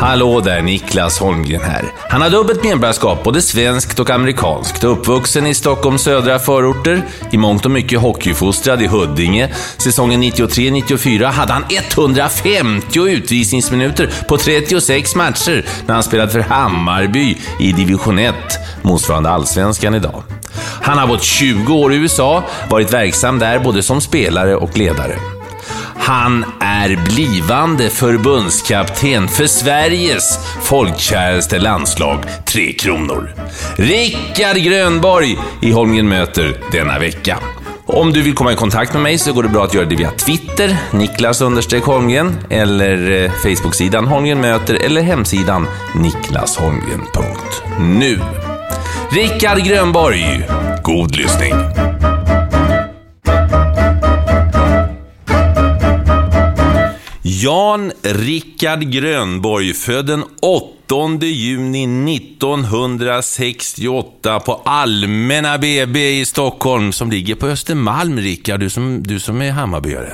Hallå där, Niklas Holmgren här. Han har dubbelt medborgarskap, både svenskt och amerikanskt. Uppvuxen i Stockholms södra förorter, i mångt och mycket hockeyfostrad i Huddinge. Säsongen 93-94 hade han 150 utvisningsminuter på 36 matcher när han spelade för Hammarby i division 1, motsvarande allsvenskan idag. Han har bott 20 år i USA, varit verksam där både som spelare och ledare. Han är blivande förbundskapten för Sveriges folkkäraste landslag, Tre Kronor. Rickard Grönborg i Holmgren möter denna vecka. Om du vill komma i kontakt med mig så går det bra att göra det via Twitter, Niklas Holmgren, eller eh, Facebook-sidan Holmgren möter, eller hemsidan niklasholmgren.nu. Rickard Grönborg, god lyssning! Jan Rickard Grönborg, född den 8 juni 1968 på Allmänna BB i Stockholm, som ligger på Östermalm, Rickard, du som, du som är Hammarbyare.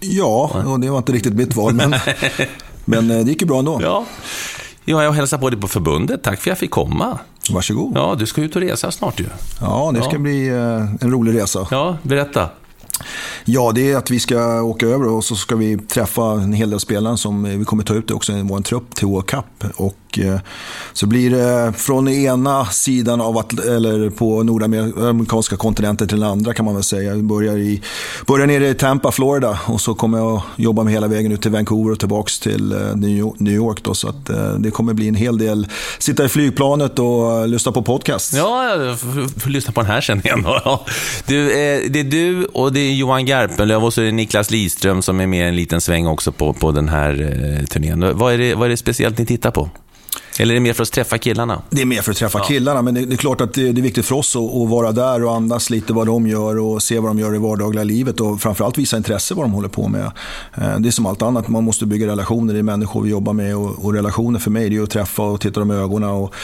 Ja, och det var inte riktigt mitt val, men, men eh, det gick ju bra ändå. Ja. Ja, jag hälsar på dig på förbundet. Tack för att jag fick komma. Varsågod. Ja, du ska ut och resa snart ju. Ja, det ska Ja. bli eh, en rolig resa. Ja, berätta. Ja, det är att vi ska åka över och så ska vi träffa en hel del spelare som vi kommer ta ut också i vår trupp till World Cup. Och eh, så blir det från ena sidan av att, eller på nordamerikanska kontinenten till den andra kan man väl säga. Vi börjar, i, börjar nere i Tampa, Florida och så kommer jag jobba med hela vägen ut till Vancouver och tillbaks till eh, New York. Då, så att, eh, det kommer bli en hel del sitta i flygplanet och eh, lyssna på podcast. Ja, jag får, lyssna på den här sen igen. då. Du, eh, det är du och det är Johan Garpenlöv och så är det Niklas Lidström som är med en liten sväng också på, på den här eh, turnén. Vad är, det, vad är det speciellt ni tittar på? Eller är det mer för att träffa killarna? Det är mer för att träffa killarna, men det, det är klart att det, är viktigt för oss att, att vara där och andas lite vad de gör och se vad de gör i vardagliga livet och framförallt visa intresse vad de håller på med. Eh, Det är som allt annat, man måste bygga relationer. Det är människor vi jobbar med och, och relationer för mig det är att träffa och titta dem i ögonen. Och,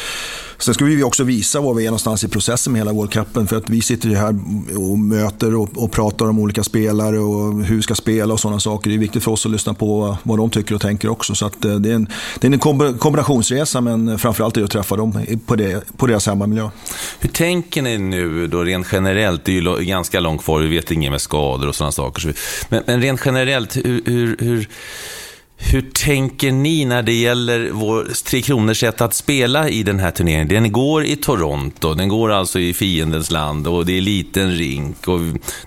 Sen ska vi också visa var vi är någonstans i processen med hela World Cupen. För att vi sitter ju här och möter och, och pratar om olika spelare och hur vi ska spela och sådana saker. Det är viktigt för oss att lyssna på vad de tycker och tänker också. Så att eh, det är en, det är en kombinationsresa men framförallt är det att träffa dem på, det, på deras hemmamiljö. Hur tänker ni nu då rent generellt? Det är ju ganska långt kvar, vi vet inget med skador och sådana saker. Men, men rent generellt, hur, hur, hur, hur tänker ni när det gäller vår Tre Kronors sätt att spela i den här turneringen? Den går i Toronto, den går alltså i fiendens land och det är liten rink och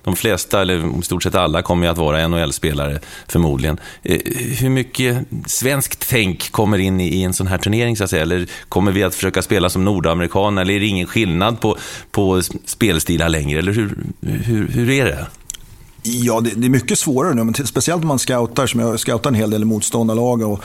de flesta, eller i stort sett alla, kommer ju att vara NHL-spelare förmodligen. Eh, hur mycket svenskt tänk kommer in i i en sån här turnering så att säga? Eller kommer vi att försöka spela som nordamerikaner eller är det ingen skillnad på, på spelstilar längre? Eller hur, hur, hur är det? Ja, det, är mycket svårare nu, men speciellt om man scoutar, som jag scoutar en hel del motståndarlag. Och,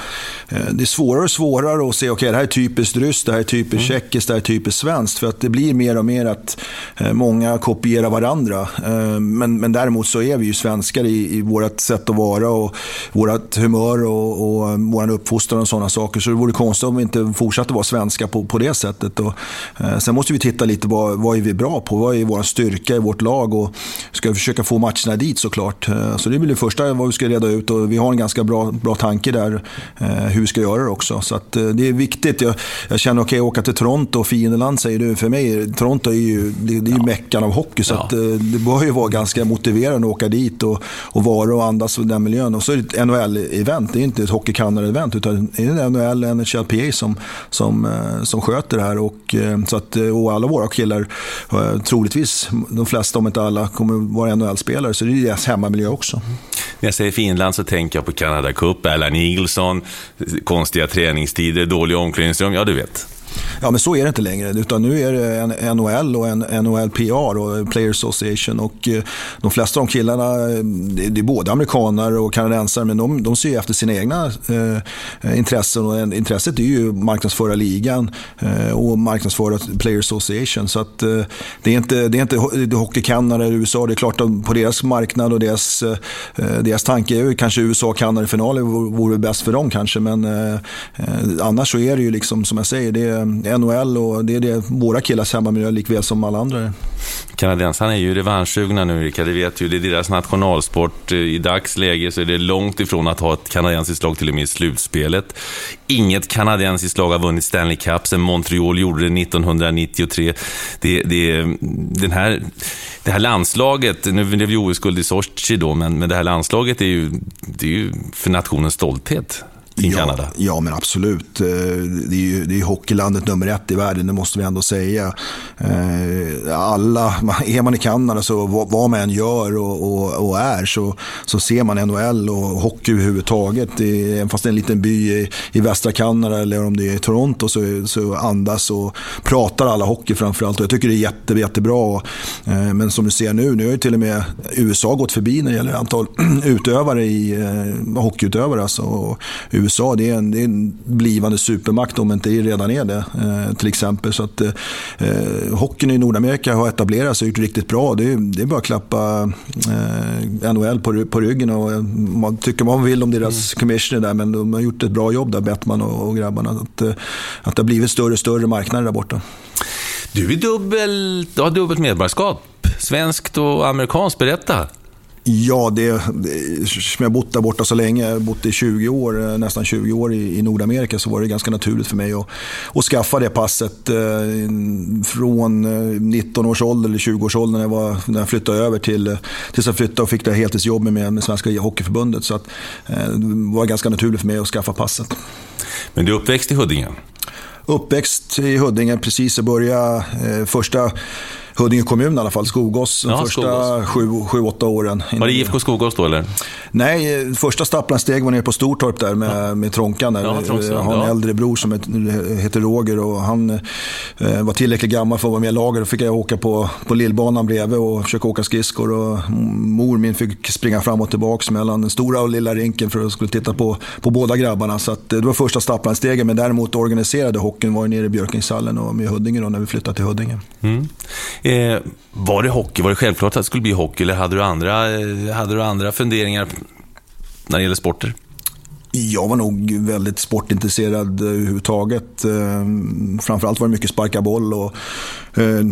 eh, det är svårare och svårare att se, okej, okay, det här är typiskt ryskt, det här är typiskt Mm. tjeckiskt, det här är typiskt svenskt. För att det blir mer och mer att eh, många kopierar varandra. Eh, men, men däremot så är vi ju svenskar i, i vårt sätt att vara och vårt humör och, och vår uppfostran och sådana saker. Så det vore konstigt om vi inte fortsatte vara svenska på, på det sättet. Och, eh, sen måste vi titta lite, vad, vad är vi bra på? Vad är vår styrka i vårt lag? Och ska vi försöka få matcherna dit? Dit såklart. Eh, så det blir det första vad vi ska reda ut och vi har en ganska bra, bra tanke där eh, hur vi ska göra det också. Så att, det är viktigt. Jag, jag känner, okej, okay, åka till Toronto och fiendeland säger du. För mig, Toronto är ju, det, det är ju ja. meckan av hockey. Så ja. att, det bör ju vara ganska motiverande att åka dit och, och vara och andas i den miljön. Och så är det ett NHL-event. Det är inte ett Hockey Canada-event utan det är NHL och NHLPA som, som, som sköter det här. Och, så att, och alla våra killar, troligtvis, de flesta om inte alla, kommer vara NHL-spelare. Så det deras hemmamiljö också. När jag säger Finland så tänker jag på Kanada Cup, Erland Nilsson, konstiga träningstider, dåliga omklädningsrum, ja du vet. Ja, men så är det inte längre. Utan nu är det en NHL och en NHLPR och Player Association. Och eh, de flesta av de killarna, eh, det är både amerikaner och kanadensare, men de, de ser efter sina egna eh, intressen. Och intresset är ju marknadsföra ligan eh, och marknadsföra Player Association. Så att, eh, det är inte, det är inte Hockey Canada eller USA. Det är klart att på deras marknad och deras, eh, deras tanke är ju kanske USA och Kanada i finalen vore bäst för dem kanske. Men eh, annars så är det ju liksom som jag säger, det är Eh, NHL och det är det våra killars hemmamiljö likväl som alla andra Kanadensarna är ju revanschsugna nu, Rickard. Det vet ju, det är deras nationalsport. Eh, I dagsläge så är det långt ifrån att ha ett kanadensiskt lag till och med i slutspelet. Inget kanadensiskt lag har vunnit Stanley Cup sedan Montreal gjorde det 1993. Det, det, den här, det här landslaget, nu blev ju OS-guld i Sochi då, men, men det här landslaget är ju, det är ju för nationens stolthet i ja, Kanada? Ja, men absolut. Eh, det är ju det är hockeylandet nummer ett i världen, det måste vi ändå säga. Eh, alla, är man i Kanada, så vad man än gör och, och, och är, så, så ser man NHL och hockey överhuvudtaget. Även fast det är en liten by i, i västra Kanada eller om det är Toronto så, så andas och pratar alla hockey framförallt. Jag tycker det är jätte, jättebra. Eh, men som du ser nu, nu har ju till och med USA gått förbi när det gäller antal utövare i hockeyutövare. Alltså. USA det är, en, det är en blivande supermakt om inte redan är det. Eh, till exempel. Så att, eh, hockeyn i Nordamerika har etablerat sig och gjort riktigt bra. Det är, det är bara att klappa eh, NHL på, på ryggen. Och, eh, man tycker vad man vill om deras mm. commissioner där men de har gjort ett bra jobb där, Bettman och, och grabbarna. Att, eh, att det har blivit större och större marknader där borta. Du, är dubbel, du har dubbelt medborgarskap. Svenskt och amerikanskt. Berätta. Ja, det, det, som jag bott där borta så länge, jag har bott i 20 år, eh, nästan 20 år i, i Nordamerika, så var det ganska naturligt för mig att, att skaffa det passet eh, från 19 eh, års ålder eller 20 års ålder när jag, var, när jag flyttade över till, tills jag flyttade och fick det heltidsjobb med, med Svenska Hockeyförbundet. Så att, eh, det var ganska naturligt för mig att skaffa passet. Men du är uppväxt i Huddinge? Uppväxt i Huddinge, precis. Jag började eh, första Huddinge kommun i alla fall, Skogås, de ja, första sju, sju, åtta åren. Var det IFK Skogås då eller? Nej, första stapplande steg var nere på Stortorp där med, ja. med Trånkan. Där. Ja, jag har en ja. äldre bror som heter Roger och han eh, var tillräckligt gammal för att vara med i laget. Då fick jag åka på, på lillbanan bredvid och försöka åka skridskor. Och mor min fick springa fram och tillbaka mellan den stora och lilla rinken för att skulle titta på, på båda grabbarna. Så att, eh, det var första stapplande stegen, men däremot organiserade hockeyn var nere i Björkingshallen och med Huddinge då, när vi flyttade till Huddinge. Mm. Eh, var det hockey? Var det självklart att det skulle bli hockey eller hade du andra, eh, hade du andra funderingar när det gäller sporter? Jag var nog väldigt sportintresserad överhuvudtaget. Eh, framförallt var det mycket sparka boll och Eh,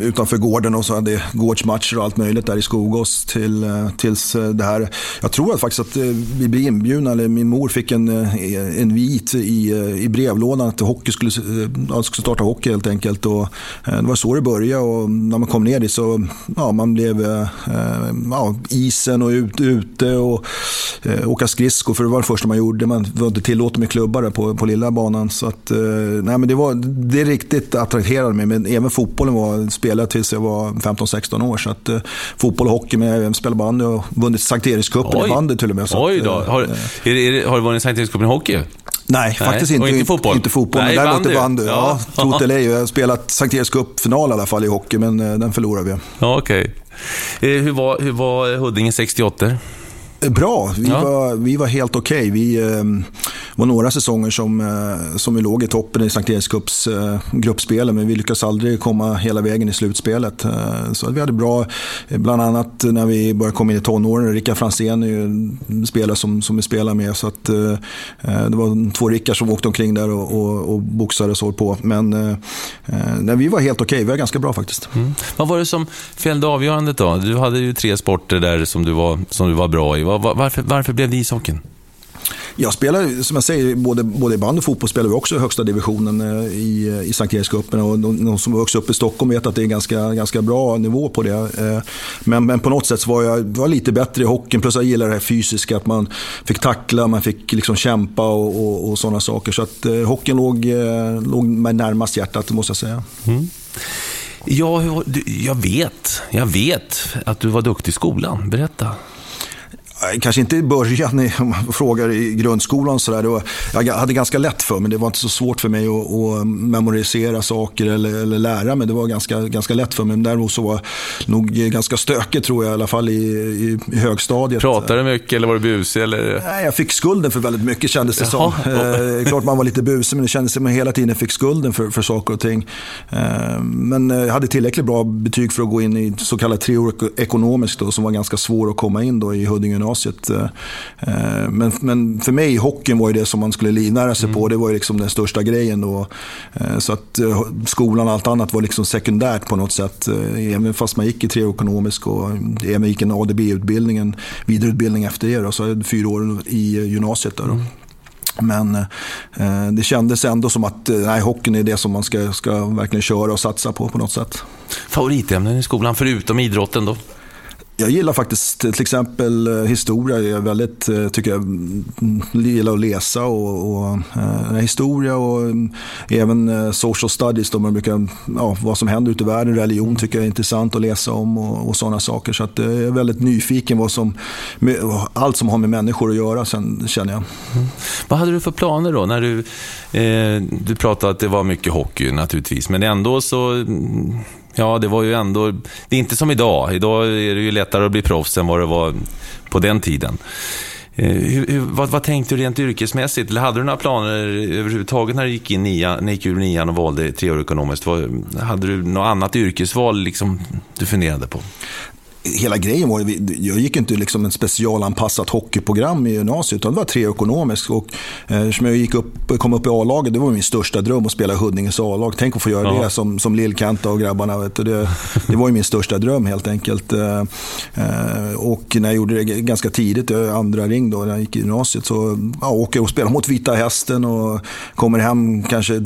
utanför gården och så hade gårdsmatcher och allt möjligt där i Skogås till, eh, tills eh, det här. Jag tror att faktiskt att vi blev inbjudna, eller min mor fick en, en vit i, i brevlådan att hockey skulle, skulle starta hockey helt enkelt. Och det var så det började och när man kom ner dit så ja, man blev ja, isen och ut, ute och åka skridskor för det var det första man gjorde. Man var inte tillåten med klubbar på, på lilla banan. Så att, nej, men det, var, det riktigt attraherade mig. Men även fotbollen var, spelade tills jag var 15-16 år. Så att, eh, fotboll och hockey, men jag spelat bandy och vunnit Sankt Erikscupen i bandy till och med. Så Oj då. Att, har, eh, är det, har du vunnit Sankt Erikscupen i hockey? Nej, Nej, faktiskt inte. Och inte fotboll? Inte fotboll, Nej, men däremot bandy. bandy. Ja, ja tro det eller Jag har spelat Sankt Eriks Cup-final i alla fall i hockey, men eh, den förlorade vi. Ja, Okej. Okay. Hur, var, hur var Huddinge 68? Bra, vi, ja. var, vi var helt okej. Okay. Vi, eh, var några säsonger som, eh, som vi låg i toppen i Sankt Erikscups eh, gruppspelen men vi lyckades aldrig komma hela vägen i slutspelet. Eh, så vi hade bra, bland annat när vi började komma in i tonåren. Rickard Franzén är ju en spelare som, som vi spelar med. Så att, det var två Rickard som åkte omkring där och, och, och boxade och på. Men eh, vi var helt okej, okay. vi var ganska bra faktiskt. Mm. Vad var det som fällde avgörandet då? Du hade ju tre sporter där som du var, som du var bra i. Var, varför, varför blev det ishockeyn? Jag spelar, som jag säger, både, både band och fotboll spelar vi också i högsta divisionen eh, i, i Sankt Erikscupen. Och de, de som har vuxit upp i Stockholm vet att det är ganska, ganska bra nivå på det. Eh, men, men på något sätt var jag var lite bättre i hockeyn. Plus jag gillar det här fysiska, att man fick tackla, man fick liksom kämpa och, och, och sådana saker. Så att eh, hockeyn låg, låg mig närmast hjärtat, måste jag säga. Mm. Ja, jag vet, jag vet att du var duktig i skolan. Berätta. Kanske inte i början, om man frågar i grundskolan. Så där, jag hade ganska lätt för mig. Det var inte så svårt för mig att, att memorisera saker eller, eller, lära mig. Det var ganska, ganska lätt för mig. Men däremot så var det nog ganska stökigt tror jag, i alla fall i, i, i högstadiet. Pratade du mycket eller var du busig? Eller? Nej, jag fick skulden för väldigt mycket kändes det som. Eh, klart man var lite busig, men det kändes som att man hela tiden fick skulden för, för saker och ting. Eh, men jag hade tillräckligt bra betyg för att gå in i så kallat treårig ekonomiskt, då, som var ganska svår att komma in då, i Huddinge gymnasiet. Eh, eh, men, men för mig, hockeyn var ju det som man skulle livnära sig mm. på. Det var ju liksom den största grejen. Då. Eh, så att skolan och allt annat var liksom sekundärt på något sätt. Även fast man gick i treekonomisk och även gick en ADB-utbildning, vidareutbildning efter det. Då, så fyra år i gymnasiet. Då, då. Mm. Men eh, det kändes ändå som att nej, hockeyn är det som man ska, ska verkligen köra och satsa på på något sätt. Favoritämnen i skolan, förutom idrotten då? Jag gillar faktiskt till exempel eh, historia. Jag väldigt, eh, tycker jag mm, gillar att läsa och, och eh, historia och mm, även eh, social studies. Då man brukar, ja, vad som händer ute i världen. Religion tycker jag är intressant att läsa om och, och sådana saker. Så att, eh, jag är väldigt nyfiken vad som, med, allt som har med människor att göra sen, känner jag. Mm. Vad hade du för planer då? När du, eh, du pratade att det var mycket hockey naturligtvis, men ändå så mm, Ja, det var ju ändå... Det är inte som idag. Idag är det ju lättare att bli proffs än vad det var på den tiden. Eh, hur, hur, vad, vad, tänkte du rent yrkesmässigt? Eller hade du några planer överhuvudtaget när du gick, in nia, när du gick ur nian och valde treårig ekonomiskt? Hade du något annat yrkesval liksom, du funderade på? Hela grejen var, jag gick inte liksom en specialanpassat hockeyprogram i gymnasiet, utan det var tre ekonomiskt. Och, eh, eftersom jag gick upp, kom upp i A-laget, det var min största dröm att spela Huddinges A-lag. Tänk att få göra ja. det som, som Lillkanta och grabbarna. Vet du, det, det var ju min största dröm helt enkelt. Eh, eh, och när jag gjorde det ganska tidigt, andra ring då, när jag gick i gymnasiet, så ja, åker jag och spelar mot Vita Hästen och kommer hem kanske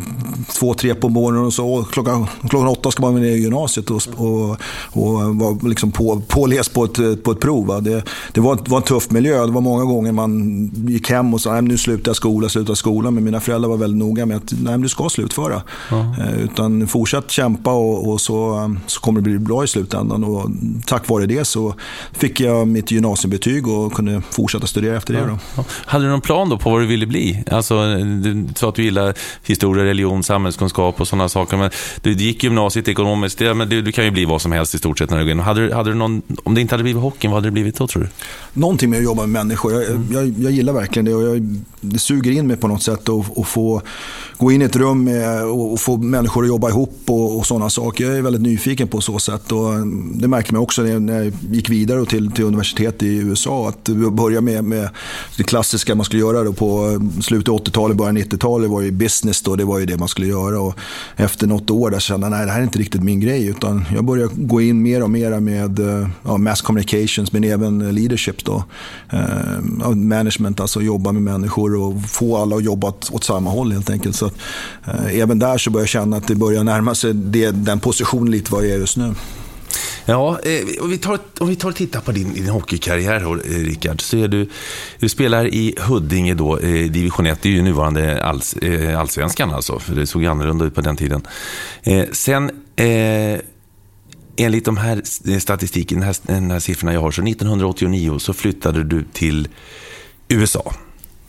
två, tre på morgonen och så klockan, klockan åtta ska man vara ner i gymnasiet och, och, och vara liksom på påläst på ett, på ett prov. Det, det var, var, en tuff miljö. Det var många gånger man gick hem och sa nu slutar jag skolan, slutar skolan. Men mina föräldrar var väldigt noga med att nej, du ska slutföra. Eh, utan fortsätt kämpa och, och, så, så kommer det bli bra i slutändan. Och tack vare det så fick jag mitt gymnasiebetyg och kunde fortsätta studera efter det. Då. Ja. Hade du någon plan då på vad du ville bli? Alltså, du sa att du gillar historia, religion, samhällskunskap och sådana saker. Men du gick gymnasiet ekonomiskt. Det, men du, du, kan ju bli vad som helst i stort sett när du går in. Hade, hade du någon om det inte hade blivit hockeyn, vad hade det blivit då tror du? Någonting med att jobba med människor. Jag, mm. jag, jag gillar verkligen det och jag, det suger in mig på något sätt att få gå in i ett rum med, och, och, få människor att jobba ihop och, och sådana saker. Jag är väldigt nyfiken på så sätt. Och det märkte man också när jag gick vidare till, till universitet i USA. Att börja med, med det klassiska man skulle göra då på slutet av 80-talet, början av 90-talet var ju business. Då, det var ju det man skulle göra. Och efter något år där kände jag att det här är inte riktigt min grej. Utan jag började gå in mer och mer med ja, mass communications men även leadership. Då. Eh, management, alltså jobba med människor och få alla att jobba åt, samma håll helt enkelt. Så att, eh, även där så börjar jag känna att det börjar närma sig det, den positionen lite vad jag är just nu. Ja, eh, om vi tar, om vi tar och tittar på din, din hockeykarriär, eh, Rickard, så är du, du spelar i Huddinge då, eh, division 1, det är ju nuvarande alls, allsvenskan alltså, för det såg ju annorlunda ut på den tiden. Sen eh, enligt de här eh, statistiken, den här, den här siffrorna jag har, så 1989 så flyttade du till USA.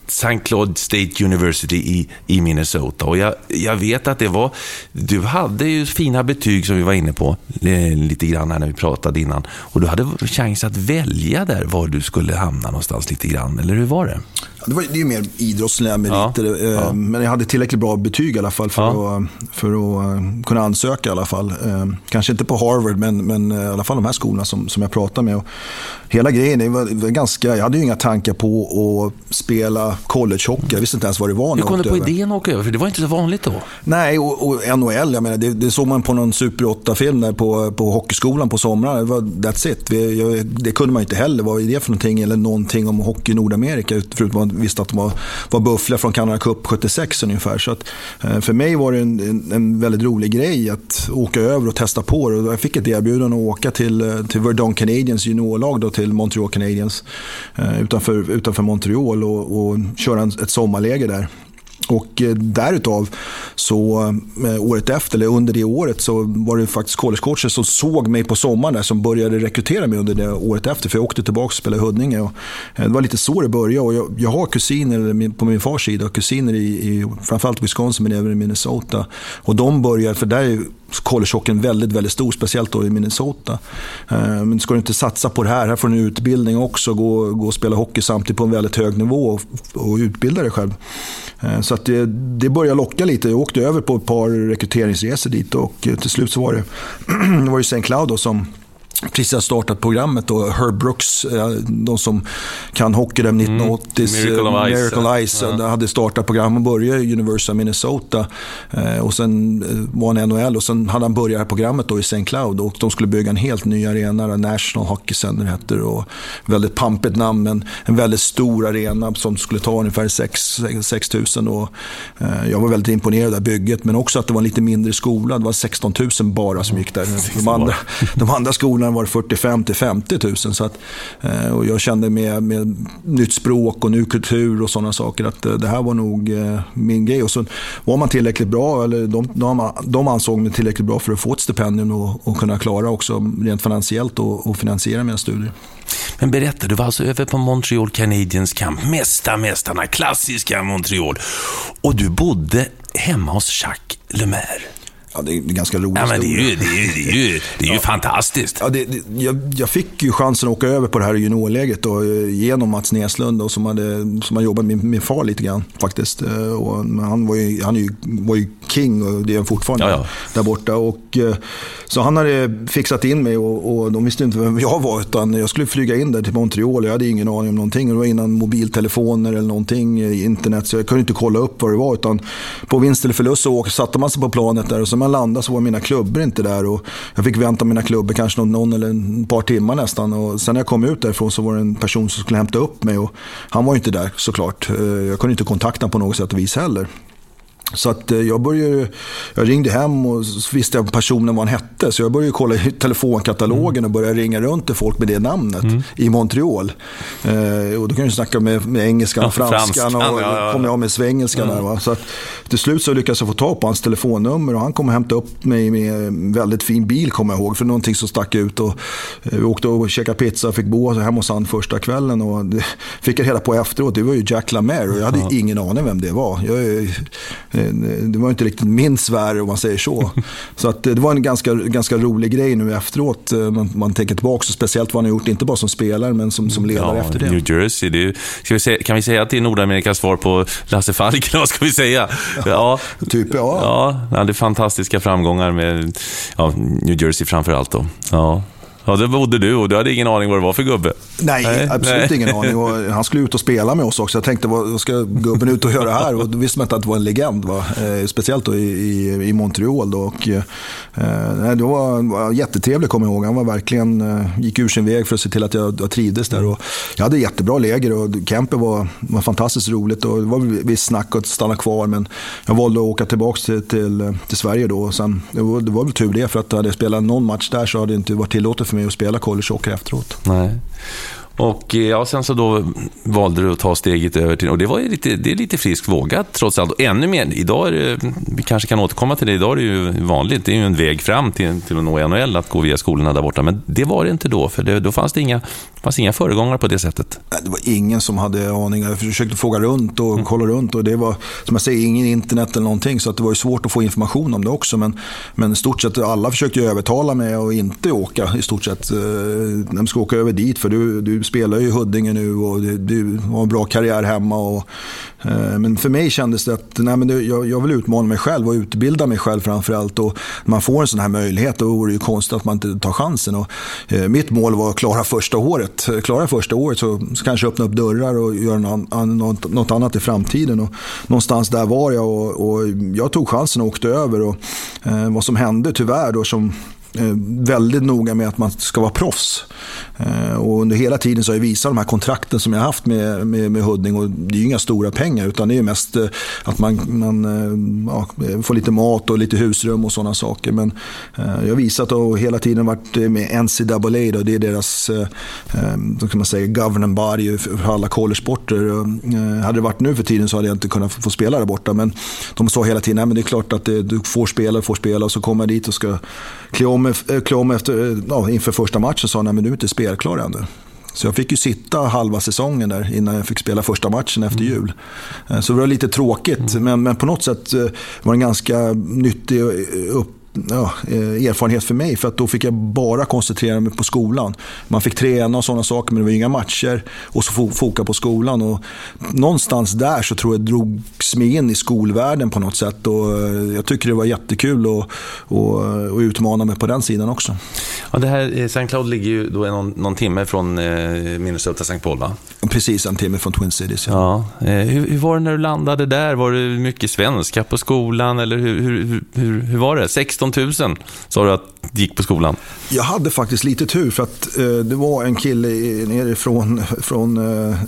St. Claude State University i, i Minnesota. Och jag, jag vet att det var... Du hade ju fina betyg som vi var inne på eh, lite grann här när vi pratade innan. Och du hade chans att välja där var du skulle hamna någonstans lite grann, eller hur var det? Det, var, det är ju mer idrottsliga meriter. Ja, eh, ja. Men jag hade tillräckligt bra betyg i alla fall för, ja. att, för att eh, kunna ansöka i alla fall. Eh, kanske inte på Harvard, men, men i alla fall de här skolorna som, som jag pratade med. Och hela grejen, det var, det var ganska, jag hade ju inga tankar på att spela collegehockey. Jag visste inte ens vad det var. Hur kom du på över. idén att åka över? För det var inte så vanligt då. Nej, och, och NHL, jag menar, det, det såg man på någon Super 8-film på, på hockeyskolan på somrarna. Det var, that's it. Vi, jag, det kunde man inte heller. Vad är det för någonting? Eller någonting om hockey i Nordamerika. Förutom man visste att de var, var buffliga från Canada Cup 76 ungefär. Så att, eh, för mig var det en, en, en, väldigt rolig grej att åka över och testa på det. Jag fick ett erbjudande att åka till, eh, till Verdun Canadiens juniorlag, då, till Montreal Canadiens eh, utanför, utanför Montreal och, och köra en, ett sommarläger där. Och eh, därutav så eh, året efter, eller under det året, så var det faktiskt collegecoacher som såg mig på sommaren där, som började rekrytera mig under det året efter. För jag åkte tillbaka och spelade i Huddinge. Och eh, det var lite så det började. Och jag, jag har kusiner på min fars sida, kusiner i, i framförallt Wisconsin men även i Minnesota. Och de började, för där är collegehockeyn väldigt, väldigt stor, speciellt då i Minnesota. Eh, men ska du inte satsa på det här, här får du en utbildning också, gå, gå och spela hockey samtidigt på en väldigt hög nivå och, och utbilda dig själv. Eh, så att det, det började locka lite. Jag åkte över på ett par rekryteringsresor dit och eh, till slut så var det, det var ju St. Cloud då som precis har startat programmet och Herb Brooks, eh, de som kan hockey där 1980 mm. Miracle of Ice, Miracle Ice ja. hade startat program och började i University of Minnesota. Eh, och sen eh, var han NHL och sen hade han börjat programmet då i St. Cloud och de skulle bygga en helt ny arena, National Hockey Center heter det. Och väldigt pampigt namn men en väldigt stor arena som skulle ta ungefär 6, 000. Och, jag var väldigt imponerad av bygget men också att det var en lite mindre skola. Det var 16 000 bara som gick där. De andra, de andra skolorna början var det 45 till 50 000. Så att, eh, och jag kände med, med nytt språk och ny kultur och sådana saker att eh, det här var nog eh, min grej. Och så var man tillräckligt bra, eller de, de, de ansåg mig tillräckligt bra för att få ett stipendium och, och kunna klara också rent finansiellt och, och finansiera mina studier. Men berätta, du var alltså över på Montreal Canadiens camp, mesta mästarna, klassiska Montreal. Och du bodde hemma hos Jacques Lemaire. Ja, det är ganska roligt. Ja, men det är ju, det är, det är ju, det är ju ja. fantastiskt. Ja, det, det, jag, jag, fick ju chansen att åka över på det här juniorläget då, eh, genom Mats Näslund och som hade, som hade jobbat med min far lite grann faktiskt. Eh, och han var ju, han ju, var ju king och det är han fortfarande ja, ja. där borta. Och, eh, så han hade fixat in mig och, och de visste inte vem jag var utan jag skulle flyga in där till Montreal. Jag hade ingen aning om någonting. Det var innan mobiltelefoner eller någonting, internet. Så jag kunde inte kolla upp vad det var. Utan på vinst eller förlust så satte man sig på planet där och så man landade så var mina klubbor inte där. Och jag fick vänta mina klubbor kanske någon, någon eller ett par timmar nästan. Och sen när jag kom ut därifrån så var det en person som skulle hämta upp mig. Och han var ju inte där såklart. Eh, jag kunde inte kontakta honom på något sätt och vis heller. Så att eh, jag började, jag ringde hem och visste jag personen vad han hette. Så jag började kolla i telefonkatalogen och började ringa runt till folk med det namnet mm. i Montreal. Eh, och då kan jag snacka med, med engelskan och franskan, franskan och ja, kom jag med svengelskan mm. där. Så att, till slut så lyckades jag få tag på hans telefonnummer och han kom och hämtade upp mig med en väldigt fin bil kommer jag ihåg. För någonting som stack ut. Och, eh, vi åkte och käkade pizza och fick bo hemma hos han första kvällen. Och det fick jag reda på efteråt, det var ju Jack Lamere och jag hade ingen aning vem det var. Jag, det var inte riktigt min sfär om man säger så. Så att det var en ganska, ganska rolig grej nu efteråt. Eh, man, man tänker tillbaka, och speciellt vad han har gjort, inte bara som spelare men som, som ledare ja, efter det. New Jersey, det är, vi säga, kan vi säga att det är Nordamerikas svar på Lasse Falk, vad ska vi säga? Ja, typ ja. Ja, han hade fantastiska framgångar med ja, New Jersey framför allt. Då. Ja. Ja, där bodde du och du hade ingen aning vad det var för gubbe. Nej, Nej. absolut Nej. ingen aning. Och han skulle ut och spela med oss också. Jag tänkte, vad ska gubben ut och göra här? Och då visste man inte att det var en legend. Va? Eh, speciellt då i, i, i Montreal. Då. Och, eh, det var, var jättetrevligt, kommer jag ihåg. Han var verkligen, eh, gick ur sin väg för att se till att jag, jag trivdes där. Och jag hade jättebra läger och campen var, var fantastiskt roligt. Och det var visst snack att stanna kvar, men jag valde att åka tillbaka till, till, till Sverige då. Och sen, det, var, det var väl tur det, för att hade jag spelat någon match där så hade det inte varit tillåtet för mig att spela college collegehockey efteråt. Nej. Och eh, ja, sen så då valde du att ta steget över till, och det var ju lite, det är lite friskt vågat trots allt. Och ännu mer, idag är det, vi kanske kan återkomma till det, idag är det ju vanligt, det är ju en väg fram till, till att nå NHL, att gå via skolorna där borta. Men det var det inte då, för det, då fanns det inga, fanns inga föregångare på det sättet. Det var ingen som hade aning. Jag försökte fråga runt och mm. kolla runt och det var, som jag säger, ingen internet eller någonting. Så att det var svårt att få information om det också. Men, men i stort sett alla försökte övertala mig att inte åka i stort sett. Eh, man ska åka över dit, för du, du spelar ju i Huddinge nu och du, du har en bra karriär hemma. Och, eh, men för mig kändes det att nej, men det, jag, jag vill utmana mig själv och utbilda mig själv framförallt. Och när man får en sån här möjlighet då vore det ju konstigt att man inte tar chansen. Och, eh, mitt mål var att klara första året. Klara första året så, så kanske öppna upp dörrar och göra något, något annat i framtiden. Och, någonstans där var jag och, och jag tog chansen och åkte över. Och, eh, vad som hände tyvärr då som eh, väldigt noga med att man ska vara proffs. Eh, och under hela tiden så har jag visat de här kontrakten som jag har haft med, med, med Hudding. Och det är ju inga stora pengar utan det är mest eh, att man, man eh, ja, får lite mat och lite husrum och sådana saker. Men jag har visat och hela tiden varit med NCAA. Då, det är deras då kan man säga, governing body för alla collegesporter. Hade det varit nu för tiden så hade jag inte kunnat få spela där borta. Men de sa hela tiden att det är klart att du får spela, får spela. Och så kommer jag dit och ska klä om, klä om efter, ja, inför första matchen och sa att du är inte spelklar ännu. Så jag fick ju sitta halva säsongen där innan jag fick spela första matchen efter mm. jul. Eh, så det var lite tråkigt, mm. men, men på något sätt var det en ganska nyttig upp ja, eh, erfarenhet för mig. För att då fick jag bara koncentrera mig på skolan. Man fick träna och sådana saker, men det var inga matcher. Och så foka på skolan. Och någonstans där så tror jag drogs mig in i skolvärlden på något sätt. Och eh, jag tycker det var jättekul att, att, att utmana mig på den sidan också. Ja, det här, eh, St. Cloud ligger ju då någon, någon timme från Minnesota St. Paul, va? Precis, en timme från Twin Cities. Ja. ja. Hur, hur, var det när du landade där? Var det mycket svenska på skolan? Eller hur, hur, hur, hur var det? 16 000 sa du att gick på skolan. Jag hade faktiskt lite tur för att eh, det var en kille nerifrån från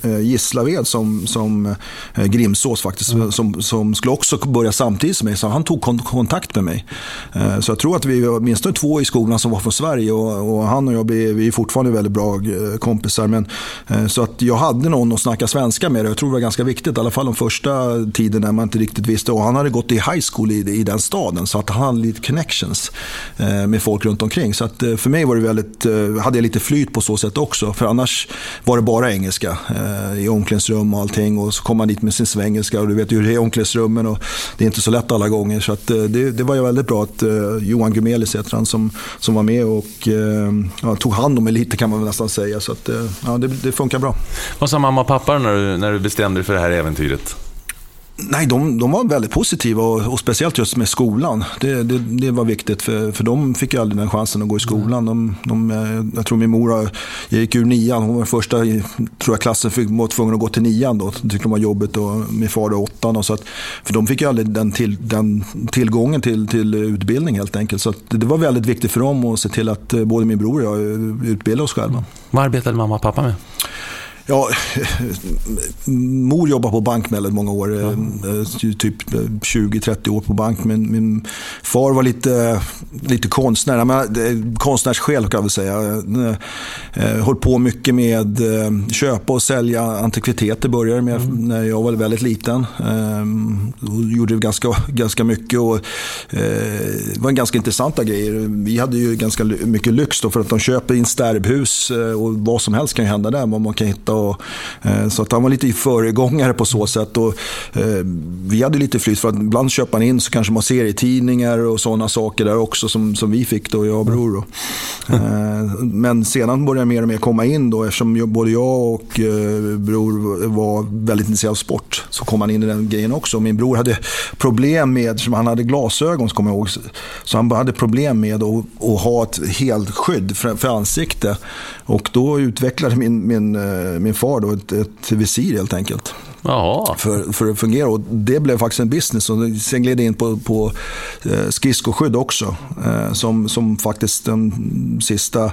eh, Gislaved som, som eh, Grimsås faktiskt, mm. som, som skulle också börja samtidigt som mig. Så han tog kon kontakt med mig. Eh, så jag tror att vi var åtminstone två i skolan som var från Sverige och, och han och jag vi är fortfarande väldigt bra eh, kompisar. Men, eh, så att jag hade någon att snacka svenska med. Jag tror det var ganska viktigt, i alla fall de första tiden när man inte riktigt visste. Och han hade gått i high school i, i den staden så att han hade lite connections eh, med folk runt omkring. Så att, eh, för mig var det väldigt, eh, hade jag lite flyt på så sätt också. För annars var det bara engelska eh, i omklädningsrum och allting. Och så kom man dit med sin svengelska och du vet hur det är i omklädningsrummen. Och det är inte så lätt alla gånger. Så att, det, det var ju väldigt bra att Johan Gumelis heter han som, som var med och ja, tog hand om mig lite kan man väl nästan säga. Så att, ja, det, det funkar bra. Vad sa mamma och pappa när du, när du bestämde dig för det här äventyret? Nej, de, de var väldigt positiva och, och, speciellt just med skolan. Det, det, det, var viktigt för, för de fick ju aldrig den chansen att gå i skolan. De, de, eh, jag tror min mor eh, gick ur nian. Hon var första i tror jag, klassen fick, var tvungen att gå till nian. Då. Det tyckte de var jobbigt och min far var åttan. Och så att, för de fick ju aldrig den, till, den tillgången till, till utbildning helt enkelt. Så det var väldigt viktigt för dem att se till att eh, både min bror och jag utbildade oss själva. Vad arbetade mamma och pappa med? Ja, mor jobbade på bank väldigt många år. Mm. Typ 20-30 år på bank. Men min far var lite, lite konstnär. Men, konstnärssjäl kan jag väl säga. Höll på mycket med köpa och sälja antikviteter. Började med mm. när jag var väldigt liten. Och gjorde ganska, ganska mycket. Och, det var ganska intressanta grejer. Vi hade ju ganska mycket lyx då för att de köper in stärbhus och vad som helst kan hända där. Man kan hitta och, eh, så att han var lite föregångare på så sätt. Och, eh, vi hade lite flyt för att ibland köper man in så kanske man ser i tidningar och sådana saker där också som, som vi fick då, jag och bror. Då. Eh, men sedan började mer och mer komma in då eftersom jag, både jag och eh, bror var väldigt intresserade av sport. Så kom han in i den grejen också. Min bror hade problem med, som han hade glasögon så kommer jag ihåg, så han hade problem med att, att ha ett helskydd för, för ansikte. Och då utvecklade min, min, eh, min far då ett, ett visir helt enkelt. Jaha. För, för att fungera. Och det blev faktiskt en business. Och sen gled det in på, på eh, skridskoskydd också. Eh, som, som faktiskt de sista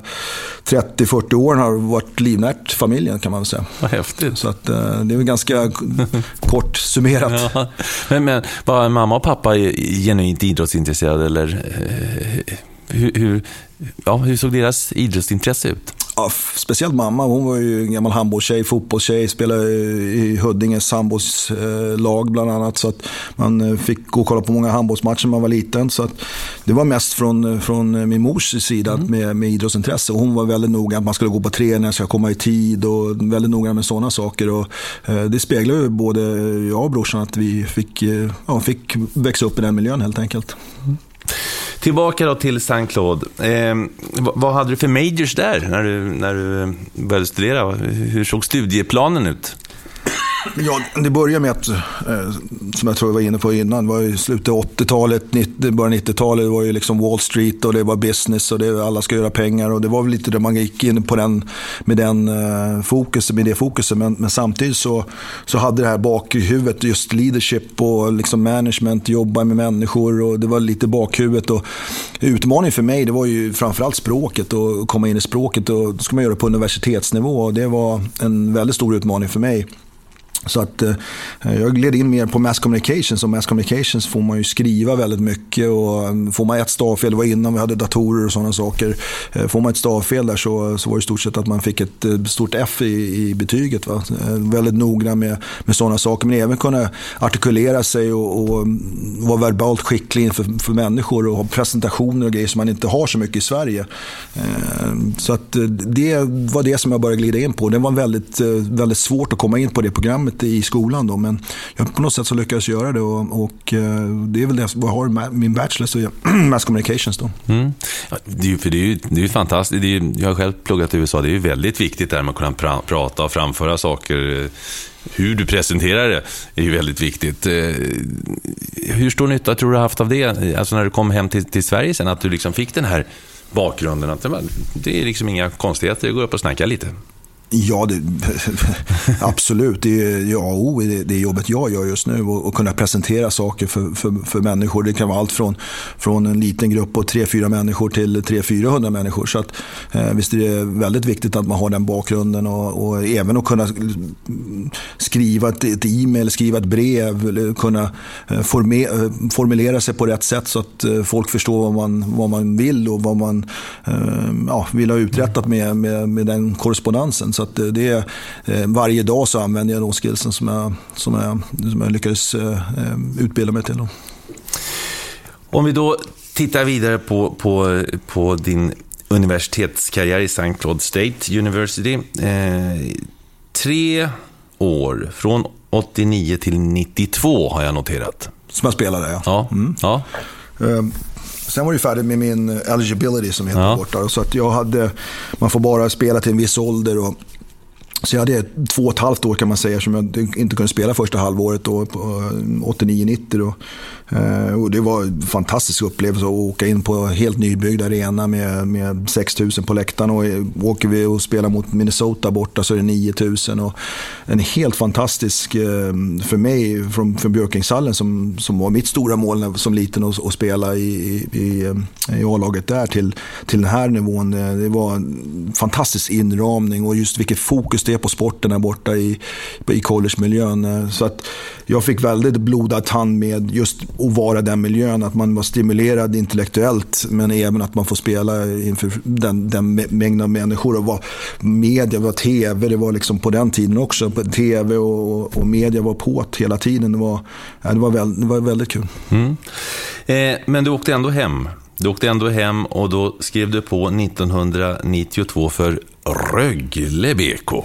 30-40 åren har varit livnärt familjen kan man väl säga. Vad häftigt. Så att, det är väl ganska kort summerat. Ja. Men, men var mamma och pappa genuint idrottsintresserade eller hur, hur, ja, hur såg deras idrottsintresse ut? Ja, speciellt mamma, hon var ju en gammal handbollstjej, fotbollstjej, spelade i Huddinges handbollslag bland annat. Så att man eh, fick gå och kolla på många handbollsmatcher när man var liten. Så att det var mest från, från min mors sida mm. med, med idrottsintresse. hon var väldigt noga att man skulle gå på träning, ska komma i tid och väldigt noga med sådana saker. Och, eh, det speglar ju både jag och brorsan att vi fick, eh, ja, fick växa upp i den miljön helt enkelt. Mm. Tillbaka då till St. Claude. Eh, vad hade du för majors där när du, när du började studera? Hur såg studieplanen ut? Ja, det började med att, eh, som jag tror jag var inne på innan, var i slutet av 80-talet, början 90-talet, det var ju liksom Wall Street och det var business och det, alla ska göra pengar och det var väl lite det man gick in på den, med, den, eh, fokus, med det fokuset. Men, men, samtidigt så, så hade det här bakhuvudet, just leadership och liksom management, jobba med människor och det var lite bakhuvudet. Och utmaningen för mig det var ju framförallt språket och komma in i språket och då ska man göra det på universitetsnivå och det var en väldigt stor utmaning för mig. Så att eh, jag gled in mer på mass communications och mass communications får man ju skriva väldigt mycket och mm, får man ett stavfel, det var innan vi hade datorer och sådana saker. Eh, får man ett stavfel där så, så var det i stort sett att man fick ett eh, stort F i, i betyget. Va? Eh, väldigt noggrann med, med sådana saker men även kunna artikulera sig och, och mm, vara verbalt skicklig inför för människor och ha presentationer och grejer som man inte har så mycket i Sverige. Eh, så att eh, det var det som jag började glida in på. Det var väldigt, eh, väldigt svårt att komma in på det programmet inte i skolan då, men jag, på något sätt så lyckades jag göra det och, och eh, det är väl det jag har min bachelor, så mass communications då. Mm. Ja, det är för det är ju, det är fantastiskt, det är, jag har själv pluggat i USA, det är ju väldigt viktigt där med att kunna pra, prata och framföra saker hur du presenterar det är ju väldigt viktigt. Eh, hur stor nytta tror du har haft av det, alltså när du kom hem till, till Sverige sen, att du liksom fick den här bakgrunden? Att det är liksom inga konstigheter, jag går upp och snackar lite. Ja, det, absolut. Det är ja o i det, jobbet jag gör just nu. Och, och kunna presentera saker för, för, för, människor. Det kan vara allt från, från en liten grupp på 3-4 människor till 300-400 människor. Så att, eh, visst är det väldigt viktigt att man har den bakgrunden. Och, och även att kunna skriva ett, ett e-mail, skriva ett brev. Kunna eh, forme, eh, formulera sig på rätt sätt så att eh, folk förstår vad man, vad man vill och vad man eh, ja, vill ha uträttat med, med, med den korrespondensen. Så att det är, eh, varje dag så använder jag de skillsen som jag, som jag, som jag lyckades eh, eh, utbilda mig till. Om vi då tittar vidare på, på, på din universitetskarriär i St. Claude State University. Eh, tre år, från 89 till 92 har jag noterat. Som jag spelade, ja. ja. Mm. ja. Sen var det färdigt med min eligibility som heter ja. borta. Så att jag hade, man får bara spela till en viss ålder. Och, så jag hade två och ett halvt år kan man säga som jag inte kunde spela första halvåret då, 89-90. Eh, eh, och det var en fantastisk upplevelse att åka in på helt nybyggd arena med, med 6 000 på läktaren. Och eh, åker vi och spelar mot Minnesota borta så är det 9 000. Och en helt fantastisk, för mig, från, från Björkingshallen som, som var mitt stora mål som liten att spela i, i, i A-laget där till, till den här nivån. Det var en fantastisk inramning och just vilket fokus det är på sporten där borta i, i collegemiljön. Så att jag fick väldigt blodad tand med just att vara den miljön. Att man var stimulerad intellektuellt men även att man får spela inför den, den mängden av människor. Och var media, var tv, det var liksom på den tiden också. Tv och, och media var på hela tiden. Det var, det var, väl, det var väldigt kul. Mm. Eh, men du åkte ändå hem. Du åkte ändå hem och då skrev du på 1992 för Rögle BK.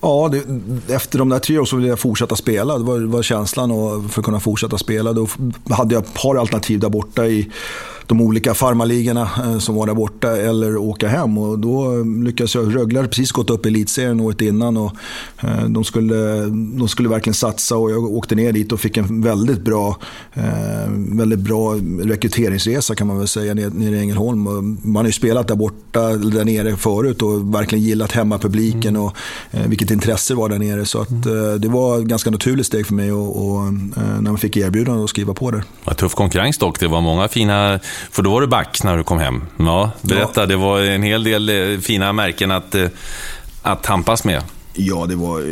Ja, det, efter de där tre åren så ville jag fortsätta spela. Det var, var känslan och för att kunna fortsätta spela. Då hade jag ett par alternativ där borta i de olika farmarligorna eh, som var där borta eller åka hem. Och då lyckades jag. Rögle hade precis gått upp i elitserien året innan och eh, de skulle, de skulle verkligen satsa och jag åkte ner dit och fick en väldigt bra, eh, väldigt bra rekryteringsresa kan man väl säga nere i Ängelholm. Man har ju spelat där borta, där nere förut och verkligen gillat hemmapubliken och vilket intresse var där nere. Så att, det var ett ganska naturligt steg för mig och, och när man fick erbjudande att skriva på där. Ja, tuff konkurrens dock. Det var många fina för då var du back när du kom hem. Ja, berätta, ja. det var en hel del eh, fina märken att, eh, att tampas med. Ja, det var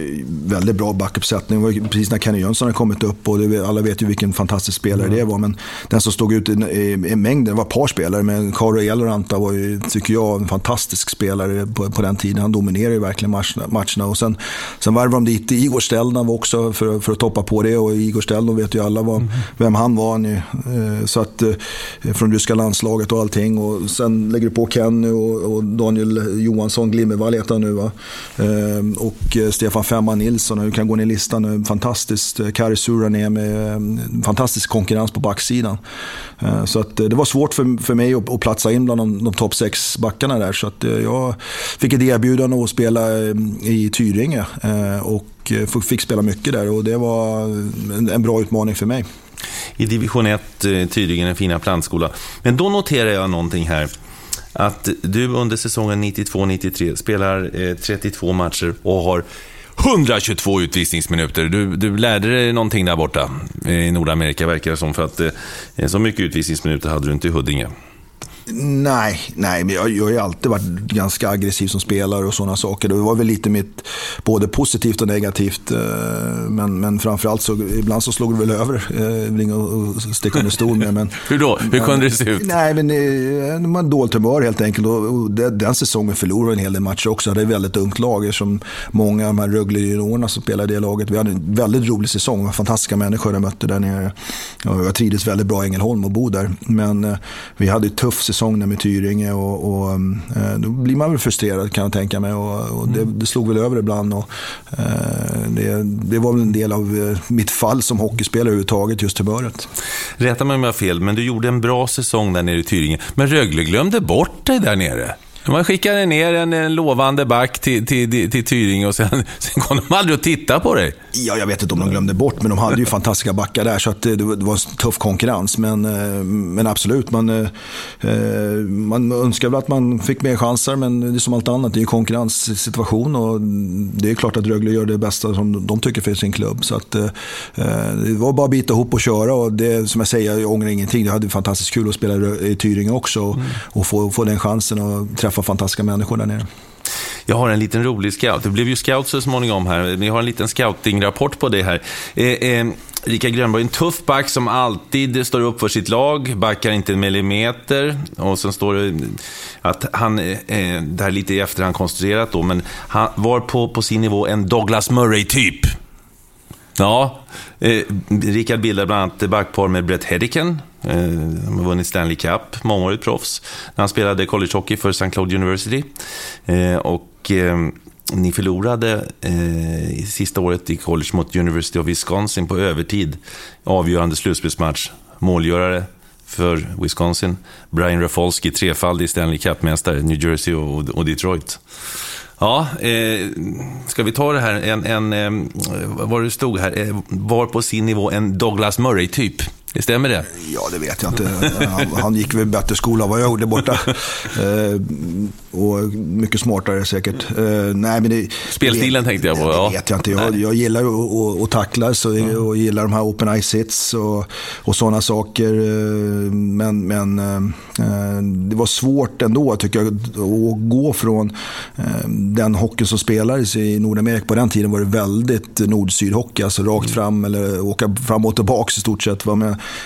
väldigt bra backuppsättning. Det var precis när Kenny Jönsson hade kommit upp och det, alla vet ju vilken fantastisk spelare mm. det var. Men den som stod ut i, i, i mängden var ett par spelare. Men Karo Eloranta var ju, tycker jag, en fantastisk spelare på, på den tiden. Han dominerade ju verkligen matcherna. matcherna. Och sen, sen varvade de dit Igor Stelnov också för, för att toppa på det. Och Igor Stelnov vet ju alla vad, mm. vem han var. Nu. Eh, så att, eh, från ryska landslaget och allting. Och sen lägger du på Kenny och, och Daniel Johansson, Glimmervall heter han nu va. Eh, och eh, Stefan Femma Nilsson. Och du kan gå ner i listan. Eh, fantastiskt. Eh, Kari Suranen med fantastisk konkurrens på backsidan. Så att det var svårt för, för mig att, att platsa in bland de, de topp sex backarna där. Så att jag fick ett erbjudande att spela i Tyringe. Och fick spela mycket där och det var en bra utmaning för mig i division 1, Tyringe, den fina plantskola. Men då noterar jag någonting här. Att du under säsongen 92-93 spelar eh, 32 matcher och har 122 utvisningsminuter. Du, du lärde dig någonting där borta eh, i Nordamerika, verkar det som. För att eh, så mycket utvisningsminuter hade du inte i Huddinge. Nej, nej men jag, jag har ju alltid varit ganska aggressiv som spelare och sådana saker. Det var väl lite mitt, både positivt och negativt. Eh, men, men framförallt så, ibland så slog det väl över. Eh, ringa och sticka under stol med. Men, Hur då? Hur kunde det se ut? Nej, men eh, man dåligt humör helt enkelt. Och den säsongen förlorade en hel del matcher också. Det är ett väldigt ungt lag som många av de här Rögle-juniorerna som spelade i det laget. Vi hade en väldigt rolig säsong. Fantastiska människor jag mötte där nere. Jag trivdes väldigt bra i Ängelholm och bo där. Men vi hade en tuff säsong säsong med Tyringe och, och eh, då blir man väl frustrerad kan jag tänka mig. Och, och det, det, slog väl över ibland. Och, eh, det, det, var väl en del av eh, mitt fall som hockeyspelare överhuvudtaget, just humöret. Rätta mig om jag har fel, men du gjorde en bra säsong där nere i Tyringe. Men Rögle glömde bort dig där nere. Man skickade ner en, en lovande back till, till, till, Tyringe och sen, sen kom de aldrig att titta på dig. Ja, jag vet inte om de glömde bort, men de hade ju fantastiska backar där, så att det, det var en tuff konkurrens. Men, eh, men absolut, man, eh, man önskar väl att man fick mer chanser, men det är som allt annat, det är en konkurrenssituation och det är klart att Rögle gör det bästa som de tycker för sin klubb. Så att, eh, det var bara att bita ihop och köra och det, som jag säger, jag ångrar ingenting. Jag hade fantastiskt kul att spela i Tyringe också och, mm. och få, få den chansen och träffa fantastiska människor där nere. Jag har en liten rolig scout. Det blev ju scout så småningom här. Vi har en liten scoutingrapport på det här. Eh, eh, Rika Grönborg, en tuff back som alltid står upp för sitt lag, backar inte en millimeter. Och sen står det att han, eh, eh det här är lite i efterhand konstruerat då, men han var på, på sin nivå en Douglas Murray-typ. Ja, eh, Rickard bildade bland annat backpar med Brett Hedican. Eh, han har vunnit Stanley Cup, mångårigt proffs. När han spelade collegehockey för St. Cloud University. Eh, och eh, ni förlorade eh, sista året i college mot University of Wisconsin på övertid. Avgörande slutspelsmatch. Målgörare för Wisconsin. Brian Rafalski, trefaldig Stanley Cup-mästare, New Jersey och, och Detroit. Ja, eh, ska vi ta det här, en, en, eh, vad det stod här, eh, var på sin nivå en Douglas Murray-typ. Det stämmer det? Ja, det vet jag inte. Han, han gick väl bättre skola än vad jag gjorde borta. Eh, och mycket smartare säkert. Eh, nej, men det, Spelstilen tänkte jag på. Ja. Det vet jag inte. Jag, jag gillar att tackla så, mm. och gillar de här open ice hits och, och sådana saker. Eh, men, men eh, det var svårt ändå tycker jag att gå från den hockey som spelades i Nordamerika. På den tiden var det väldigt nord-syd-hockey. Alltså rakt mm. fram eller åka fram och tillbaka i stort sett.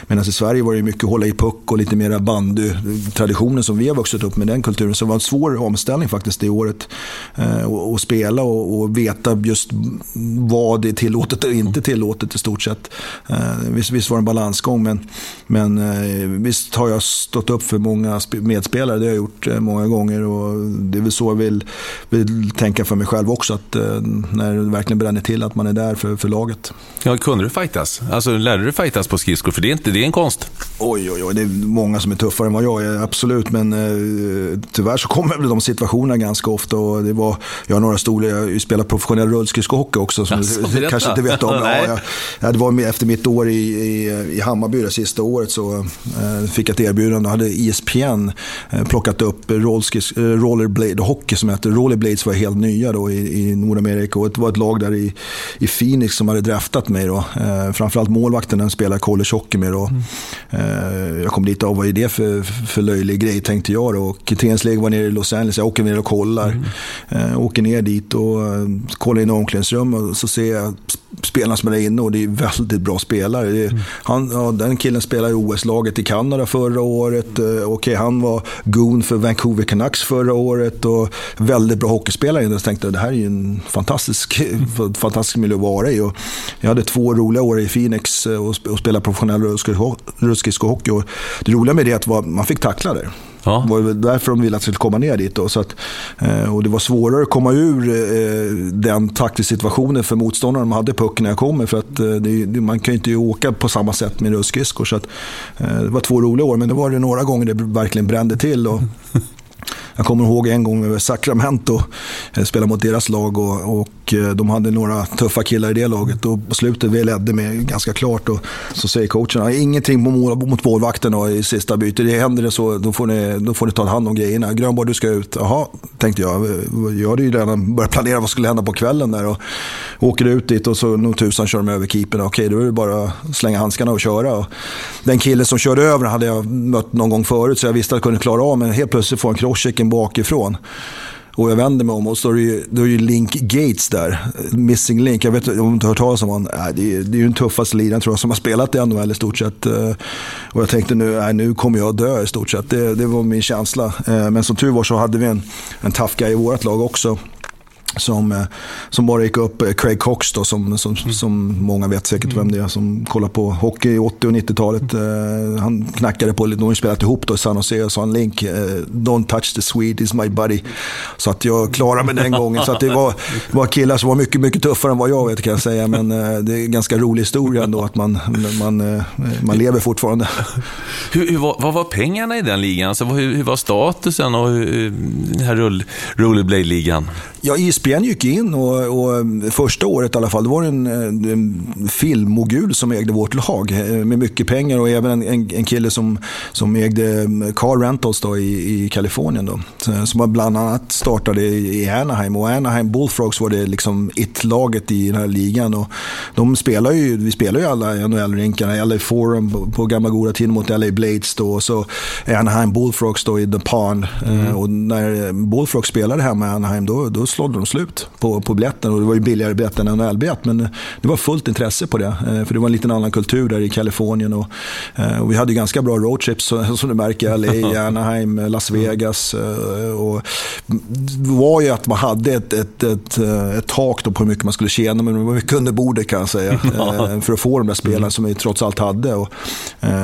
Medan i Sverige var det mycket hålla i puck och lite mera bandy-traditionen som vi har vuxit upp med den kulturen. Så det var en svår omställning faktiskt det året. Eh, och, spela och, och, veta just vad är tillåtet och inte tillåtet i stort sett. Eh, visst, visst var det en balansgång men, men eh, visst har jag stått upp för många medspelare. Det har jag gjort många gånger och det är väl så jag vill, vill tänka för mig själv också. Att när det verkligen bränner till att man är där för, för laget. Ja, kunde du fightas? Alltså lärde du fightas på skridskor? För det är, inte, det är en konst. Oj, oj, oj. Det är många som är tuffare än vad jag är, absolut. Men eh, tyvärr så kommer väl de situationerna ganska ofta. Och det var, jag har några stora, jag spelar professionell rullskridskohockey också. Som alltså, du kanske inte vet om. Ja, jag, det var efter mitt år i, i, i Hammarby, det sista året, så eh, fick jag ett erbjudande. Då hade ESPN eh, plockat upp eh, rollerblade hockey som heter Rollerblades var helt nya då i, i Nordamerika. Och det var ett lag där i, i Phoenix som hade draftat mig. Då. Eh, framförallt målvakten, den spelar college hockey med. Då. Mm. Eh, jag kom dit och vad är det för, för löjlig grej tänkte jag. Då. Och träningsläger var nere i Los Angeles. Jag åker ner och kollar. Mm. Eh, åker ner dit och eh, kollar in i omklädningsrum och så ser jag spelarna som är inne och det är väldigt bra spelare. Mm. Han, ja, den killen spelade i OS-laget i Kanada förra året. Eh, okay, han var goon för Vancouver Canucks förra året och väldigt bra hockeyspelare. Jag tänkte att det här är ju en fantastisk, mm. fantastisk miljö att vara i. Och jag hade två roliga år i Phoenix och, och spelade professionell rullskridskohockey. Det roliga med det var att man fick tackla där. Ja. Det var därför de ville att jag skulle komma ner dit. Då, så att, eh, och det var svårare att komma ur eh, den taktiska situationen för motståndarna de hade pucken när jag kommer. För att eh, det, man kan ju inte åka på samma sätt med rullskridskor. Så att, det var två roliga år, men det var det några gånger det verkligen brände till. Och, Jag kommer ihåg en gång med Sacramento, spelade mot deras lag och, och och eh, de hade några tuffa killar i det laget. Och på slutet, vi ledde med ganska klart. Och så säger coachen, ingenting på mål, mot målvakten i sista bytet. Det händer det så, då får, ni, då får ni ta hand om grejerna. Grönborg, du ska ut. Jaha, tänkte jag. Jag hade ju redan börjat planera vad som skulle hända på kvällen där. Och åker ut dit och så nog tusan kör de över keepern. Okej, då är det bara att slänga handskarna och köra. Och den killen som körde över hade jag mött någon gång förut, så jag visste att jag kunde klara av. Men helt plötsligt får han crosschecken bakifrån. Och jag vänder mig om och så är det ju, då är ju Link Gates där. Missing Link. Jag vet inte om du har hört talas om honom. Det är, det är ju den tuffaste liraren tror jag som har spelat i NHL i stort sett. Eh, och jag tänkte nu, nej, nu kommer jag dö i stort sett. Det, det var min känsla. Eh, men som tur var så hade vi en, en tough guy i vårt lag också som, eh, som bara gick upp. Eh, Craig Cox då, som, som, mm. som många vet säkert vem det är, som kollar på hockey i 80 och 90-talet. Uh, han knackade på lite, de har spelat ihop då i San Jose och sa en link, uh, “Don't touch the Swede, is my buddy”. Så att jag klarade mig den gången. Så att det var, var killar som var mycket, mycket tuffare än vad jag vet kan jag säga. Men uh, det är en ganska rolig historia ändå att man, man, man lever fortfarande. Hur, hur var, vad var pengarna i den ligan? Alltså, hur, hur var statusen och hur, den här rull, rollerblade-ligan? Ja, ISBN gick in och, och, första året i alla fall, det var en, en filmmogul som ägde vårt lag eh, med mycket pengar och även en, en, en kille som, som ägde Car Rentals då i, i Kalifornien. Då, som bland annat startade i Anaheim och Anaheim Bullfrogs var det liksom it-laget i den här ligan. Och de spelar ju, vi spelar ju alla NHL-rinkarna, LA Forum på, på gamla goda tiden mot LA Blades då, och så Anaheim Bullfrogs då i The Pond. Mm. Och när Bullfrogs spelade hemma i Anaheim då, då slådde de slut på, på biljetten. Och det var ju billigare biljett än NHL-biljett. Men det var fullt intresse på det. Eh, för det var en liten annan kultur där i Kalifornien. Och, eh, och vi hade ganska bra roadtrips som du märker. LA, Anaheim, Las Vegas. Eh, och det var ju att man hade ett, ett, ett, ett tak på hur mycket man skulle tjäna. Men det var mycket under bordet kan jag säga. för att få de där spelarna som vi trots allt hade. Och,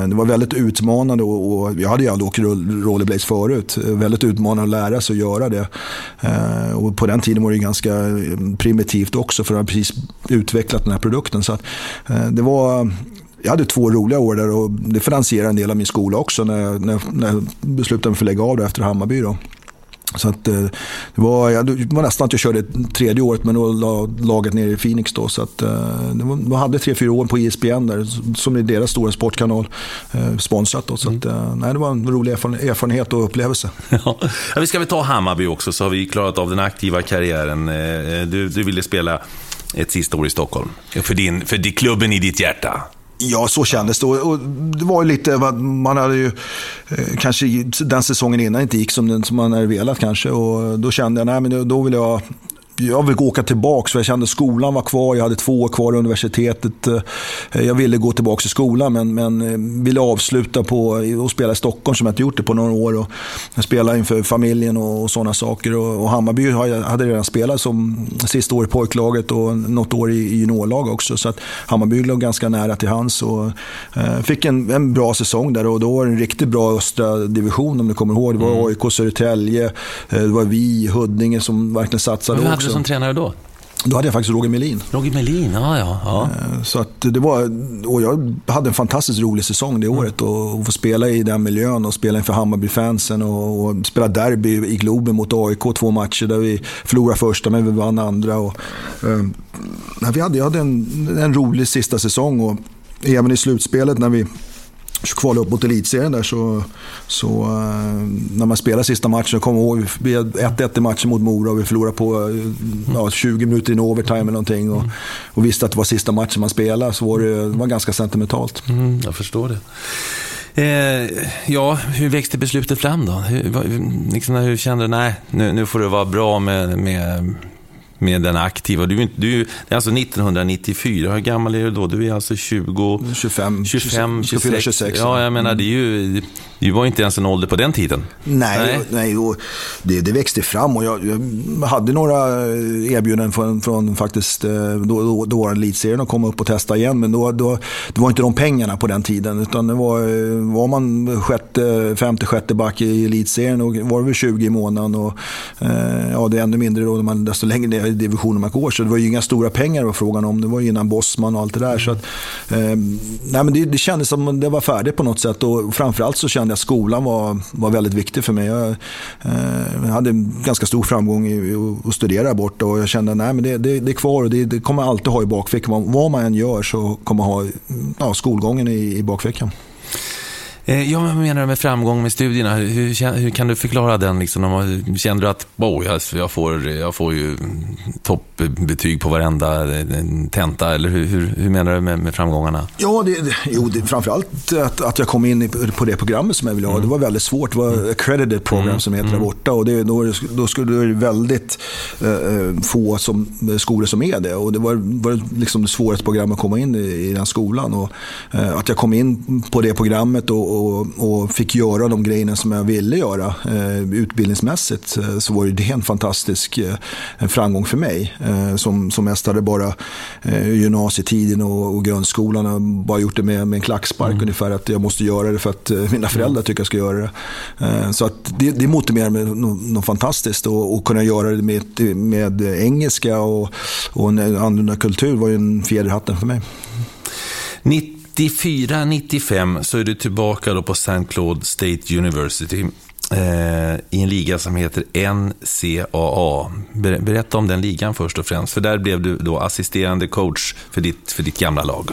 det var väldigt utmanande. Och, och jag hade ju aldrig åkt rollerblades förut. Väldigt utmanande att lära sig att göra det. Och på den tiden var det ganska eh, primitivt också för att ha precis utvecklat den här produkten. Så att, eh, det var jag hade två roliga år där och det finansierade en del av min skola också när jag, när, när jag beslutade mig för att lägga av det efter Hammarby. Då. Så att, eh, det, var, det var nästan att jag körde tredje året men då la laget ner i Phoenix. Då, så att, det var, de hade tre, fyra år på ESPN där, som är deras stora sportkanal, sponsrat. Då, så att, mm. nej, det var en rolig erfarenhet och upplevelse. Ja. vi ska väl ta Hammarby också så har vi klarat av den aktiva karriären. Eh, du, du ville spela ett sista år i Stockholm. För, din, för klubben i ditt hjärta. Ja, så kändes det. Och det var ju lite, man hade ju eh, kanske den säsongen innan inte gick som, den, som man hade velat kanske. Och då kände jag, nej men då vill jag jag vill åka tillbaka för jag kände skolan var kvar. Jag hade två år kvar i universitetet. Eh, jag ville gå tillbaka till skolan men, men eh, ville avsluta på och spela i Stockholm som jag inte gjort det på några år. Och spela inför familjen och, och sådana saker. Och, och Hammarby hade redan spelat som sista år i pojklaget och något år i, i juniorlag också. Så att Hammarby låg ganska nära till hands. Och, eh, fick en, en bra säsong där och då var det en riktigt bra östra division om du kommer ihåg. Det var mm. AIK, Södertälje, eh, det var vi, Huddinge som verkligen satsade också som tränare då? Då hade jag faktiskt Roger Melin. Roger Melin, ja, ja. ja. Eh, så att det var, och jag hade en fantastiskt rolig säsong det året. Och, och få spela i den miljön och spela inför Hammarby-fansen och, och, spela derby i Globen mot AIK. Två matcher där vi förlorade första men vi vann andra. Och, eh, vi hade, jag hade en, en rolig sista säsong och även i slutspelet när vi kvala upp mot elitserien där så, så eh, när man spelar sista matchen, jag kommer ihåg, vi hade 1-1 i matchen mot Mora och vi förlorade på eh, ja, 20 minuter in overtime eller någonting och, och visste att det var sista matchen man spelade så var det, det var ganska sentimentalt. Mm, jag förstår det. Eh, ja, hur växte beslutet fram då? Hur, liksom, hur kände du, nej, nu, nu får det vara bra med, med med den aktiva. Du, du, det är alltså 1994, hur gammal är du då? Du är alltså 20... 25, 25 26. 26 ja, jag menar, det, är ju, det var inte ens en ålder på den tiden. Nej, nej. nej det, det växte fram och jag, jag hade några erbjudanden från, från faktiskt eh, då, då, då var elitserien att komma upp och testa igen. Men då, då, det var inte de pengarna på den tiden. Utan det var, eh, var man sjätte, femte, sjätte back i elitserien och var det väl 20 i månaden. Och, eh, ja, det är ännu mindre då, desto längre ner i divisionen man går. Så det var ju inga stora pengar det var frågan om. Det var innan Bosman och allt det där. Så att, eh, nej, men det, det kändes som det var färdigt på något sätt. Och framförallt så kände jag att skolan var, var väldigt viktig för mig. Jag, eh, hade ganska stor framgång i att studera bort och jag kände att det, det, det är kvar och det, det kommer jag alltid ha i bakfickan. Vad man än gör så kommer man ha ja, skolgången i, i bakfickan. Eh, ja, jag menar med framgång med studierna. Hur, hur kan du förklara den? Liksom, kände du att oh, jag, jag, får, jag får ju toppbetyg på varenda eh, tenta? Eller hur, hur, hur menar du med, med framgångarna? Ja, det, jo, det, framförallt att, att jag kom in på det programmet som jag ville ha. Mm. Det var väldigt svårt. Det var mm. accredited program mm. som heter mm. där borta. Och det, då, då skulle det väldigt eh, få som, skolor som är det. Och det var, var liksom det svåraste programmet att komma in i, i den skolan. Och, eh, att jag kom in på det programmet och, och, och, fick göra de grejerna som jag ville göra eh, utbildningsmässigt eh, så var det en fantastisk eh, framgång för mig. Som, som mest hade bara gymnasietiden och, och grundskolan och bara gjort det med, med en klackspark mm. ungefär. Att jag måste göra det för att mina föräldrar tycker jag ska göra det. Så att det, det motiverar mig något, fantastiskt och, och kunna göra det med, med engelska och, och en annorlunda kultur var ju en fjäder i hatten för mig. 94-95 så är du tillbaka då på St. Claude State University i en liga som heter NCAA. Berätta om den ligan först och främst, för där blev du då assisterande coach för ditt, för ditt gamla lag.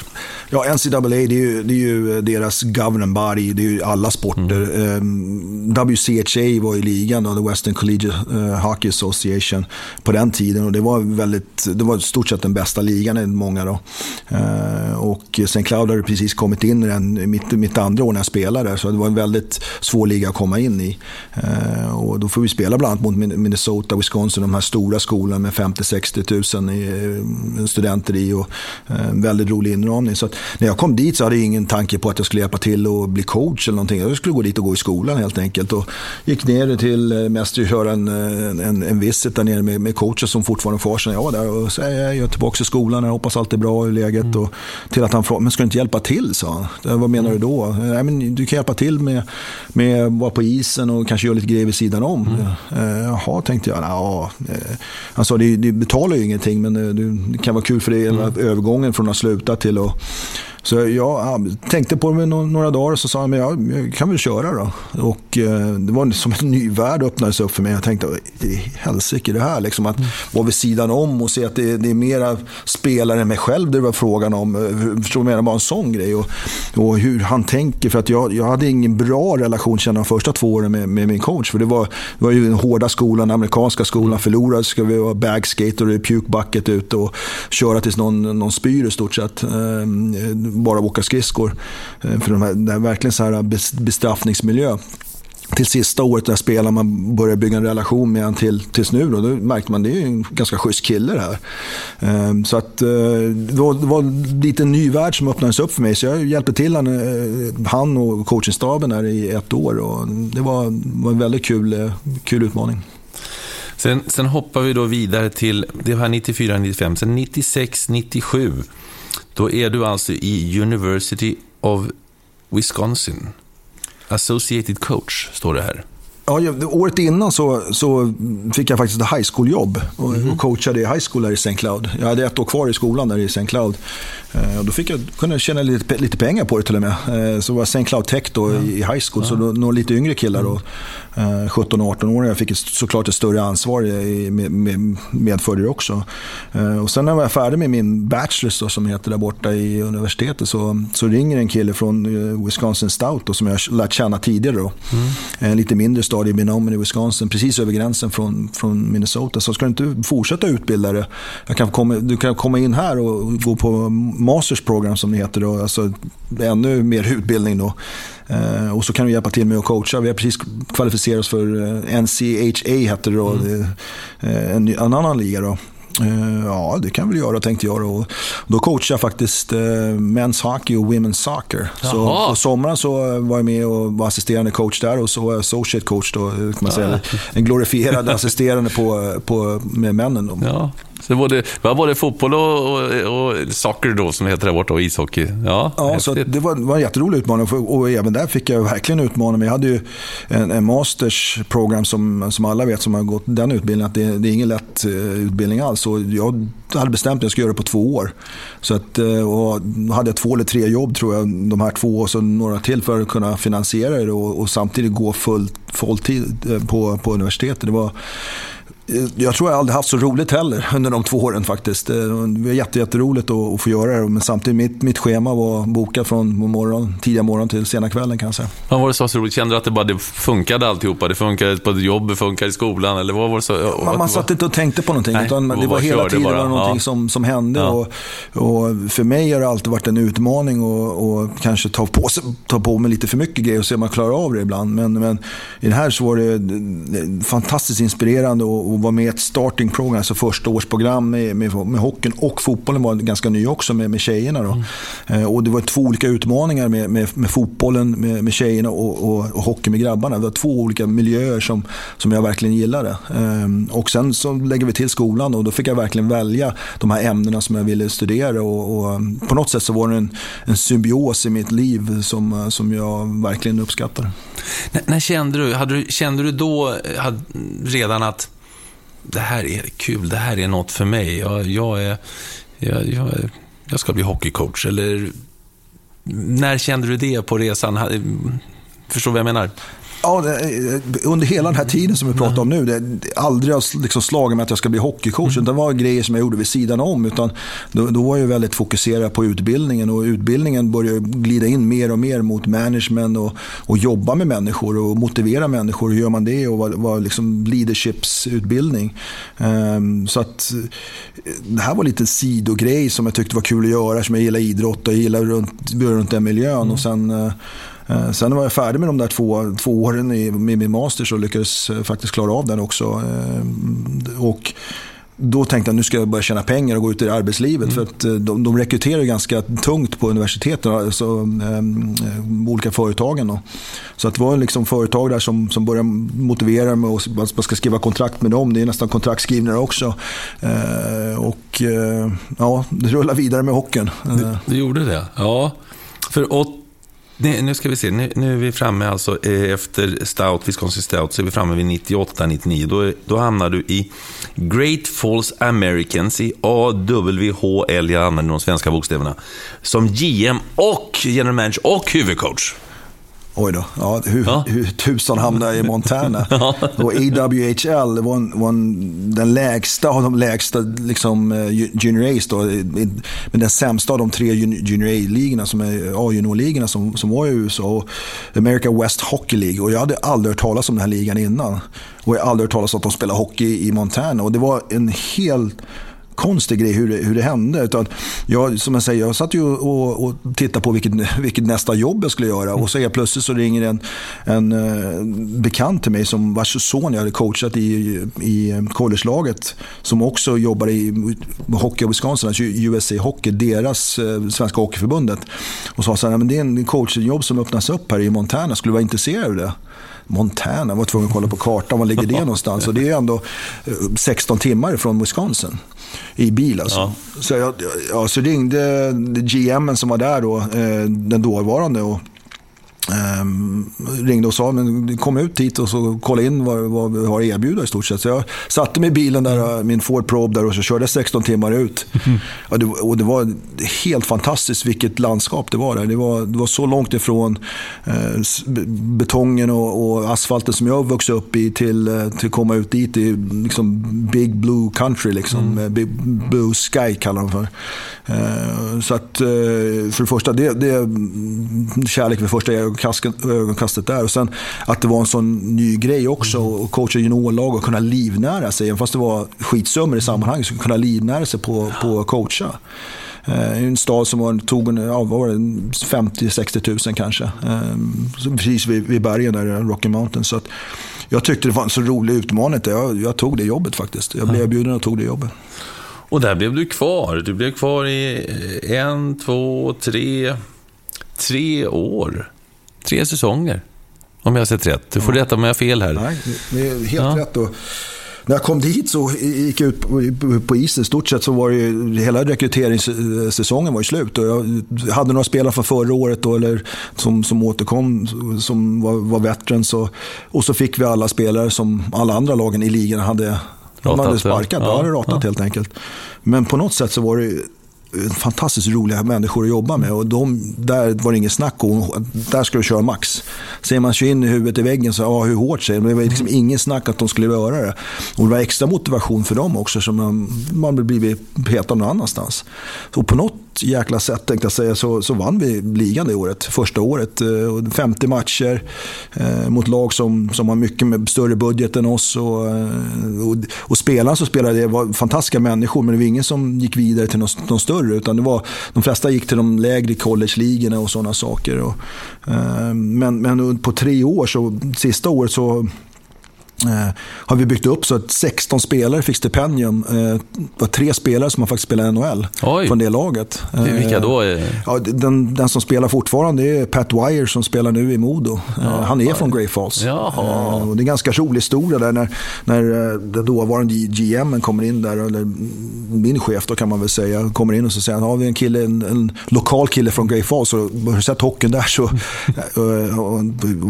Ja, NCAA det är, ju, det är ju deras governing body, det är ju alla sporter. Mm. Eh, WCHA var i ligan, då, the Western Collegiate uh, Hockey Association, på den tiden. Och det var väldigt, det var stort sett den bästa ligan i många. Då. Eh, och St. Cloud hade precis kommit in i den, mitt, mitt andra år när jag spelade, så det var en väldigt svår liga att komma in i. Eh, och då får vi spela bland annat mot Minnesota, Wisconsin, de här stora skolorna med 50-60 000 eh, studenter i och eh, väldigt rolig inramning. Så när jag kom dit så hade jag ingen tanke på att jag skulle hjälpa till och bli coach eller någonting. Jag skulle gå dit och gå i skolan helt enkelt. Och gick ner till och köra en, en, en visit där nere med, med coacher som fortfarande får sedan jag var där. Och så är jag tillbaka i skolan, jag hoppas allt är bra i läget. Mm. Och till att han frågade, men ska du inte hjälpa till? sa han. Vad menar du då? Nej, men du kan hjälpa till med, med att vara på isen och kanske göra lite grejer vid sidan om. Mm. Eh, jaha, tänkte jag. Ja, eh, han sa, det, det betalar ju ingenting men det, det kan vara kul för dig mm. övergången från att sluta till att så jag tänkte på det några dagar och så sa han, men jag, jag kan väl köra då. Och eh, det var som en ny värld öppnades upp för mig. Jag tänkte, helsike det här liksom. Att mm. vara vid sidan om och se att det, det är mera spelare än mig själv det var frågan om. Eh, förstår du? Bara en sån grej. Och, och hur han tänker. För att jag, jag hade ingen bra relation känna de första två åren med, med min coach. För det var, det var ju den hårda skolan, den amerikanska skolan. Förlorade ska vi vara bagskater och puke bucket ut och köra tills någon, någon spyr i stort sett. Ehm, bara åka skridskor. Eh, för de här, det är verkligen så här eh, bestraffningsmiljö till sista året när jag spelade, man började bygga en relation med honom till, tills nu. Då, då märkte man att det är en ganska schysst kille det här. Ehm, så att, eh, det, var, det var lite en ny värld som öppnades upp för mig. Så jag hjälpte till han, han och coachingstaben här i ett år. Och det var, var en väldigt kul, kul utmaning. Sen, sen hoppar vi då vidare till, det var 94-95, sen 96-97 då är du alltså i University of Wisconsin. Associated coach, står det här. Ja, året innan så, så fick jag faktiskt ett high school-jobb och, mm. och coachade i high school där i St. Cloud. Jag hade ett år kvar i skolan där i St. Cloud. Eh, och då fick jag kunna tjäna lite, lite pengar på det till och med. Eh, så var St. Cloud Tech då ja. i high school, ja. så några lite yngre killar. Då, 17-18-åringar. Jag fick såklart ett större ansvar med, med, medför det också. Eh, och sen när jag var färdig med min bachelor då, som heter där borta i universitetet så, så ringer en kille från Wisconsin Stout då, som jag lärt känna tidigare. Då. Mm. En lite mindre stad i Menominee i Wisconsin, precis över gränsen från, från Minnesota. Så ska du inte fortsätta utbilda dig? kan komma, du kan komma in här och gå på Masters program som det heter. Då, alltså ännu mer utbildning då. Eh, och så kan du hjälpa till med att coacha. Vi har precis kvalificerat oss för eh, NCHA, hette det då. Mm. Eh, en, en, annan liga då. Ja, det kan jag väl göra, tänkte jag. Och då coachade jag faktiskt eh, Men's Hockey och Women's Soccer. Så på sommaren så var jag med och var assisterande coach där och så var jag associate coach då, kan man säga. En glorifierad assisterande på, på, med männen. Då. Ja. Så både, var både fotboll och, och, och soccer då, som heter där borta, och ishockey. Ja, ja så det var, var en jätterolig utmaning och även där fick jag verkligen utmana mig. Jag hade ju en, en masters program som, som alla vet som har gått den utbildningen, att det, det är ingen lätt eh, utbildning alls. Och jag hade bestämt att jag skulle göra det på två år. Så att, eh, och hade jag två eller tre jobb tror jag, de här två och så några till för att kunna finansiera det och, och samtidigt gå full, full tid eh, på, på universitetet. Det var, jag tror jag aldrig haft så roligt heller under de två åren faktiskt. Det var jätteroligt att få göra det. Men samtidigt, mitt, mitt schema var bokat från morgon, tidiga morgon till sena kvällen kan jag säga. Vad var det så, så roligt? Kände du att det bara det funkade alltihopa? Det funkade på ett jobb, det funkade i skolan? Eller vad var det så, man man satt inte och tänkte på någonting. Nej, utan det var hela tiden bara. var någonting ja. som, som hände. Ja. Och, och, för mig har det alltid varit en utmaning att kanske ta på, sig, ta på mig lite för mycket grejer och se om man klarar av det ibland. Men, men i det här så var det fantastiskt inspirerande och, och var med i ett starting program, alltså första årsprogram med, med, med hockeyn och fotbollen var ganska ny också med, med tjejerna. Då. Mm. Eh, och det var två olika utmaningar med, med, med fotbollen med, med tjejerna och, och, och hockey med grabbarna. Det var två olika miljöer som, som jag verkligen gillade. Eh, och sen så lägger vi till skolan och då fick jag verkligen välja de här ämnena som jag ville studera. Och, och på något sätt så var det en, en symbios i mitt liv som, som jag verkligen uppskattar. När, när kände du, hade du, kände du då hade, redan att det här är kul, det här är något för mig. Jag, jag, är, jag, jag, jag ska bli hockeycoach. Eller när kände du det på resan? Förstår du vad jag menar? Ja, det, under hela den här tiden som vi pratar om nu, det, aldrig har liksom slagit mig att jag ska bli hockeycoach. Mm. Det var grejer som jag gjorde vid sidan om. Utan då, då var jag väldigt fokuserad på utbildningen och utbildningen började glida in mer och mer mot management och, och jobba med människor och motivera människor. Hur gör man det? Och vad, vad liksom leadershipsutbildning. Um, så att det här var lite sidogrej som jag tyckte var kul att göra. Som jag gillar idrott och jag gillar runt, runt den miljön. Mm. Och sen Eh, sen var jag färdig med de där två, två åren i, med min master så lyckades jag faktiskt klara av den också. Eh, och då tänkte jag nu ska jag börja tjäna pengar och gå ut i arbetslivet. Mm. För att eh, de, de rekryterar ganska tungt på universiteten, alltså, eh, olika företagen. Då. Så att det var liksom företag där som, som började motivera mig och man ska skriva kontrakt med dem. Det är nästan kontraktskrivningar också. Eh, och eh, ja, det rullar vidare med hockeyn. Det, det gjorde det? Ja. För Nej, nu ska vi se. Nu, nu, är vi framme alltså eh, efter Stout, Wisconsin Stout, så är vi framme vid 98-99. Då, då hamnar du i Great Falls Americans i AWHL, jag använder de svenska bokstäverna, som GM och general manager och huvudcoach. Oj då. Ja, hur, ja. hur tusan hamnade jag i Montana? ja. Och EWHL var, en, var en, den lägsta av de lägsta liksom, uh, Junior A's. Då, men den sämsta av de tre Junior A-ligorna, som är A-junior-ligorna som, som var i USA. Och America West Hockey League. Och jag hade aldrig hört talas om den här ligan innan. Och jag hade aldrig hört talas om att de spelar hockey i Montana. Och det var en helt jättekonstig grej hur det, hur det hände. Utan jag, som jag säger, jag satt ju och, och tittade på vilket, vilket nästa jobb jag skulle göra. Och så är plötsligt så ringer en, en uh, bekant till mig som vars son jag hade coachat i, i collegelaget. Som också jobbar i Hockey of Wisconsin, alltså USA Hockey, deras uh, svenska hockeyförbundet. Och sa så här, men det är en coachjobb som öppnas upp här i Montana, skulle du vara intresserad av det? Montana, var tvungen att kolla på kartan, var ligger det någonstans? Och det är ändå 16 eh, timmar från Wisconsin i bil. Alltså. Ja. Så, jag, ja, så ringde GM som var där då, eh, den dåvarande. Och, Um, ringde och sa, men kom ut hit och så kolla in vad, vad vi har att erbjuda i stort sett. Så jag satte mig i bilen, där, min Ford Probe där och så körde 16 timmar ut. Mm. Och, det, och, det, var helt fantastiskt vilket landskap det var där. Det var, det var så långt ifrån eh, betongen och, och, asfalten som jag vuxit upp i till, eh, att komma ut dit i liksom Big Blue Country. Liksom. Mm. Big Blue Sky kallar de för. Eh, så att eh, för det första, det, det är kärlek vid första ögonkastet där. Och sen att det var en sån ny grej också. Mm. att coacha juniorlag och kunna livnära sig. Även fast det var skitsummor i sammanhanget så kunna livnära sig på, på coacha. Eh, en stad som var, tog ja, 50-60 000 kanske. Precis vid, vid bergen där, Rocky Mountain. Så att jag tyckte det var en så rolig utmaning. Jag, jag tog det jobbet faktiskt. Jag blev erbjuden och tog det jobbet. Och där blev du kvar. Du blev kvar i en, två, tre, tre år. Tre säsonger. Om jag har sett rätt. Du får rätta om jag har fel här. Nej, det är helt ja. rätt. Och när jag kom dit så gick jag ut på isen. I stort sett så var ju, hela rekryteringssäsongen var ju slut. Och jag hade några spelare från förra året då, eller som, som återkom, som var, var veterans. Och, och så fick vi alla spelare som alla andra lagen i ligan hade Ratat, hade sparkat, ja, hade ratat ja. helt enkelt. Men på något sätt så var det fantastiskt roliga människor att jobba med. Och de, där var det inget snack om. Där ska du köra max. Ser man sig in i huvudet i väggen så, ja hur hårt säger det? var liksom mm. ingen snack att de skulle göra det. Och det var extra motivation för dem också. Så man, man blivit petad någon annanstans. Så på något jäkla sätt tänkte jag säga så, så vann vi ligan det året. Första året. Eh, 50 matcher eh, mot lag som, som har mycket med större budget än oss. Och, eh, och, och spelarna som spelade det var fantastiska människor men det var ingen som gick vidare till någon, någon större. Utan det var, de flesta gick till de lägre college-ligorna och sådana saker. Och, eh, men, men på tre år, så sista året så Eh, har vi byggt upp så att 16 spelare fick stipendium. Eh, det var tre spelare som har faktiskt spelat NHL Oj. från det laget. Vilka då? Eh, ja, den, den som spelar fortfarande är Pat Wire som spelar nu i Modo. Ja, han är ja. från Grey Falls. Och det är en ganska rolig historia där när, när den dåvarande GM kommer in där, eller min chef då kan man väl säga, kommer in och så säger han, har vi en kille, en, en lokal kille från Grey Falls, och har du sett hockeyn där så,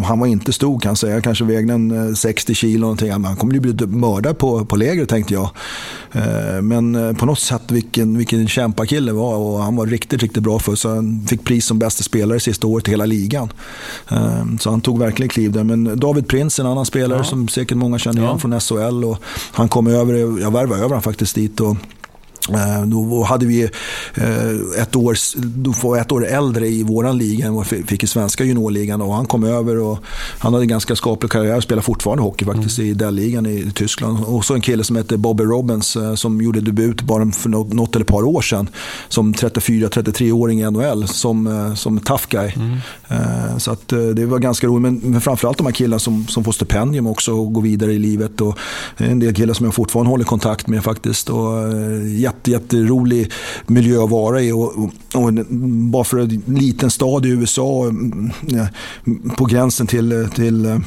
han var inte stor kan jag säga, kanske vägde en 60 kilo bil någonting. Han kommer bli mördad på, på lägret tänkte jag. Eh, men eh, på något sätt vilken, vilken kämpakille var och han var riktigt, riktigt bra för Så han fick pris som bästa spelare sista året i hela ligan. Eh, så han tog verkligen kliv där. Men David Prins, en annan spelare ja. som säkert många känner igen ja. från SHL. Och han kom över, jag värvade över honom faktiskt dit. Och, då hade vi eh, ett år, då var ett år äldre i våran liga än vad vi fick i svenska juniorligan. Och han kom över och han hade en ganska skaplig karriär. Spelar fortfarande hockey faktiskt mm. i den ligan i Tyskland. Och så en kille som heter Bobby Robbins eh, som gjorde debut bara för något eller ett par år sedan. Som 34-33-åring i NHL som, som tough guy. Mm. Så att det var ganska roligt. Men, men framförallt de här killarna som, som får stipendium också och går vidare i livet. Och en del killar som jag fortfarande håller kontakt med faktiskt. Och, jätte, jätterolig miljö att vara i. Och, och, och bara för en liten stad i USA mm, på gränsen till, till, eh,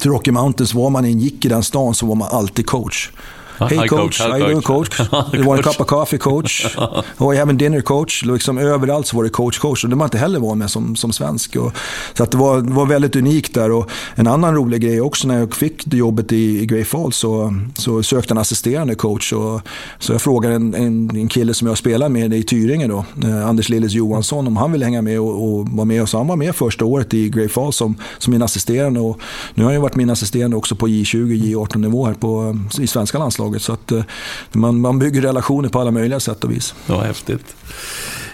till Rocky Mountains, var man än gick i den stan så var man alltid coach. Hej coach, how you doing coach? you want a cup of coffee coach? oh, you having dinner coach? Liksom, överallt så var det coach, coach. Och det var inte heller van med som, som svensk. Och, så att det var, var väldigt unikt där. Och en annan rolig grej också när jag fick jobbet i, i Grey Falls så, så sökte en assisterande coach. Och, så jag frågade en, en, en kille som jag spelar med i Tyringe då, eh, Anders Lilles Johansson, om han ville hänga med och, och vara med. Och så han var med första året i Grey Falls som, som min assisterande. Och nu har jag varit min assisterande också på J20, J18 nivå här på, i svenska landslaget landslaget. Så att eh, man, man bygger relationer på alla möjliga sätt och vis. Ja, häftigt.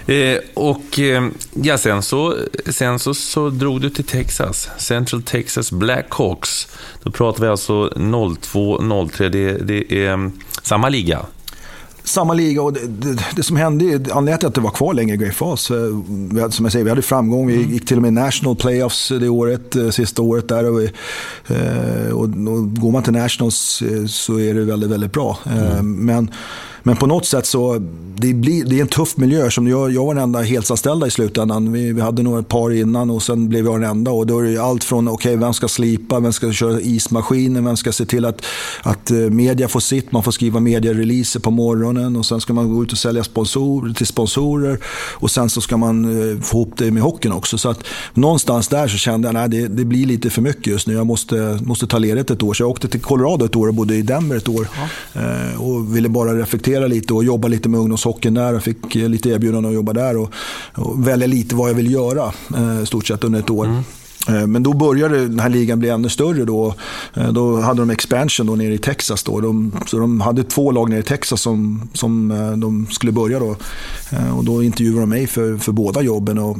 Eh, och eh, ja, sen, så, sen så, så drog du till Texas, Central Texas Blackhawks. Då pratar vi alltså 02-03, det, det är mm, samma liga samma liga och det, det, det som hände, anledningen till att det var kvar längre i eh, som jag säger, vi hade framgång. Vi mm. gick till och med National Playoffs det året, eh, sista året där. Och, vi, och, och går man till Nationals så är det väldigt, väldigt bra. Mm. Men men på något sätt så, det, blir, det är en tuff miljö. Som jag, jag var den enda heltidsanställda i slutändan. Vi, vi hade nog ett par innan och sen blev jag den enda. Och då är det allt från, okej, okay, vem ska slipa, vem ska köra ismaskinen, vem ska se till att, att eh, media får sitt. Man får skriva mediereleaser på morgonen och sen ska man gå ut och sälja sponsor, till sponsorer. Och sen så ska man eh, få ihop det med hockeyn också. Så att någonstans där så kände jag, nej det, det blir lite för mycket just nu. Jag måste, måste ta ledigt ett år. Så jag åkte till Colorado ett år och bodde i Denver ett år. Ja. Eh, och ville bara reflektera reflektera lite och jobba lite med ungdomshockeyn där. Jag fick eh, lite erbjudanden att jobba där och, och välja lite vad jag vill göra eh, stort sett under ett år. Mm. Eh, men då började den här ligan bli ännu större. Då, då hade de expansion då nere i Texas. Då. De, så de hade två lag nere i Texas som, som de skulle börja. Då. Och då intervjuade de mig för, för båda jobben. Och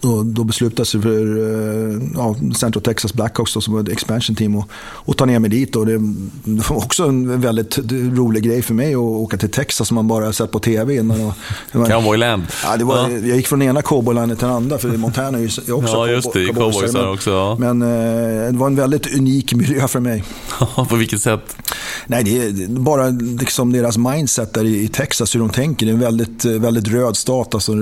och då beslutade sig för eh, ja, Central Texas Blackhawks då, som var ett expansion team och, och ta ner mig dit. Och det, det var också en väldigt rolig grej för mig att åka till Texas som man bara sett på tv innan. Och, Cowboyland. Ja, det var, ja. Jag gick från ena cowboylandet till den andra för Montana är ju också Ja, just det. Cowboysar också. Ja. Men eh, det var en väldigt unik miljö för mig. på vilket sätt? Nej, det är bara liksom deras mindset där i Texas, hur de tänker. Det är en väldigt, väldigt röd stat, alltså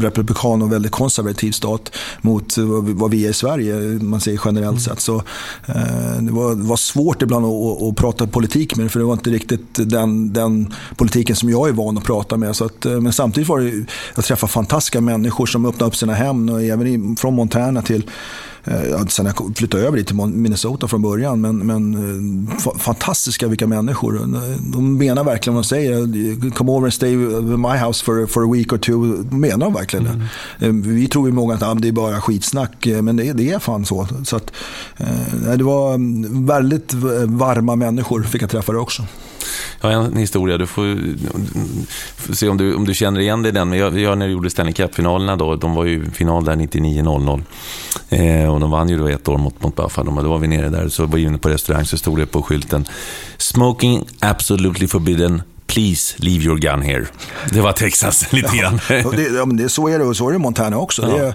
republikan och väldigt konservativ stat mot vad vi är i Sverige, man säger generellt mm. sett. Så, eh, det var, var svårt ibland att, att, prata politik med för det var inte riktigt den, den politiken som jag är van att prata med. Så att, eh, men samtidigt var det, jag träffade fantastiska människor som öppnade upp sina hem, och även från Montana till sen jag flyttade över dit till Minnesota från början. Men, men eh, fantastiska vilka människor. De menar verkligen vad de säger. Come over and stay with my house for, for a week or two. De menar de verkligen mm. det. Vi tror ju många att ah, det är bara skitsnack. Men det, det är fan så. så att, det var mm, väldigt varma människor fick jag träffa det också. Jag har en historia, du får, se om du, om du känner igen dig i den. Men jag, jag när jag gjorde Stanley Cup-finalerna då, de var ju final där 99-00. Eh, och de vann ju då ett år mot, mot Buffalo. Då var vi nere där, så var vi inne på restaurang, så stod det på skylten Smoking absolutely forbidden Please leave your gun here. Det var Texas lite grann. Ja, det, ja, men det, så är det och så är det i Montana också. Ja.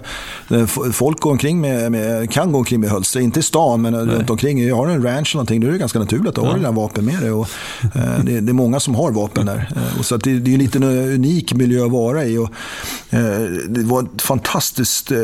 Det är, folk går omkring med, med, kan gå omkring med hölster, inte i stan men Nej. runt omkring. Jag har en ranch eller någonting, då är det ganska naturligt att du ja. har dina vapen med dig. Och, eh, det, det, är många som har vapen där. Eh, och så det, det är en liten unik miljö att vara i. Och, eh, det var ett fantastiskt eh,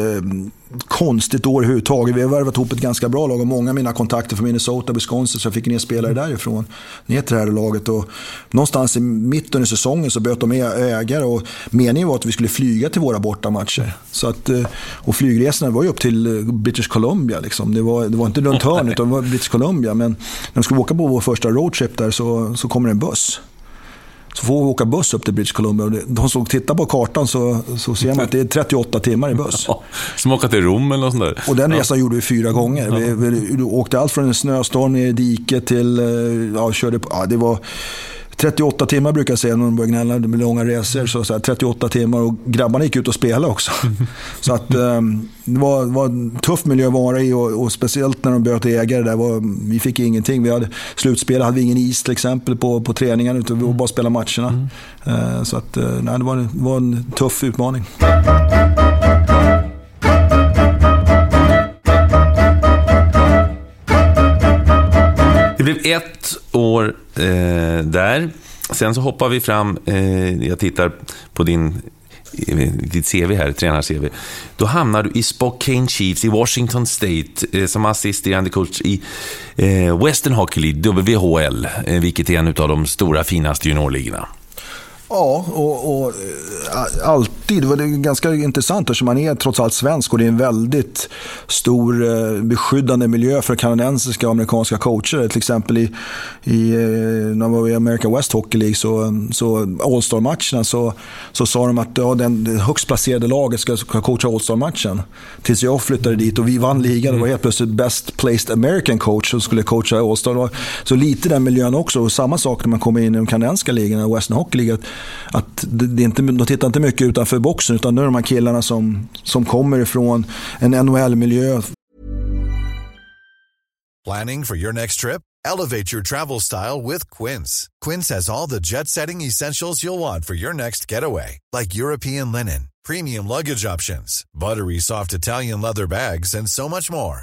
konstigt år överhuvudtaget. Vi har värvat ihop ett ganska bra lag och många av mina kontakter från Minnesota, Wisconsin, så jag fick ner spelare därifrån ner till det här laget. Och någonstans i mitten under säsongen så böt de med ägare och meningen var att vi skulle flyga till våra bortamatcher. Så att, eh, och flygresorna var ju upp till eh, British Columbia. Liksom. Det, var, det var inte runt hörnet, utan det var British Columbia. Men när de skulle åka på vår första roadtrip där så, så kommer en buss. Så får vi åka buss upp till British Columbia. De som tittar på kartan så, så ser man att det är 38 timmar i buss. Ja, som åka till Rom eller något sånt där. Och den resan ja. gjorde vi fyra gånger. Vi, vi, åkte allt från en snöstorm ner i diket till, eh, ja, körde på, ja, det var 38 timmar brukar jag säga när de börjar gnälla med långa resor. Så, så här, 38 timmar och grabbarna gick ut och spelade också. så att, um, det var, var en tuff miljö att vara i och, och speciellt när de bytte ägare. Där var, vi fick ingenting. Vi hade, slutspel hade vi ingen is till exempel på, på träningen utan vi var bara spela matcherna. Mm. Uh, så att, uh, nej, det, var, det var en tuff utmaning. Blev ett år eh, där. Sen så hoppar vi fram, eh, jag tittar på din eh, ditt CV här, tränar-CV. Då hamnar du i Spokane Chiefs i Washington State eh, som assisterande coach i eh, Western Hockey League, WHL, eh, vilket är en av de stora finaste juniorligorna. Ja, och, och, eh, alltid. Det är ganska intressant eftersom man är trots allt svensk och det är en väldigt stor eh, beskyddande miljö för kanadensiska och amerikanska coacher. Till exempel i, i eh, när man var i American West Hockey League, så, så All-Star-matcherna, så, så sa de att ja, den högst placerade laget ska, ska coacha All-Star-matchen. Tills jag flyttade dit och vi vann ligan. Det var helt plötsligt Best Placed American Coach som skulle coacha All-Star. Så lite den miljön också. Och samma sak när man kommer in i de kanadensiska ligorna, Western Hockey League att det är inte, de tittar inte mycket utanför boxen utan nu är de här killarna som, som kommer ifrån en NHL-miljö. Planning for your next trip? Elevate your travel style with Quince. Quince has all the jet-setting essentials you'll want for your next getaway. Like European linen, premium luggage options, buttery soft Italian leather bags and so much more.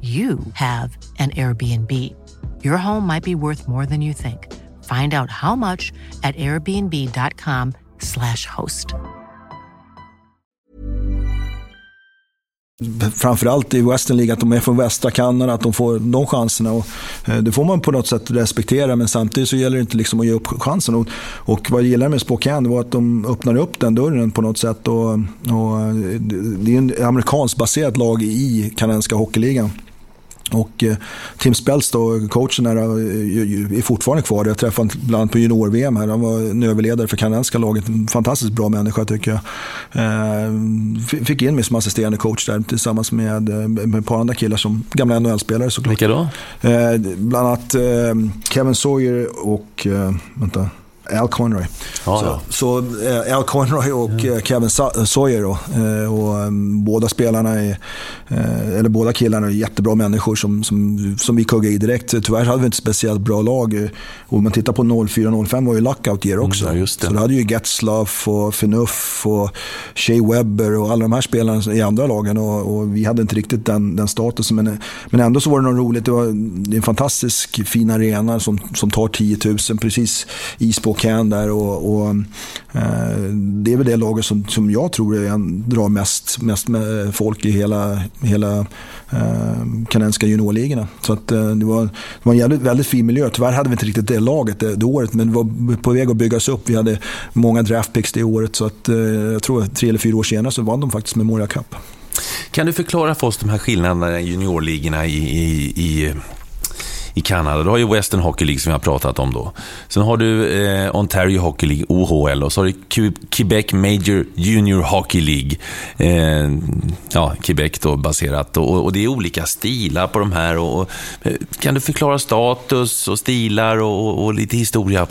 you have an Airbnb. Your home might be worth more than you think. Find out how much at airbnb.com/slash host. framförallt i Western League, att de är från västra Kanada, att de får de chanserna. Och, eh, det får man på något sätt respektera, men samtidigt så gäller det inte liksom att ge upp chansen. Och, och vad jag gillar med Spokane var att de öppnade upp den dörren på något sätt. Och, och eh, det är en amerikanskt baserat lag i kanadensiska hockeyligan. Och eh, Tim Spells, då, coachen, här, är fortfarande kvar. Jag träffade honom bland annat på junior-VM. Här. Han var en överledare för kanadensiska laget. En fantastiskt bra människa tycker jag. Eh, fick in mig som assisterande coach där tillsammans med, eh, med ett par andra killar som gamla NHL-spelare såklart. Vilka då? Eh, bland annat eh, Kevin Sawyer och, eh, vänta, Al Conroy. Ja, så, ja. så eh, Al Conroy och ja. Kevin Sawyer då, eh, och um, båda spelarna är, eh, eller båda killarna är jättebra människor som, som, som vi kuggade i direkt. Tyvärr hade vi inte speciellt bra lag. Och om man tittar på 04-05 var ju lockout year också. Mm, ja, det. Så då hade ju Getzlaff och Finuff och Shea Webber och alla de här spelarna i andra lagen och, och vi hade inte riktigt den, den statusen. Men, men ändå så var det något roligt. Det var det är en fantastisk fin arena som, som tar 10 000 precis i Spokane där. Och, och eh, det är väl det laget som, som jag tror är, drar mest, mest med folk i hela, hela eh, kanadensiska juniorligorna. Så att, eh, det, var, det var en jävligt, väldigt fin miljö. Tyvärr hade vi inte riktigt det laget det, det året, men det var på väg att byggas upp. Vi hade många draftpicks det året, så att, eh, jag tror att tre eller fyra år senare så vann de faktiskt Memorial Cup. Kan du förklara för oss de här skillnaderna i juniorligorna i, i, i i Kanada. Du har ju Western Hockey League som vi har pratat om då. Sen har du eh, Ontario Hockey League, OHL, och så har du Quebec Major Junior Hockey League. Eh, ja, Quebec då baserat. Och, och, det är olika stilar på de här. Och, och eh, kan du förklara status och stilar och, och, lite historia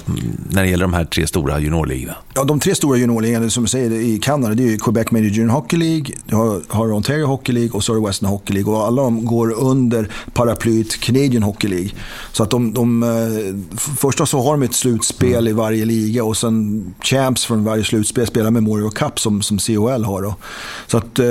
när det gäller de här tre stora juniorligorna? Ja, de tre stora juniorligorna som du säger i Kanada, det är Quebec Major Junior Hockey League, du har, har Ontario Hockey League och så har du Western Hockey League. Och alla de går under paraplyet Canadian Hockey League. Så att de, de eh, första så har de ett slutspel i varje liga och sen champs från varje slutspel spelar Memorial Cup som, som COL har. Då. Så att eh,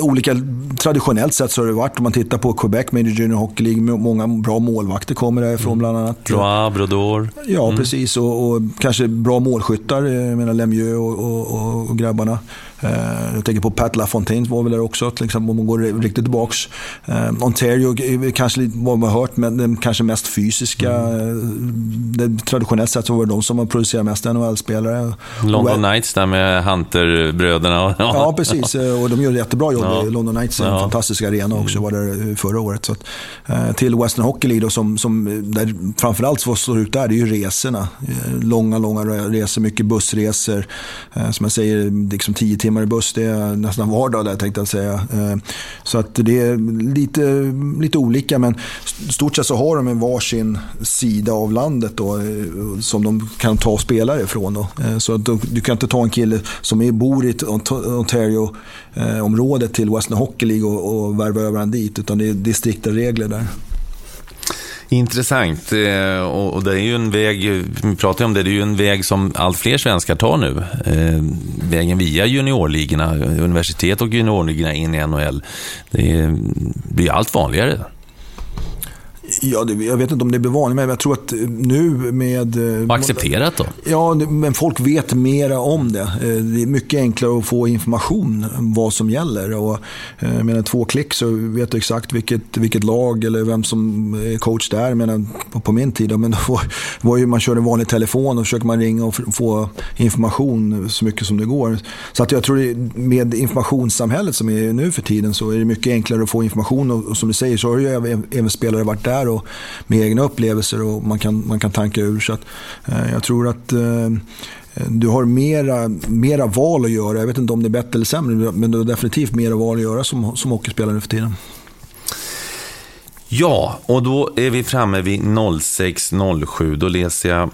olika, traditionellt sett så har det varit, om man tittar på Quebec Major Junior Hockey League, många bra målvakter kommer därifrån bland annat. Droit, Brodor. Ja, mm. precis. Och, och, kanske bra målskyttar, eh, jag menar Lemieux och, och, och grabbarna. Eh, jag tänker på Pat LaFontaine var väl där också, till exempel om man går riktigt tillbaks. Eh, Ontario kanske vad man har hört, men den kanske mest fysiska. Mm. Det, traditionellt sett så var det de som har producerat mest NHL-spelare. London Knights där med Hunter-bröderna. Ja. ja, precis. Och de gör ett jättebra jobb. Ja. London Knights är en ja. fantastisk arena också, var där förra året. Så att, till Western Hockey League då, som, som där framförallt vad står ut där, det är ju resorna. Långa, långa resor, mycket bussresor. Som jag säger, liksom 10 timmar i buss, det är nästan vardag där tänkte jag säga. Eh, så att det är lite, lite olika men stort sett så har de en varsin sida av landet då, eh, som de kan ta spelare ifrån. Då. Eh, så att du kan inte ta en kille som är, bor i Ontario-området till Western Hockey League och, och värva över honom dit utan det är, det är strikta regler där. Intressant. Eh, och det är ju en väg, vi pratar om det, det är ju en väg som allt fler svenskar tar nu. Eh, vägen via juniorligorna, universitet och juniorligorna in i NHL. Det blir allt vanligare. Ja, det, jag vet inte om det blir vanligt, men jag tror att nu med... Och accepterat då? Ja, men folk vet mera om det. Eh, det är mycket enklare att få information om vad som gäller. Och eh, med två klick så vet du exakt vilket, vilket lag eller vem som är coach där. Men på, på min tid men då var ju, man körde en vanlig telefon och försöker man ringa och få information så mycket som det går. Så att jag tror med informationssamhället som är nu för tiden så är det mycket enklare att få information. Och, och som du säger så har ju även, även spelare varit där karriär och med egna upplevelser och man kan, man kan tanka ur. Så att, eh, jag tror att eh, eh, du har mera, mera val att göra. Jag vet inte om det är bättre eller sämre, men du har definitivt mera val att göra som, som hockeyspelare nu för tiden. Ja, och då är vi framme vid 06.07. Då läser jag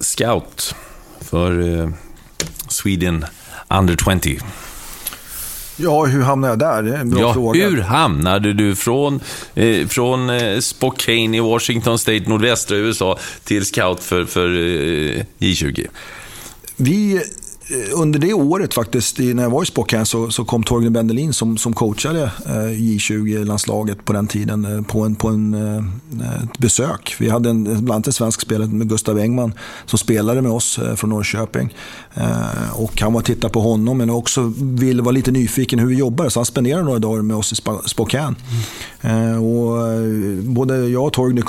Scout för eh, Sweden Under 20. Ja, hur hamnade jag där? Det är en bra ja, fråga. Hur hamnade du från, eh, från eh, Spokane i Washington State, nordvästra USA, till scout för, för eh, J20? Vi under det året faktiskt, när jag var i Spokane, så, så kom Torgny Bendelin som, som coachade eh, J20-landslaget på den tiden eh, på, en, på en, ett besök. Vi hade en, bland annat en svensk spelare med Gustav Engman som spelade med oss från Norrköping. Och han var och tittade på honom men också ville vara lite nyfiken hur vi jobbar. Så han spenderade några dagar med oss i Spokane. Mm. Och både jag och Torgny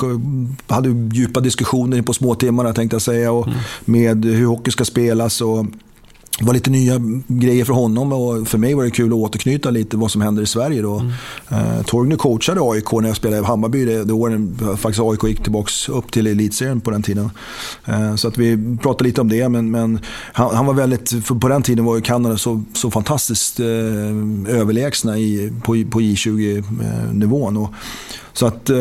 hade djupa diskussioner på småtimmarna tänkte jag säga. Och mm. Med hur hockey ska spelas. Och det var lite nya grejer för honom och för mig var det kul att återknyta lite vad som händer i Sverige. Då. Mm. Uh, Torgny coachade AIK när jag spelade i Hammarby. Det, det åren faktiskt AIK gick tillbaka upp till elitserien på den tiden. Uh, så att vi pratade lite om det. Men, men han, han, var väldigt, för på den tiden var ju Kanada så, så fantastiskt uh, överlägsna i, på, på J20-nivån. Så att eh,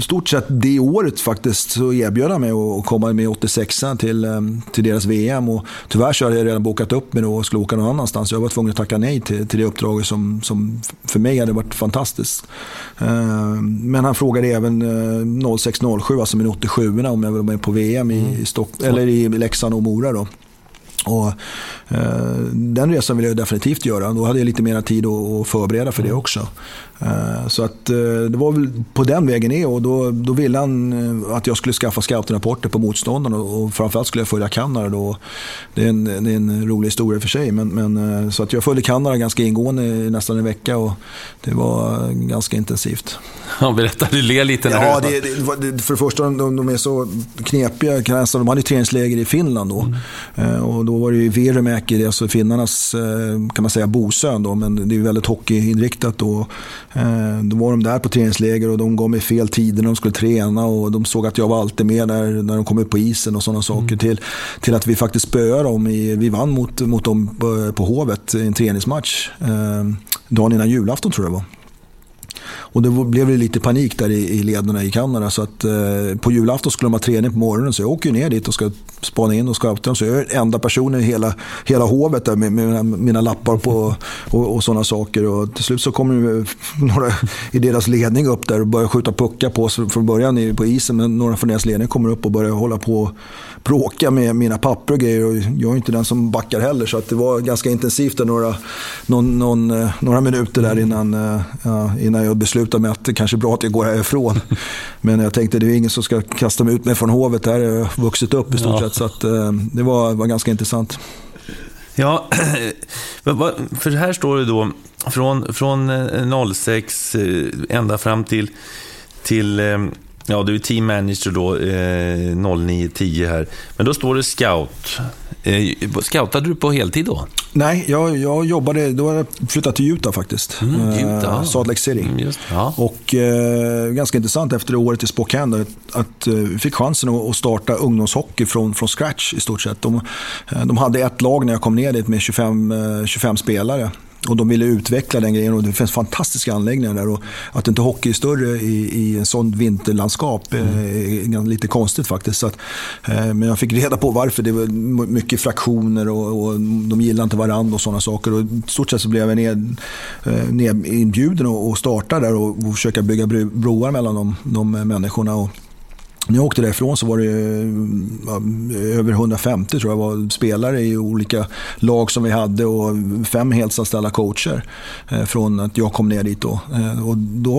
stort sett det året faktiskt så erbjöd han mig att komma med 86 till, eh, till deras VM. Och tyvärr så hade jag redan bokat upp mig då och skulle åka någon annanstans. Jag var tvungen att tacka nej till, till det uppdraget som, som för mig hade varit fantastiskt. Eh, men han frågade även eh, 06-07, alltså min 87 om jag ville vara med på VM i, Stock eller i Leksand och Mora. Då. Och, den resan vill jag definitivt göra. Då hade jag lite mer tid att förbereda för det mm. också. Eh, så att, eh, det var väl på den vägen är och då, då ville han eh, att jag skulle skaffa scoutrapporter på motståndarna och framförallt skulle jag följa Kanada. Då. Det, är en, det är en rolig historia för sig. Men, men, så att jag följde Kanada ganska ingående i nästan en vecka och det var ganska intensivt. Ja, berätta, du ler lite när ja, det, det, För det första, de, de är så knepiga. De hade träningsläger i Finland då. Mm. Och då var det ju Vieremäki, alltså finnarnas kan man säga bosön då, men det är väldigt hockeyinriktat. Då. Eh, då var de där på träningsläger och de gav mig fel tider när de skulle träna och de såg att jag var alltid med där när de kom ut på isen och sådana saker. Mm. Till, till att vi faktiskt spöade dem. I, vi vann mot, mot dem på, på Hovet i en träningsmatch. Eh, dagen innan julafton tror jag det var. Och det blev det lite panik där i, i lederna i Kanada. Så att, eh, på julafton skulle de ha träning på morgonen så jag åker ner dit och ska spana in och scouta dem. Så jag är enda personen i hela, hela hovet där med, med mina, mina, lappar på och, och sådana saker. Och till slut så kommer eh, några i deras ledning upp där och börjar skjuta puckar på oss från början på isen. Men några från deras ledning kommer upp och börjar hålla på bråka med mina papper och grejer. Och jag är inte den som backar heller. Så att det var ganska intensivt där några, någon, någon, eh, några minuter där innan, eh, ja, innan jag beslutade mig att det kanske är bra att jag går härifrån. Men jag tänkte det är ingen som ska kasta mig ut mig från hovet. Där har jag vuxit upp i stort ja. sett. Så att, eh, det var, var ganska intressant. Ja, för här står det då från, från 06 ända fram till, till Ja, du är team manager då, eh, 09-10 här. Men då står det scout. Eh, scoutade du på heltid då? Nej, jag, jag jobbade, då hade jag flyttat till Utah faktiskt. Mm, Utah. Eh, Salt Lake City. Mm, just, ja. Och eh, ganska intressant efter året i Spokane att, att eh, vi fick chansen att, starta ungdomshockey från, från scratch i stort sett. De, eh, de hade ett lag när jag kom ner dit med 25, 25 spelare. Och de ville utveckla den grejen och det finns fantastiska anläggningar där. Och att inte hockey är större i, i en sån vinterlandskap mm. är lite konstigt faktiskt. Så att, eh, men jag fick reda på varför. Det var mycket fraktioner och, och de gillade inte varandra och sådana saker. Och I stort sett så blev jag ned, eh, ned inbjuden och, och starta där och, och försöka bygga broar mellan de, de människorna. Och, när jag åkte därifrån så var det över 150 tror jag var spelare i olika lag som vi hade och fem heltidsanställda coacher eh, från att jag kom ner dit. Då. Eh, och då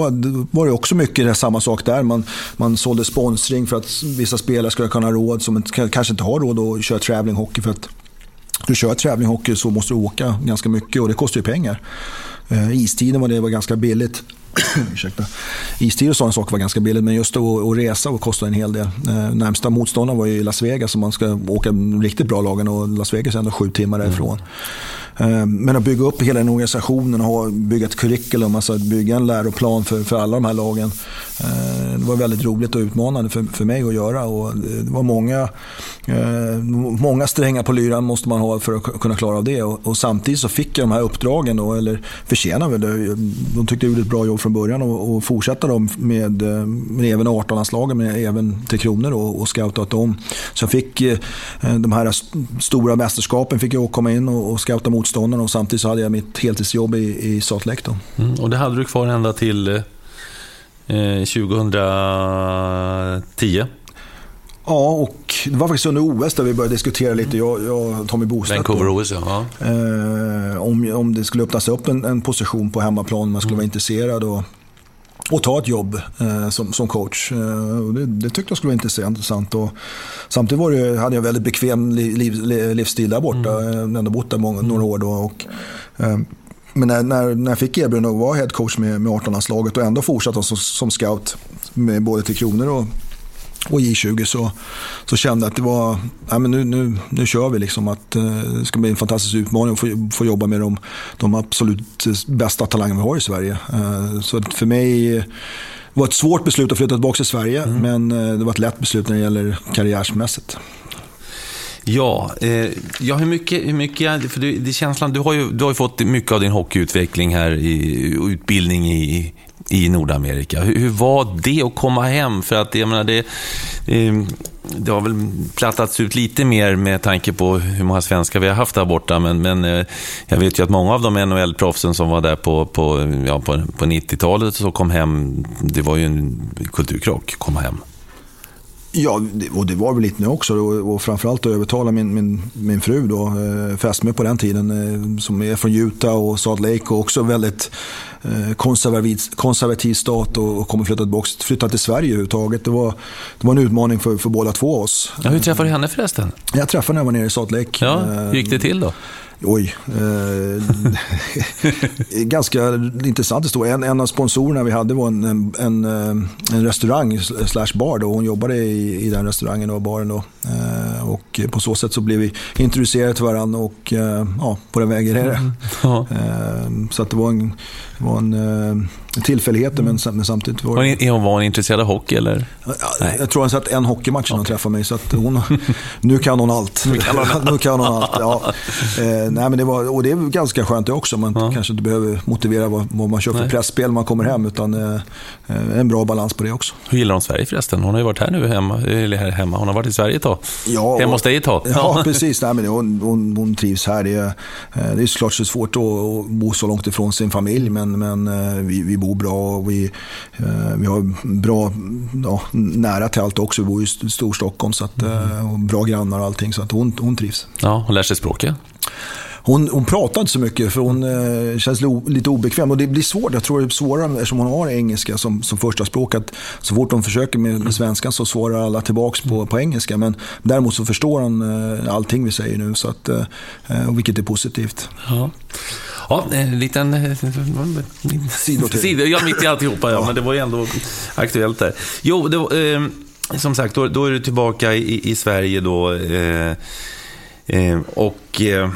var det också mycket samma sak där. Man, man sålde sponsring för att vissa spelare skulle kunna ha råd som kanske inte har råd att köra traveling hockey. För att du kör traveling hockey så måste du åka ganska mycket och det kostar ju pengar. Eh, istiden var det var ganska billigt. Ursäkta. Istid och sådana saker var ganska billigt, men just att, resa och kostade en hel del. Eh, närmsta motståndaren var ju Las Vegas, så man ska åka riktigt bra lagen och Las Vegas är ändå sju timmar därifrån. Mm. Ehm, men att bygga upp hela den organisationen och bygga ett curriculum, alltså att bygga en läroplan för, för alla de här lagen. Eh, det var väldigt roligt och utmanande för, för mig att göra. Och eh, det var många, eh, många strängar på lyran måste man ha för att kunna klara av det. Och, och samtidigt så fick jag de här uppdragen, då, eller förtjänade väl det. De tyckte jag gjorde ett bra jobb från början och, och fortsätta dem med, med även 18-landslagen, men även Tre Kronor och, och scoutat dem. Så jag fick de här stora mästerskapen fick jag komma in och, och scouta mot motståndarna och samtidigt så hade jag mitt heltidsjobb i, i Salt Lake. Mm, och det hade du kvar ända till eh, 2010? Ja, och det var faktiskt under OS där vi började diskutera lite, jag, jag och Tommy Bostedt. Vancouver-OS, ja. Eh, om, om det skulle öppnas upp en, en position på hemmaplan, man skulle mm. vara intresserad. Och, och ta ett jobb eh, som, som coach. Eh, det, det, tyckte jag skulle vara intressant. Och samtidigt var det, hade jag väldigt bekväm liv, livsstil där borta. Mm. Jag har ändå bott där många, några år. Då, och, eh, men när, när, när jag fick erbjudande att vara headcoach med, med 18-landslaget och ändå fortsatte som, som scout med både till Kronor och och J20 så, så kände jag att det var, ja, men nu, nu, nu kör vi. Liksom att, eh, det ska bli en fantastisk utmaning att få, få jobba med de, de absolut bästa talangerna vi har i Sverige. Eh, så för mig det var ett svårt beslut att flytta tillbaka till Sverige, mm. men eh, det var ett lätt beslut när det gäller karriärsmässigt. Ja, eh, ja hur mycket, hur mycket för du, det känslan, du har, ju, du har ju fått mycket av din hockeyutveckling här i utbildning i, i Nordamerika. Hur, hur, var det att komma hem? För att jag menar, det, det har väl plattats ut lite mer med tanke på hur många svenskar vi har haft där borta. Men, men eh, jag vet ju att många av de NHL-proffsen som var där på, på, ja, på, på 90-talet och kom hem, det var ju en kulturkrock att komma hem. Ja, och det var väl lite nu också. Och framförallt att övertala min, min, min fru, då, eh, fästmö på den tiden, eh, som är från Utah och Salt Lake och också väldigt eh, konservativ, konservativ stat och kommer flytta tillbaka, flytta till Sverige överhuvudtaget. Det var, det var en utmaning för, för båda två oss. Ja, hur träffade du henne förresten? Jag träffade henne när jag var nere i Salt Lake. Ja, hur gick det till då? Oj. Eh, ganska intressant historia. En, en av sponsorerna vi hade var en, en, en restaurang slash bar. Då. Hon jobbade i, i den restaurangen och baren. Då. Eh, och på så sätt så blev vi introducerade till varandra och eh, ja, på den vägen är det. Mm. Ja. Eh, så att det var en, var en eh, tillfälligheter men, men samtidigt var det... Var hon intresserad av hockey eller? Jag, jag tror hon sett en hockeymatch när hon träffade mig så att hon, nu kan hon allt. Nu kan hon, nu kan hon allt. Ja. Eh, nej, men det var, och det är ganska skönt det också. Man ja. kanske inte behöver motivera vad, vad man kör för pressspel när man kommer hem utan eh, en bra balans på det också. Hur gillar hon Sverige förresten? Hon har ju varit här nu hemma, eller här hemma. Hon har varit i Sverige ett tag. Ja, hemma hos dig ett tag. Ja, precis. Nej, men hon, hon, hon trivs här. Det är, det är såklart så svårt att bo så långt ifrån sin familj men, men vi, vi bor bra och vi, vi har bra, ja, nära till allt också. Vi bor i Storstockholm så att, och bra grannar och allting så att hon, hon trivs. Ja, hon lär sig språket. Hon, hon pratar inte så mycket för hon eh, känns lite obekväm. Och det blir svårt. Jag tror det är svårare eftersom hon har engelska som, som första språk. Att så fort hon försöker med, med svenskan så svarar alla tillbaka på, på engelska. Men däremot så förstår hon eh, allting vi säger nu. Så att, eh, vilket är positivt. Ja. Ja, en liten... Eh, Sidor Ja, mitt i alltihopa, ja. Men det var ju ändå aktuellt där. Jo, det var, eh, som sagt, då, då, är du tillbaka i, i Sverige då. Eh, eh och eh,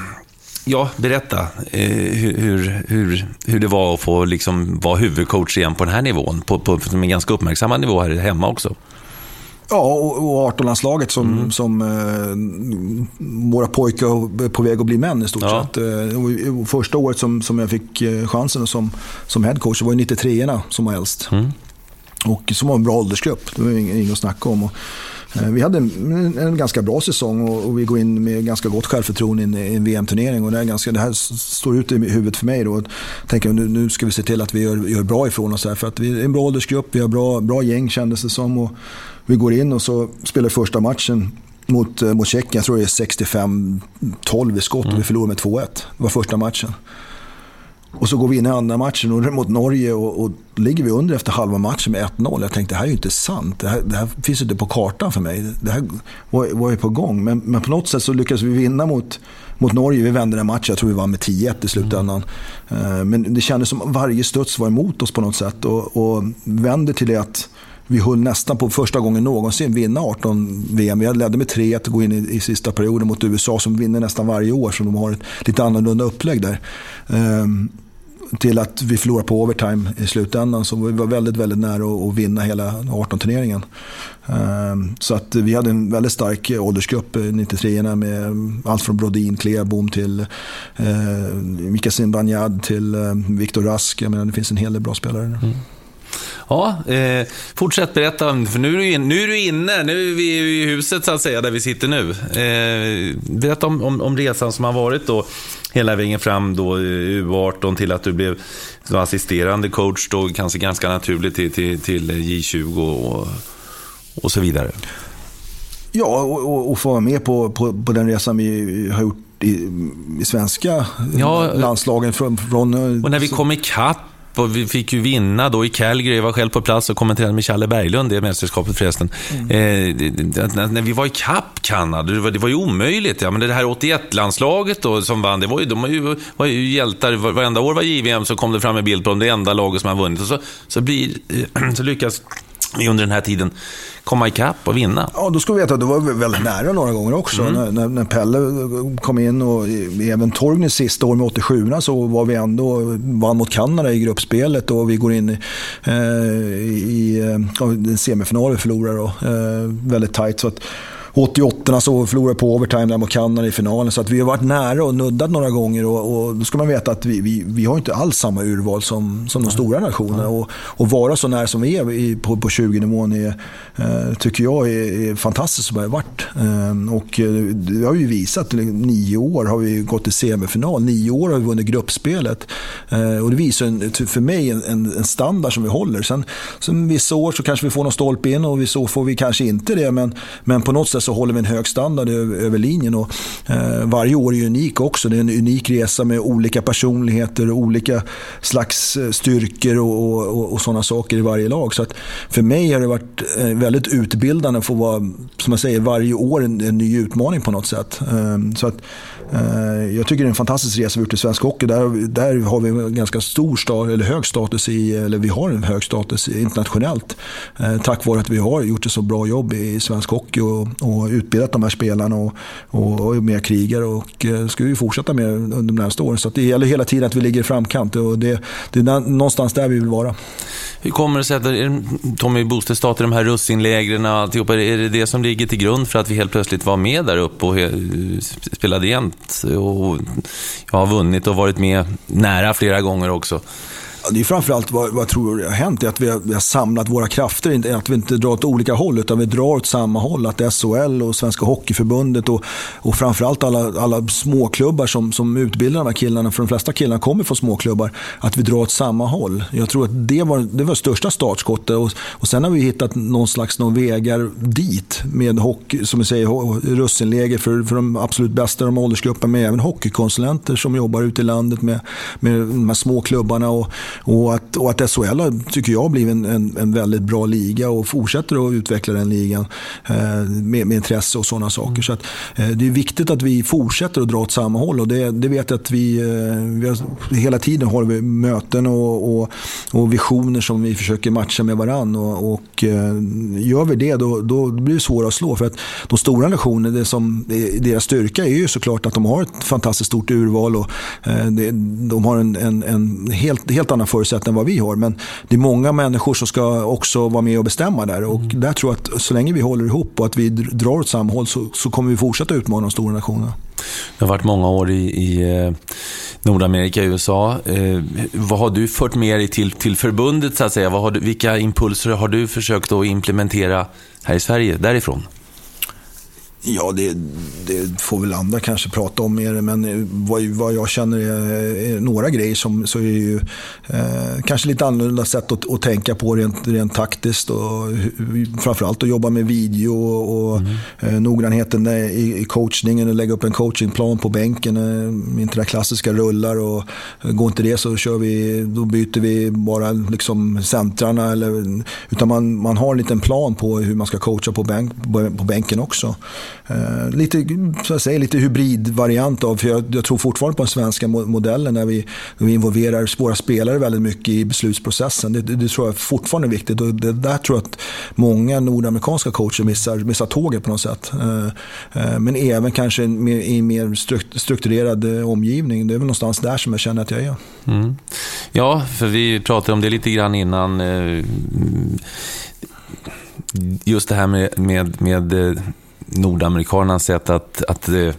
Ja, berätta eh, hur, hur, hur det var att få liksom vara huvudcoach igen på den här nivån, på, på, på en ganska uppmärksammad nivå här hemma också. Ja, och, och 18-landslaget som, mm. som eh, våra pojkar är på väg att bli män i stort ja. sett. Eh, första året som, som jag fick eh, chansen som, som headcoach var 93-orna som var äldst. Mm. Och som var en bra åldersgrupp, det var inget att snacka om. Och, vi hade en, en ganska bra säsong och, och, vi går in med ganska gott självförtroende i en, VM-turnering. Och det, är ganska, det här står ut i huvudet för mig. Då. Och tänker, nu, nu ska vi se till att vi gör, gör bra ifrån oss. Här, för att vi är en bra åldersgrupp, vi har bra, bra gäng kändes det som. Och vi går in och så spelar första matchen mot, eh, mot Tjeckien. Jag tror det är 65-12 i skott och vi mm. förlorar med 2-1. Det var första matchen. Och så går vi in i andra matchen mot Norge och, och ligger vi under efter halva matchen med 1-0. Jag tänkte det här är ju inte sant. Det här, det här finns inte på kartan för mig. Det här var, var ju på gång. Men, men på något sätt så lyckades vi vinna mot, mot Norge. Vi vände den matchen. Jag tror vi vann med 10-1 i slutändan. Mm. Men det kändes som varje studs var emot oss på något sätt. Och, och vänder till det att vi höll nästan på första gången någonsin vinna 18 VM. Vi ledde med 3-1 och gå in i, i sista perioden mot USA som vinner nästan varje år. Så de har ett lite annorlunda upplägg där. Ehm, till att vi förlorar på overtime i slutändan. Så vi var väldigt, väldigt nära att vinna hela 18-turneringen. Ehm, så att vi hade en väldigt stark åldersgrupp, eh, 93-orna, med allt från Brodin, Klebom till eh, Mika Banjad till eh, Viktor Rask. Jag menar, det finns en hel del bra spelare. Mm. Ja, eh, fortsätt berätta, för nu är, du in, nu är du inne, nu är vi i huset så att säga, där vi sitter nu. Eh, berätta om, om, om, resan som har varit då, hela vägen fram då, U18 till att du blev assisterande coach då, kanske ganska naturligt till, till, till J20 och, och så vidare. Ja, och, och, och få vara med på, på, på den resan vi har gjort i, i svenska ja, landslagen. Från, från, och när vi kom ikapp och vi fick ju vinna då i Calgary. Jag var själv på plats och kommenterade med Challe Berglund, det mästerskapet förresten. Mm. Eh, när vi var i kapp Kanada, det var, det var ju omöjligt. Ja, men det här 81-landslaget då som vann, det var ju, de var ju, var ju hjältar. Varenda år var JVM så kom det fram en bild på dem, det enda laget som har vunnit. Och så, så, blir, så lyckas vi under den här tiden komma ikapp och vinna. Ja, då ska vi veta att det var väldigt nära några gånger också. Mm. När, när, när, Pelle kom in och även Torgnys sista år med 87 så var vi ändå, vann mot Kanada i gruppspelet och vi går in i, eh, i eh, semifinal och förlorar då, eh, väldigt tajt. Så att, 88 så förlorade på overtime där mot Kanada i finalen. Så att vi har varit nära och nuddat några gånger. Och, och då ska man veta att vi, vi, vi har inte alls samma urval som, som de stora nationerna. Och, och vara så nära som vi är i, på, på 20-nivån är, eh, tycker jag är, är fantastiskt som det har varit. Eh, och eh, det har vi visat. Nio år har vi gått till semifinal. Nio år har vi vunnit gruppspelet. Eh, och det visar en, för mig en, en, en, standard som vi håller. Sen, sen vissa år så kanske vi får någon stolpe in och vissa år får vi kanske inte det. Men, men på något sätt så håller vi en hög standard över, linjen. Och, eh, varje år är unik också. Det är en unik resa med olika personligheter, och olika slags eh, styrkor och, och, och sådana saker i varje lag. Så att för mig har det varit eh, väldigt utbildande att få vara, som jag säger, varje år en, en ny utmaning på något sätt. Eh, så att, Eh, jag tycker det är en fantastisk resa vi gjort i svensk hockey. Där, där har vi en ganska stor stat, eller hög status i, eller vi har en hög status internationellt. Eh, tack vare att vi har gjort ett så bra jobb i svensk hockey och, och utbildat de här spelarna och, och, och mer krigare. Och det eh, ska vi fortsätta med under de närmaste åren. Så det gäller hela tiden att vi ligger i framkant och det, det är någonstans där vi vill vara. Hur kommer det sig att Tommy Bostad startar de här russinlägren och alltihopa, är det det som ligger till grund för att vi helt plötsligt var med där uppe och spelade igen och jag har vunnit och varit med nära flera gånger också. Det är framförallt vad, vad jag tror har hänt, är att vi har, vi har samlat våra krafter. Att vi inte drar åt olika håll, utan vi drar åt samma håll. Att SHL och Svenska Hockeyförbundet och, och framförallt alla, alla småklubbar som, som utbildar de här killarna, för de flesta killarna kommer från småklubbar, att vi drar åt samma håll. Jag tror att det var det var största startskottet. Och, och sen har vi hittat någon slags någon vägar dit med hockey, som jag säger, russinläger för, för de absolut bästa de åldersgrupperna, men även hockeykonsulenter som jobbar ute i landet med, med de här små klubbarna. Och, och att, och att SHL har, tycker jag, blivit en, en, en, väldigt bra liga och fortsätter att utveckla den ligan eh, med, med, intresse och sådana saker. Så att, eh, det är viktigt att vi fortsätter att dra åt samma håll och det, det vet jag att vi, eh, vi har, hela tiden har vi möten och, och, och, visioner som vi försöker matcha med varandra. Och, och eh, gör vi det då, då blir det svårt att slå. För att de stora nationerna, det som, deras styrka är ju såklart att de har ett fantastiskt stort urval och eh, de har en, en, en helt, helt annan förutsättningar än vad vi har. Men det är många människor som ska också vara med och bestämma där. Och mm. där tror jag att så länge vi håller ihop och att vi drar åt samma håll så, så kommer vi fortsätta utmana de stora nationerna. Det har varit många år i, i eh, Nordamerika, USA. Eh, vad har du fört med dig till, till förbundet, så att säga? Vad har du, vilka impulser har du försökt att implementera här i Sverige, därifrån? Ja, det, det, får väl andra kanske prata om mer. Men eh, vad, vad jag känner är, är, några grejer som så är ju eh, kanske lite annorlunda sätt att, att, tänka på rent, rent taktiskt. Och framförallt att jobba med video och mm. eh, noggrannheten i, i coachningen och lägga upp en coachingplan på bänken. Eh, inte det klassiska rullar och eh, går inte det så kör vi, då byter vi bara liksom centrarna. Eller, utan man, man har en liten plan på hur man ska coacha på, bänk, på bänken också. Eh, lite, så att säga, lite hybridvariant av, för jag, jag, tror fortfarande på den svenska modellen när vi, när vi involverar våra spelare väldigt mycket i beslutsprocessen. Det, det, det, tror jag fortfarande är viktigt och det där tror jag att många nordamerikanska coacher missar, missar tåget på något sätt. Eh, eh men även kanske i en mer strukturerad eh, omgivning. Det är väl någonstans där som jag känner att jag är. Mm. Ja, för vi pratade om det lite grann innan. Eh, just det här med, med, med nordamerikanernas sätt att, att, eh,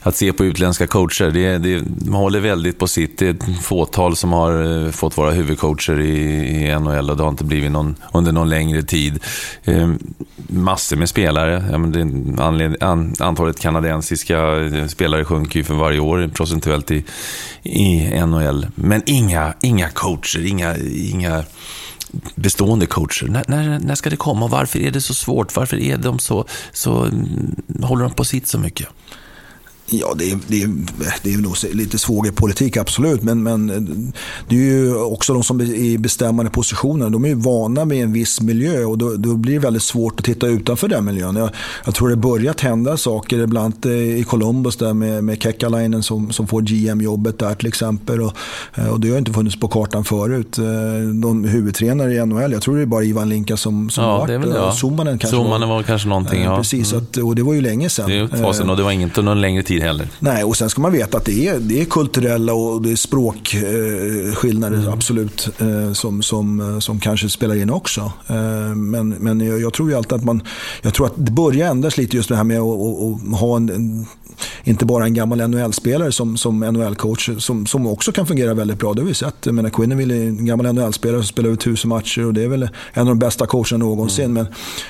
att se på utländska coacher. Det, det, de håller väldigt på sitt. Det är ett fåtal som har eh, fått vara huvudcoacher i, i NHL och det har inte blivit någon under någon längre tid. Ehm, massor med spelare. Ja, men det, anled, an, antalet kanadensiska eh, spelare sjunker ju för varje år procentuellt i, i NHL. Men inga, inga coacher, inga, inga bestående coacher. När, när, när ska det komma? Varför är det så svårt? Varför är de så, så mm, håller de på sitt så mycket? Ja, det är, det, är, det är nog lite svågerpolitik, absolut. Men, men det är ju också de som är i bestämmande positioner. De är ju vana med en viss miljö och då, då blir det väldigt svårt att titta utanför den miljön. Jag, jag tror det börjat hända saker, ibland i Columbus där med, med Kekkalainen som, som får GM-jobbet där till exempel. Och, och det har inte funnits på kartan förut. De huvudtränare i NHL, jag tror det är bara Ivan Linka som, som ja, varit. Det. Zoomanen kanske Zoomanen var, var kanske någonting, ja. Precis, mm. att, och det var ju länge sedan. Det är fasen och det var inte någon längre tid heller. Nej, och sen ska man veta att det är, det är kulturella och det är språkskillnader, mm. absolut, eh, som, som, som kanske spelar in också. Eh, men, men jag, jag, tror ju alltid att man, jag tror att det börjar ändras lite just det här med att, att ha en, en inte bara en gammal NHL-spelare som, som NHL-coach som, som också kan fungera väldigt bra. Det har vi sett. Jag menar, Quinneville är en gammal NHL-spelare som spelar över tusen matcher och det är väl en av de bästa coacherna någonsin. Mm. Men,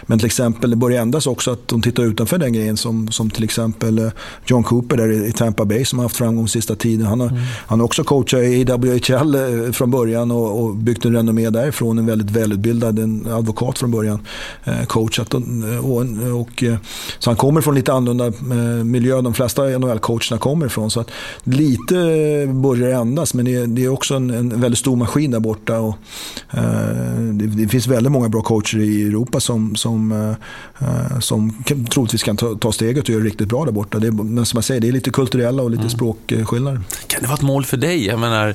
men till exempel, det börjar ändras också att de tittar utanför den grejen som, som till exempel eh, John Cooper där i Tampa Bay som har haft framgång sista tiden. Han har, mm. han har också coachat i WHL eh, från början och, och byggt en renommé därifrån. En väldigt välutbildad en advokat från början. Eh, coachat och, och, och, så han kommer från lite annorlunda miljö flesta NHL-coacherna kommer ifrån. Så att lite börjar det ändras, men det är, det är också en, en, väldigt stor maskin där borta. Och, eh, det, det, finns väldigt många bra coacher i Europa som, som, eh, som troligtvis kan ta, ta steget och göra riktigt bra där borta. Det, men som jag säger, det är lite kulturella och lite mm. språkskillnader. Kan det vara ett mål för dig? Jag menar,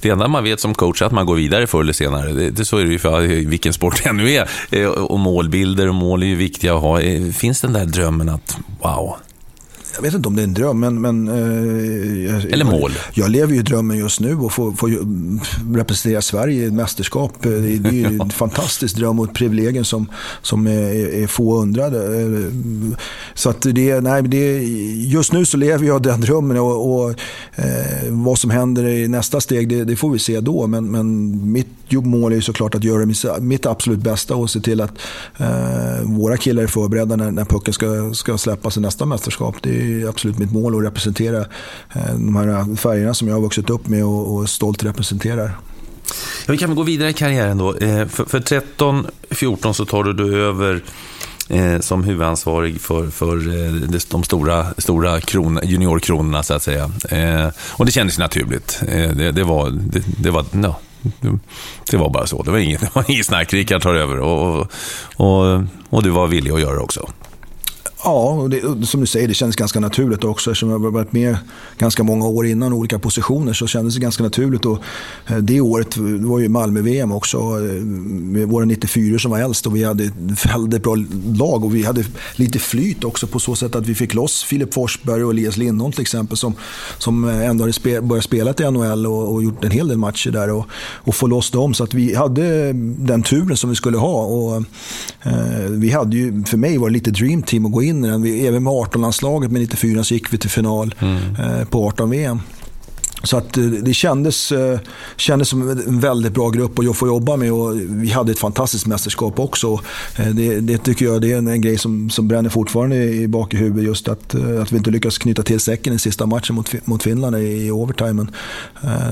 det enda man vet som coach är att man går vidare förr eller senare. Det, det, så är det ju för vilken sport det ännu är. Eh, och målbilder och mål är ju viktiga att ha. Eh, finns den där drömmen att, wow, jag vet inte om det är en dröm, men... men eh, Eller mål. Jag, jag, lever ju drömmen just nu och får, får representera Sverige i ett mästerskap. Eh, det, det är ju en fantastisk dröm och ett privilegium som, som är, är få undrade. Eh, så att det, nej, det, just nu så lever jag den drömmen och, och eh, vad som händer i nästa steg, det, det, får vi se då. Men, men mitt mål är ju såklart att göra mitt absolut bästa och se till att eh, våra killar är förberedda när, när pucken ska, ska släppas i nästa mästerskap. Det är absolut mitt mål att representera eh, de här färgerna som jag har vuxit upp med och, stolt representerar. Ja, vi kan väl gå vidare i karriären då. Eh, för, för 13-14 så tar du över eh, som huvudansvarig för, för de stora, stora kron, juniorkronorna, så att säga. och det kändes naturligt. det, det, var, det, det var no, det var bara så. Det var inget, det var inget snack. Rickard tar över och, och, och, du var villig att göra det också. Ja, och det, som du säger, det känns ganska naturligt också. Eftersom jag har varit med ganska många år innan olika positioner så kändes det ganska naturligt. Och eh, det året det var ju Malmö-VM också. Eh, med våra 94 som var äldst och vi hade ett väldigt bra lag. Och vi hade lite flyt också på så sätt att vi fick loss Filip Forsberg och Elias Lindholm till exempel. Som, som ändå hade spe, börjat spela i NHL och, och, gjort en hel del matcher där. Och, och få loss dem. Så att vi hade den turen som vi skulle ha. Och, eh, vi hade ju, för mig var det lite dream team att gå in vinner den. Även med 18-landslaget med 94 så gick vi till final mm. Eh, på 18-VM. Så att eh, det kändes, eh, kändes som en väldigt bra grupp att få jobba med och vi hade ett fantastiskt mästerskap också. Eh, det, det tycker jag det är en, grej som, som bränner fortfarande i bak i huvudet just att, att vi inte lyckades knyta till säcken i sista matchen mot, mot Finland i, i overtimen.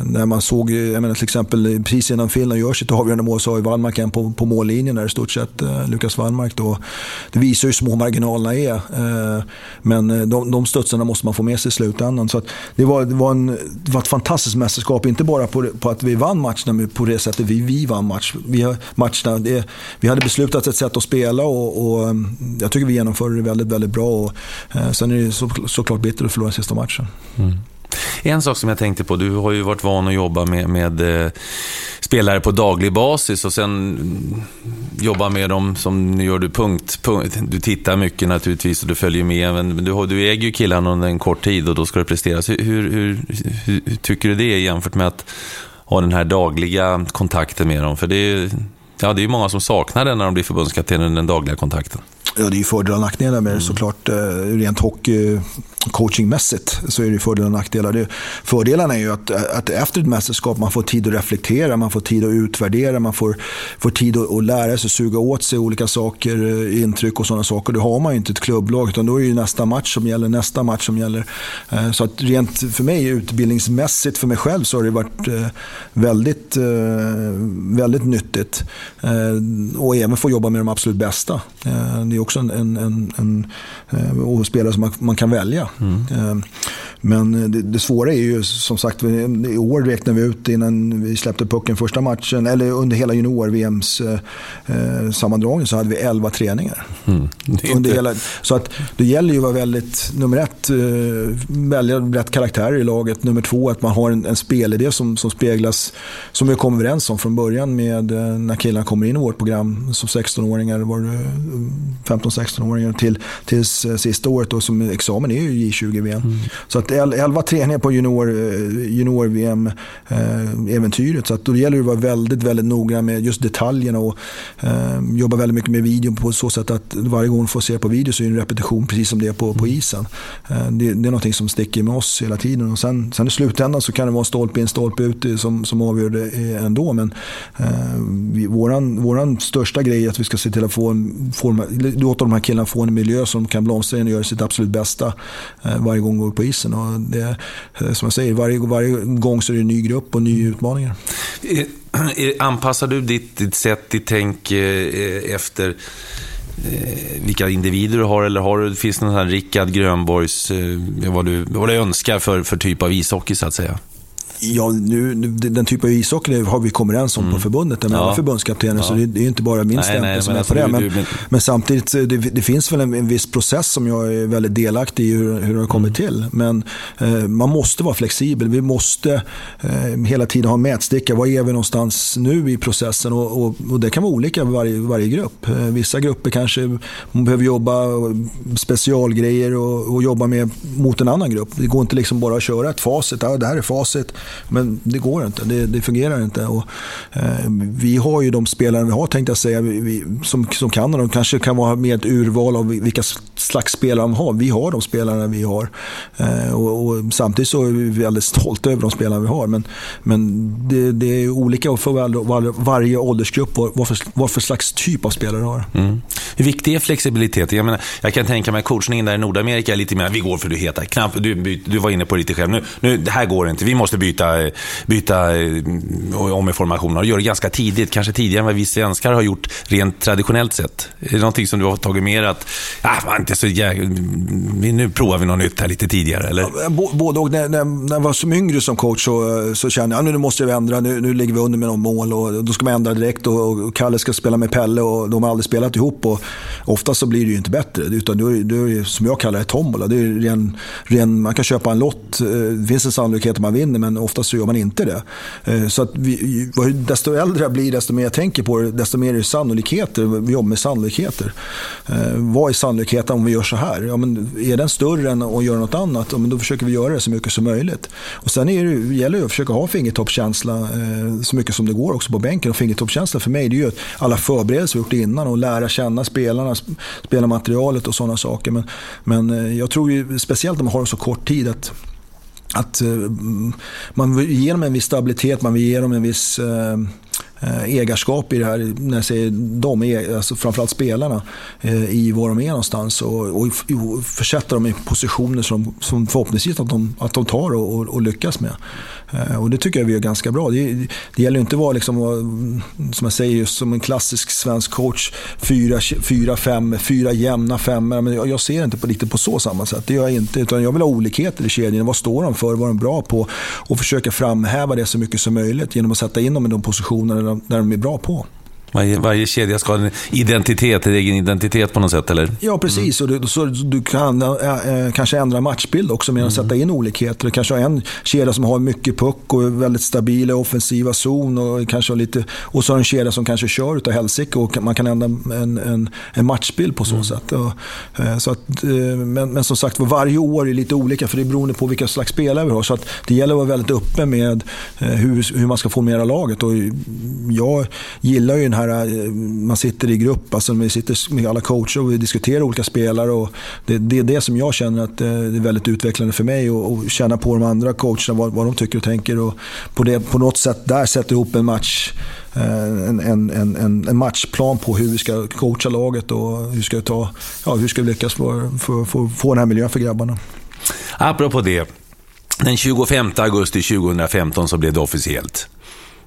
När man såg, jag menar till exempel precis innan Finland gör sitt avgörande mål så har ju Wallmark en på, på mållinjen där i stort sett, Lukas Wallmark då. Det visar hur små marginalerna är. Men de, de studsarna måste man få med sig i slutändan. Så det var, det var en var ett fantastiskt mästerskap. Inte bara på, på att vi vann matcherna, men på det sättet vi, vi vann match. Vi, matcherna. Det, vi hade beslutat ett sätt att spela och, och mm, jag tycker vi genomförde det väldigt, väldigt bra. Och, eh, sen är det så, såklart bittert att förlora sista matchen. Mm. En sak som jag tänkte på, du har ju varit van att jobba med, med eh, spelare på daglig basis och sen jobba med dem som nu gör du punkt, punkt. Du tittar mycket naturligtvis och du följer med, men du, du äger ju killarna under en kort tid och då ska det presteras. Hur, hur, hur, hur tycker du det är jämfört med att ha den här dagliga kontakten med dem? För det är, ja, det är många som saknar den när de blir förbundskapten, den dagliga kontakten. Ja, det är ju fördelar och nackdelar med det mm. såklart. Eh, rent hockey, coachingmässigt så är det fördelar och nackdelar. Det, fördelarna är ju att, att efter ett mästerskap man får tid att reflektera, man får tid att utvärdera, man får, får tid att, att lära sig, suga åt sig olika saker, eh, intryck och sådana saker. Det har man ju inte ett klubblag utan då är det nästa match som gäller, nästa match som gäller. Eh, så att rent för mig utbildningsmässigt för mig själv så har det varit eh, väldigt, väldigt nyttigt. Och även få jobba med de absolut bästa. Det är också en, en, en, en spelare som man, man kan välja. Mm. Men det, det, svåra är ju som sagt, i år räknar vi ut innan vi släppte pucken första matchen, eller under hela junior-VMs eh, sammandragning så hade vi 11 träningar. Mm. Under hela, så att det gäller ju att vara väldigt, nummer ett, eh, välja rätt karaktärer i laget. Nummer två, att man har en, en spelidé som, som speglas, som vi kom överens om från början med eh, när killarna kommer in i vårt program som 16-åringar, var det 15-16-åringar till, tills eh, sista året då, som examen är ju J20-VM. Mm. Så att 11 träningar på junior-VM-äventyret. Junior eh, eh, så att då gäller det att vara väldigt, väldigt noggrann med just detaljerna och eh, jobba väldigt mycket med videon på så sätt att varje gång du får se på video så är det en repetition precis som det är på, på isen. Eh, det, det, är någonting som sticker med oss hela tiden. Och sen, sen i slutändan så kan det vara stolpe in, stolpe ut eh, som, som avgör det ändå. Men eh, vi, våran, våran största grej är att vi ska se till att få en, få, låta de här killarna få en miljö som kan blomstra in och göra sitt absolut bästa Eh, varje gång vi går på isen. Och det, eh, som jag säger, varje, varje gång så är det en ny grupp och nya utmaningar. Eh, anpassar du ditt, ditt sätt, ditt tänk efter vilka individer du har eller har du, finns det någon här Rickard Grönborgs, vad du, vad du önskar för, för typ av ishockey så att säga? Ja, nu, den typen av ishockey har vi kommit överens om mm. på förbundet med ja. alla förbundskaptener. Ja. Så det, det, är inte bara min stämpel som är på det. Men, men... men samtidigt, det, det, finns väl en, en, viss process som jag är väldigt delaktig i hur, hur det har kommit mm. till. Men eh, man måste vara flexibel. Vi måste eh, hela tiden ha mätsticka. Var är vi någonstans nu i processen? Och, och, och det kan vara olika varje, varje grupp. Eh, vissa grupper kanske behöver jobba specialgrejer och, och jobba med mot en annan grupp. Det går inte liksom bara att köra ett facit. Ja, det här är facit. Men det går inte, det, det fungerar inte. Och, eh, vi har ju de spelare vi har tänkte jag säga, vi, som, som kan och de kanske kan vara med ett urval av vilka slags spelare de har. Vi har de spelarna vi har. Eh, och, och, samtidigt så är vi väldigt stolta över de spelare vi har. Men, men det, det är olika för var, varje åldersgrupp vad, för, vad för slags typ av spelare du har. Mm. Hur viktig är flexibilitet? Jag, menar, jag kan tänka mig coachningen där i Nordamerika är lite mer, vi går för du heter. Knappt, du, du var inne på det lite själv. Nu, nu, det här går inte, vi måste byta byta, eh, om i formationen, och gör det ganska tidigt. Kanske tidigare än vad vi svenskar har gjort rent traditionellt sett. Är det någonting som du har tagit med dig att, ah, inte så jäkla, nu provar vi något nytt här lite tidigare? Eller? både och. När, när, när jag var som yngre som coach så, eh, så kände jag att nu måste vi ändra, nu, nu ligger vi under med någon mål och då ska man ändra direkt och, och Kalle ska spela med Pelle och de har aldrig spelat ihop. Och ofta så blir det ju inte bättre. Utan då, är det, som jag kallar det, tombola. Det är ren, ren, man kan köpa en lott, eh, det finns en sannolikhet att man vinner men oftast så gör man inte det. Eh, så att vi, desto äldre jag blir, desto mer jag tänker på det, desto mer är det sannolikheter. Vi jobbar med sannolikheter. Eh, vad är sannolikheten om vi gör så här? Ja, men är den större än att göra något annat, ja, men då försöker vi göra det så mycket som möjligt. Och sen är det, gäller det att försöka ha fingertoppskänsla eh, så mycket som det går också på bänken. Och fingertoppskänsla för mig det är ju alla förberedelser vi gjort innan och lära känna spelarna, spelarmaterialet och sådana saker. Men, men jag tror ju speciellt när man har så kort tid att att eh, man vill ge dem en viss stabilitet, man vill ge dem en viss eh, Eh, ägarskap i det här, när jag säger de, eh, alltså framförallt spelarna, eh, i var de är någonstans och, och, och försätta dem i positioner som, som förhoppningsvis att de, att de tar och, och, och lyckas med. Och det tycker jag vi gör ganska bra. Det, det gäller inte att vara, liksom, som jag säger, just som en klassisk svensk coach, fyra, fyra, fem, fyra jämna femmor. Men jag, jag ser inte på, riktigt på så samma sätt. Det gör jag inte. Utan jag vill ha olikheter i kedjan. Vad står de för? Vad är de bra på? Och försöka framhäva det så mycket som möjligt genom att sätta in dem i de positionerna där de är bra på. Varje, varje kedja ska ha en identitet, en egen identitet på något sätt, eller? Ja, precis. Mm. Och du, så du kan äh, kanske ändra matchbild också med att mm. sätta in olikheter. Du kanske har en kedja som har mycket puck och är väldigt stabila offensiva zon. Och, kanske lite, och så har en kedja som kanske kör utav helsike och man kan ändra en, en, en matchbild på så mm. sätt. Och, äh, så att, äh, men, men som sagt, varje år är lite olika för det är beroende på vilka slags spelare vi har. Så att det gäller att vara väldigt öppen med hur, hur man ska formera laget. Och jag gillar ju den här, eh, man sitter i grupp, alltså vi sitter med alla coacher och vi diskuterar olika spelare. Och det, det är det som jag känner att eh, det är väldigt utvecklande för mig och, känna på de andra coacherna vad, vad de tycker och tänker. Och på, det, på något sätt där sätta ihop en match eh, en, en, en, en, matchplan på hur vi ska coacha laget och hur ska, ta, ja, hur ska vi lyckas för, för, för, få den här miljön för grabbarna. Apropå det, den 25 augusti 2015 så blev det officiellt.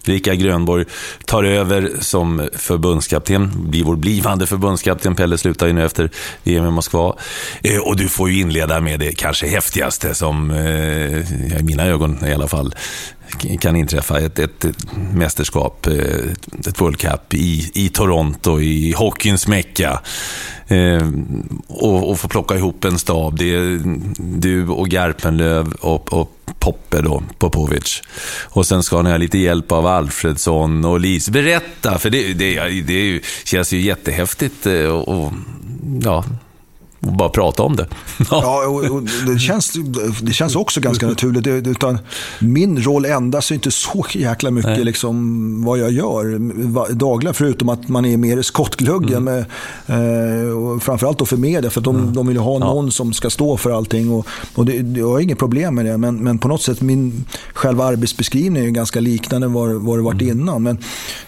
Rika Grönborg tar över som förbundskapten, blir vår blivande förbundskapten. Pelle slutar ju nu efter VM i Moskva. Eh, och du får ju inleda med det kanske häftigaste som, eh, i mina ögon i alla fall, kan inträffa. Ett, ett, ett mästerskap, eh, ett World Cup i, i Toronto, i hockeyns mecka. Eh, och, och få plocka ihop en stab. Det är du och Garpenlöv och, och Poppe då, Popovic. Och sen ska ni ha lite hjälp av Alfredsson och Lis. Berätta, för det, det, det känns ju jättehäftigt. Eh, och, och ja, och bara prata om det. ja, och, och det, känns, det känns också ganska naturligt. Utan min roll ändras inte så jäkla mycket liksom, vad jag gör dagligen. Förutom att man är mer i skottgluggen. Mm. Med, eh, och framförallt då för media. För de, mm. de vill ha någon ja. som ska stå för allting. Och, och det, jag har inget problem med det. Men, men på något sätt, min själva arbetsbeskrivning är ganska liknande vad, vad det varit mm. innan. Men,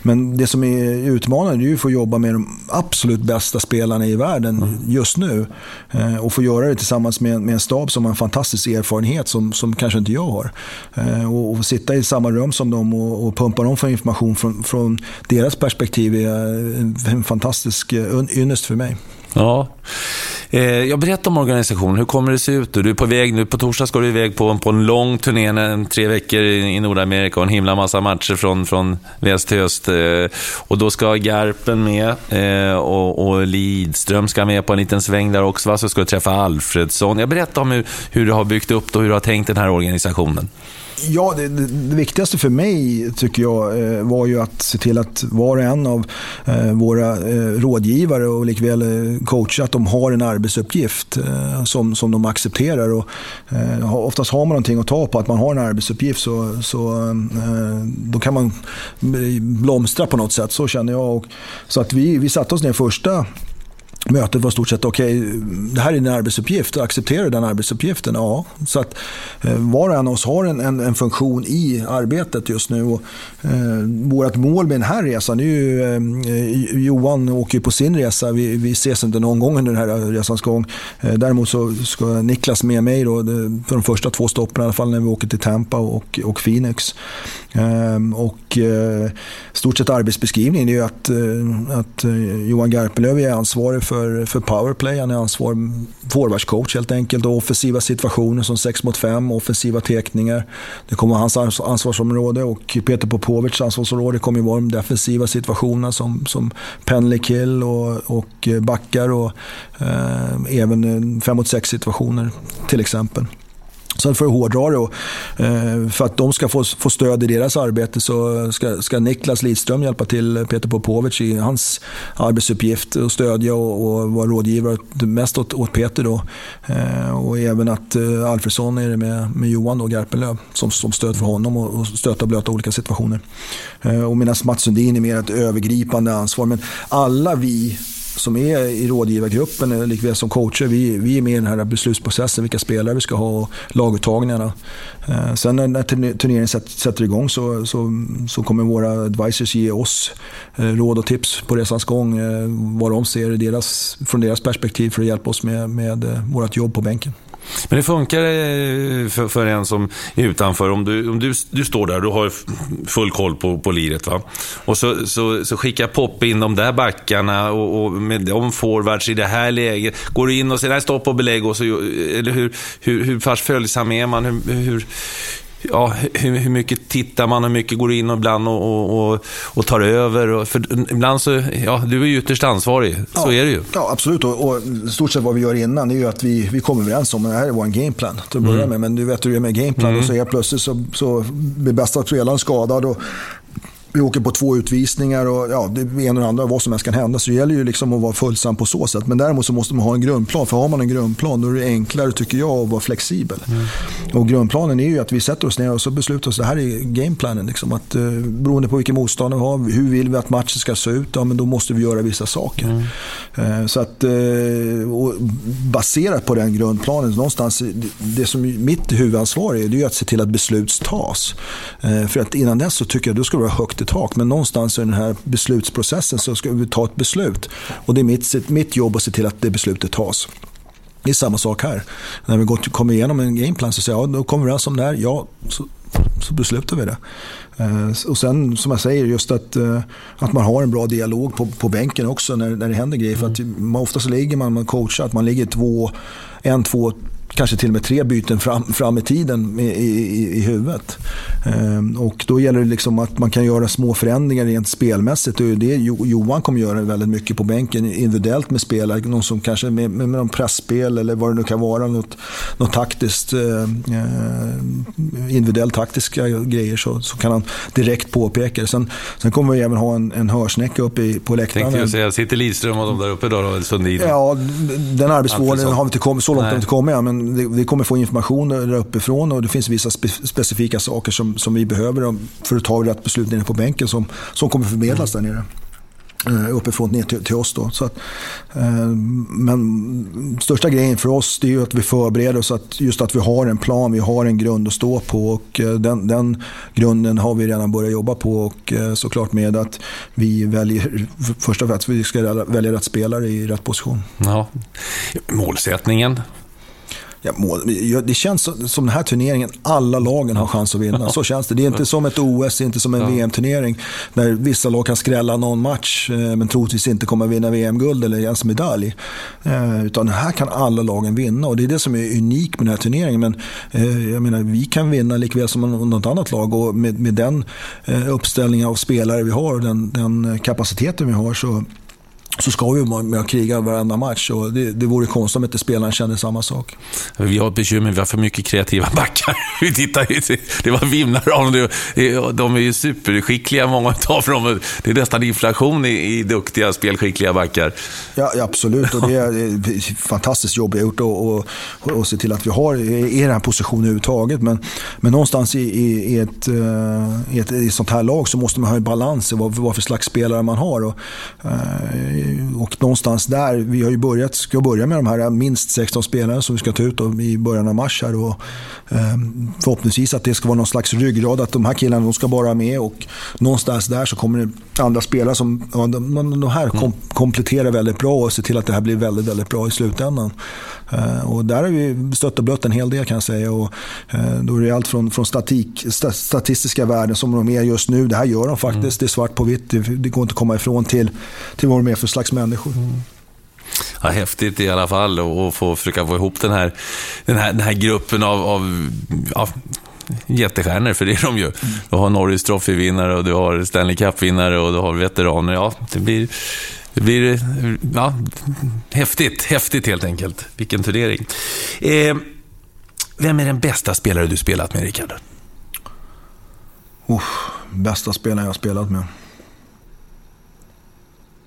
men det som är utmanande är att få jobba med de absolut bästa spelarna i världen mm. just nu. Eh, och få göra det tillsammans med, med en stab som har en fantastisk erfarenhet som, som kanske inte jag har. Eh, och, och sitta i samma rum som dem och, och pumpa dem för information från, från deras perspektiv är eh, en fantastisk eh, ynnest för mig. Ja. Eh, jag berättar om organisationen. Hur kommer det se ut? Du är på väg nu. På torsdag ska du iväg på, på en lång turné, en, tre veckor i, Nordamerika och en himla massa matcher från, från väst till öst. Eh, och då ska Garpen med eh, och, och Lidström ska med på en liten sväng där också. Va? Så ska du träffa Alfredsson. Jag berättar om hur, hur du har byggt upp det och hur du har tänkt den här organisationen. Ja, det, det, det, viktigaste för mig tycker jag eh, var ju att se till att var och en av eh, våra eh, rådgivare och likväl eh, coacher, att de har en arbetsuppgift eh, som, som de accepterar. Och, eh, oftast har man någonting att ta på, att man har en arbetsuppgift så, så eh, då kan man eh, blomstra på något sätt. Så känner jag. Och, så att vi, vi satte oss ner första mötet var stort sett, okej, okay, det här är din arbetsuppgift, accepterar du den arbetsuppgiften? Ja. Så att eh, var och en av oss har en, en, en, funktion i arbetet just nu. Och, eh, vårt mål med den här resan är ju, eh, Johan åker ju på sin resa, vi, vi ses inte någon gång under den här resans gång. Eh, däremot så ska Niklas med mig då, för de första två stoppen i alla fall när vi åker till Tampa och, och Phoenix. Ehm, och eh, stort sett arbetsbeskrivningen är ju att, eh, att eh, Johan Garpenlöv är ansvarig för för, för powerplay. Han är ansvarig forwardscoach helt enkelt. Och offensiva situationer som 6 mot 5, offensiva teckningar. Det kommer vara hans ansvarsområde. Och Peter Popovics ansvarsområde kommer ju vara de defensiva situationerna som, som penley kill och, och backar. Och eh, även eh, 5 mot 6 situationer till exempel. Så för att hårdra det, och, eh, för att de ska få, få stöd i deras arbete så ska, ska Niklas Lidström hjälpa till Peter Popovic i hans arbetsuppgift och stödja och, och vara rådgivare mest åt, åt Peter. Då. Eh, och även att eh, Alfredsson är det med, med Johan då, Garpenlöv som, som stöd för honom och, och stöta och blöta olika situationer. Eh, och medan Mats Sundin är mer ett övergripande ansvar. Men alla vi som är i rådgivargruppen, likväl som coacher, vi, vi är med i den här beslutsprocessen, vilka spelare vi ska ha och laguttagningarna. Eh, sen när turneringen sätter igång så, så, så kommer våra advisors ge oss eh, råd och tips på resans gång, eh, vad de ser deras, från deras perspektiv för att hjälpa oss med, med eh, vårt jobb på bänken. Men det funkar eh, för, för en som är utanför. Om du, om du, du står där, du har full koll på, på liret. Va? Och så, så, så skickar Poppe in de där backarna och, och med de forwards i det här läget. Går du in och säger nej, stopp och belägg. Och så, eh, eller hur, hur, hur pass följsam är man? Hur, hur, ja, hur, hur, mycket tittar man, hur mycket går in och ibland och, och, och tar över. Och, för ibland så, ja, du är ju ytterst ansvarig. Så ja, är det ju. Ja, absolut. Och, och stort sett vad vi gör innan är ju att vi, vi kommer överens om att det här är vår gameplan till att börja mm. med. Men du vet hur det är med gameplan. Mm. Och så är plötsligt så, så blir bästa spelaren skadad. Och, vi åker på två utvisningar och ja, det ena och andra, vad som helst kan hända. Så det gäller ju liksom att vara följsam på så sätt. Men däremot så måste man ha en grundplan. För har man en grundplan då är det enklare, tycker jag, att vara flexibel. Mm. Och grundplanen är ju att vi sätter oss ner och så beslutar oss. Det här är gameplanen. Liksom, att, eh, beroende på vilken motståndare vi har, hur vill vi att matchen ska se ut, ja, men då måste vi göra vissa saker. Mm. Eh, så att, eh, baserat på den grundplanen, någonstans, det som mitt huvudansvar är, det är att se till att beslut tas. Eh, för att innan dess så tycker jag att då ska vara högt i tak. Men någonstans i den här beslutsprocessen så ska vi ta ett beslut. Och det är mitt, mitt jobb att se till att det beslutet tas. Det är samma sak här. När vi kommer igenom en gameplan så säger jag, ja, då kommer vi överens om det här. Ja, så, så beslutar vi det. Eh, och sen som jag säger, just att, eh, att man har en bra dialog på, på bänken också när, när det händer grejer. Mm. För att man, ofta så ligger man, man coachar, att man ligger två, en, två, kanske till och med tre byten fram, fram i tiden i, i, i huvudet. Ehm, och då gäller det liksom att man kan göra små förändringar rent spelmässigt. Och det Johan kommer göra väldigt mycket på bänken individuellt med spelare. Någon som kanske med, med, med pressspel eller vad det nu kan vara. Något, något taktiskt, eh, individuellt taktiska grejer så, så kan han direkt påpeka det. Sen, sen kommer vi även ha en, en hörsnäcka uppe i, på läktaren. Tänkte jag säga, sitter Lidström och de där uppe då? då Sundin? Ja, den arbetsvården har vi inte kommit, så långt har vi inte kommit än. Men vi kommer få information där uppifrån och det finns vissa spe, specifika saker som, som vi behöver för att ta rätt beslut nere på bänken som, som kommer förmedlas mm. där nere eh, uppifrån ner till, till oss. Då. Så att, eh, men största grejen för oss är ju att vi förbereder oss, att just att vi har en plan, vi har en grund att stå på och eh, den, den, grunden har vi redan börjat jobba på och såklart med att vi väljer, första och vi ska välja rätt spelare i rätt position. Ja. Målsättningen, Ja, mål. Det känns som den här turneringen, alla lagen har chans att vinna. Så känns det. Det är inte som ett OS, inte som en ja. VM-turnering. Där vissa lag kan skrälla någon match, eh, men troligtvis inte kommer att vinna VM-guld eller ens medalj. Eh, utan här kan alla lagen vinna och det är det som är unikt med den här turneringen. Men eh, jag menar, vi kan vinna likväl som något annat lag och med, med den uppställningen av spelare vi har och den, den kapaciteten vi har så så ska vi med att kriga varenda match. Och det, det vore konstigt om inte spelarna kände samma sak. Vi har ett bekymmer, vi har för mycket kreativa backar. Vi tittar, det var vimlar av dem. De är ju superskickliga, många av dem. Det är nästan inflation i, i duktiga, spelskickliga backar. Ja, absolut, och det är fantastiskt jobb gjort att se till att vi har i den här positionen överhuvudtaget. Men, men någonstans i, i, ett, eh, i, ett, i ett sånt här lag så måste man ha en balans i vad, vad för slags spelare man har. Och, uh, Eh, och någonstans där, vi har ju börjat, ska börja med de här minst 16 spelare som vi ska ta ut i början av mars. Här och, eh, förhoppningsvis att det ska vara någon slags ryggrad, att de här killarna de ska bara med och någonstans där så kommer det andra spelare som, ja, de, de här kom, kompletterar väldigt bra och ser till att det här blir väldigt, väldigt bra i slutändan. Eh, och där har vi stött och blött en hel del kan jag säga. Och, eh, då är det allt från, från statik, statistiska värden som de är just nu. Det här gör de faktiskt. Mm. Det är svart på vitt. Det, går inte att komma ifrån till, till vad de är för slags människor. Mm. Ja, häftigt i alla fall att få försöka få ihop den här, den här, den här gruppen av, av ja, jättestjärnor, för det är de ju. Du har Norris Trophy-vinnare och du har Stanley Cup-vinnare och du har veteraner. Ja, det blir det blir ja, häftigt, häftigt helt enkelt. Vilken turnering. Eh, vem är den bästa spelare du spelat med, Rickard? Oh, bästa spelare jag spelat med?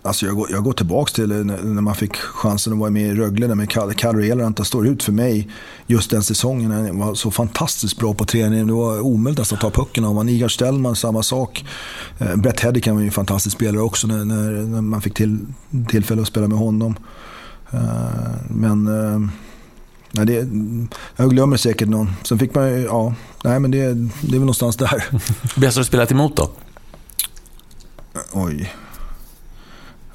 Alltså jag, går, jag går tillbaka till när, när man fick chansen att vara med i Rögle där med Kalle Elranta står ut för mig just den säsongen. Han var så fantastiskt bra på träning. Det var omöjligt att ta pucken av honom. Igor Stellman, samma sak. Eh, Brett Hedrick var ju en fantastisk spelare också när, när, när, man fick till, tillfälle att spela med honom. Eh, men eh, nej, det, jag glömmer säkert någon. Sen fick man ja, nej men det, det är väl någonstans där. Bäst har du spelat emot då? Oj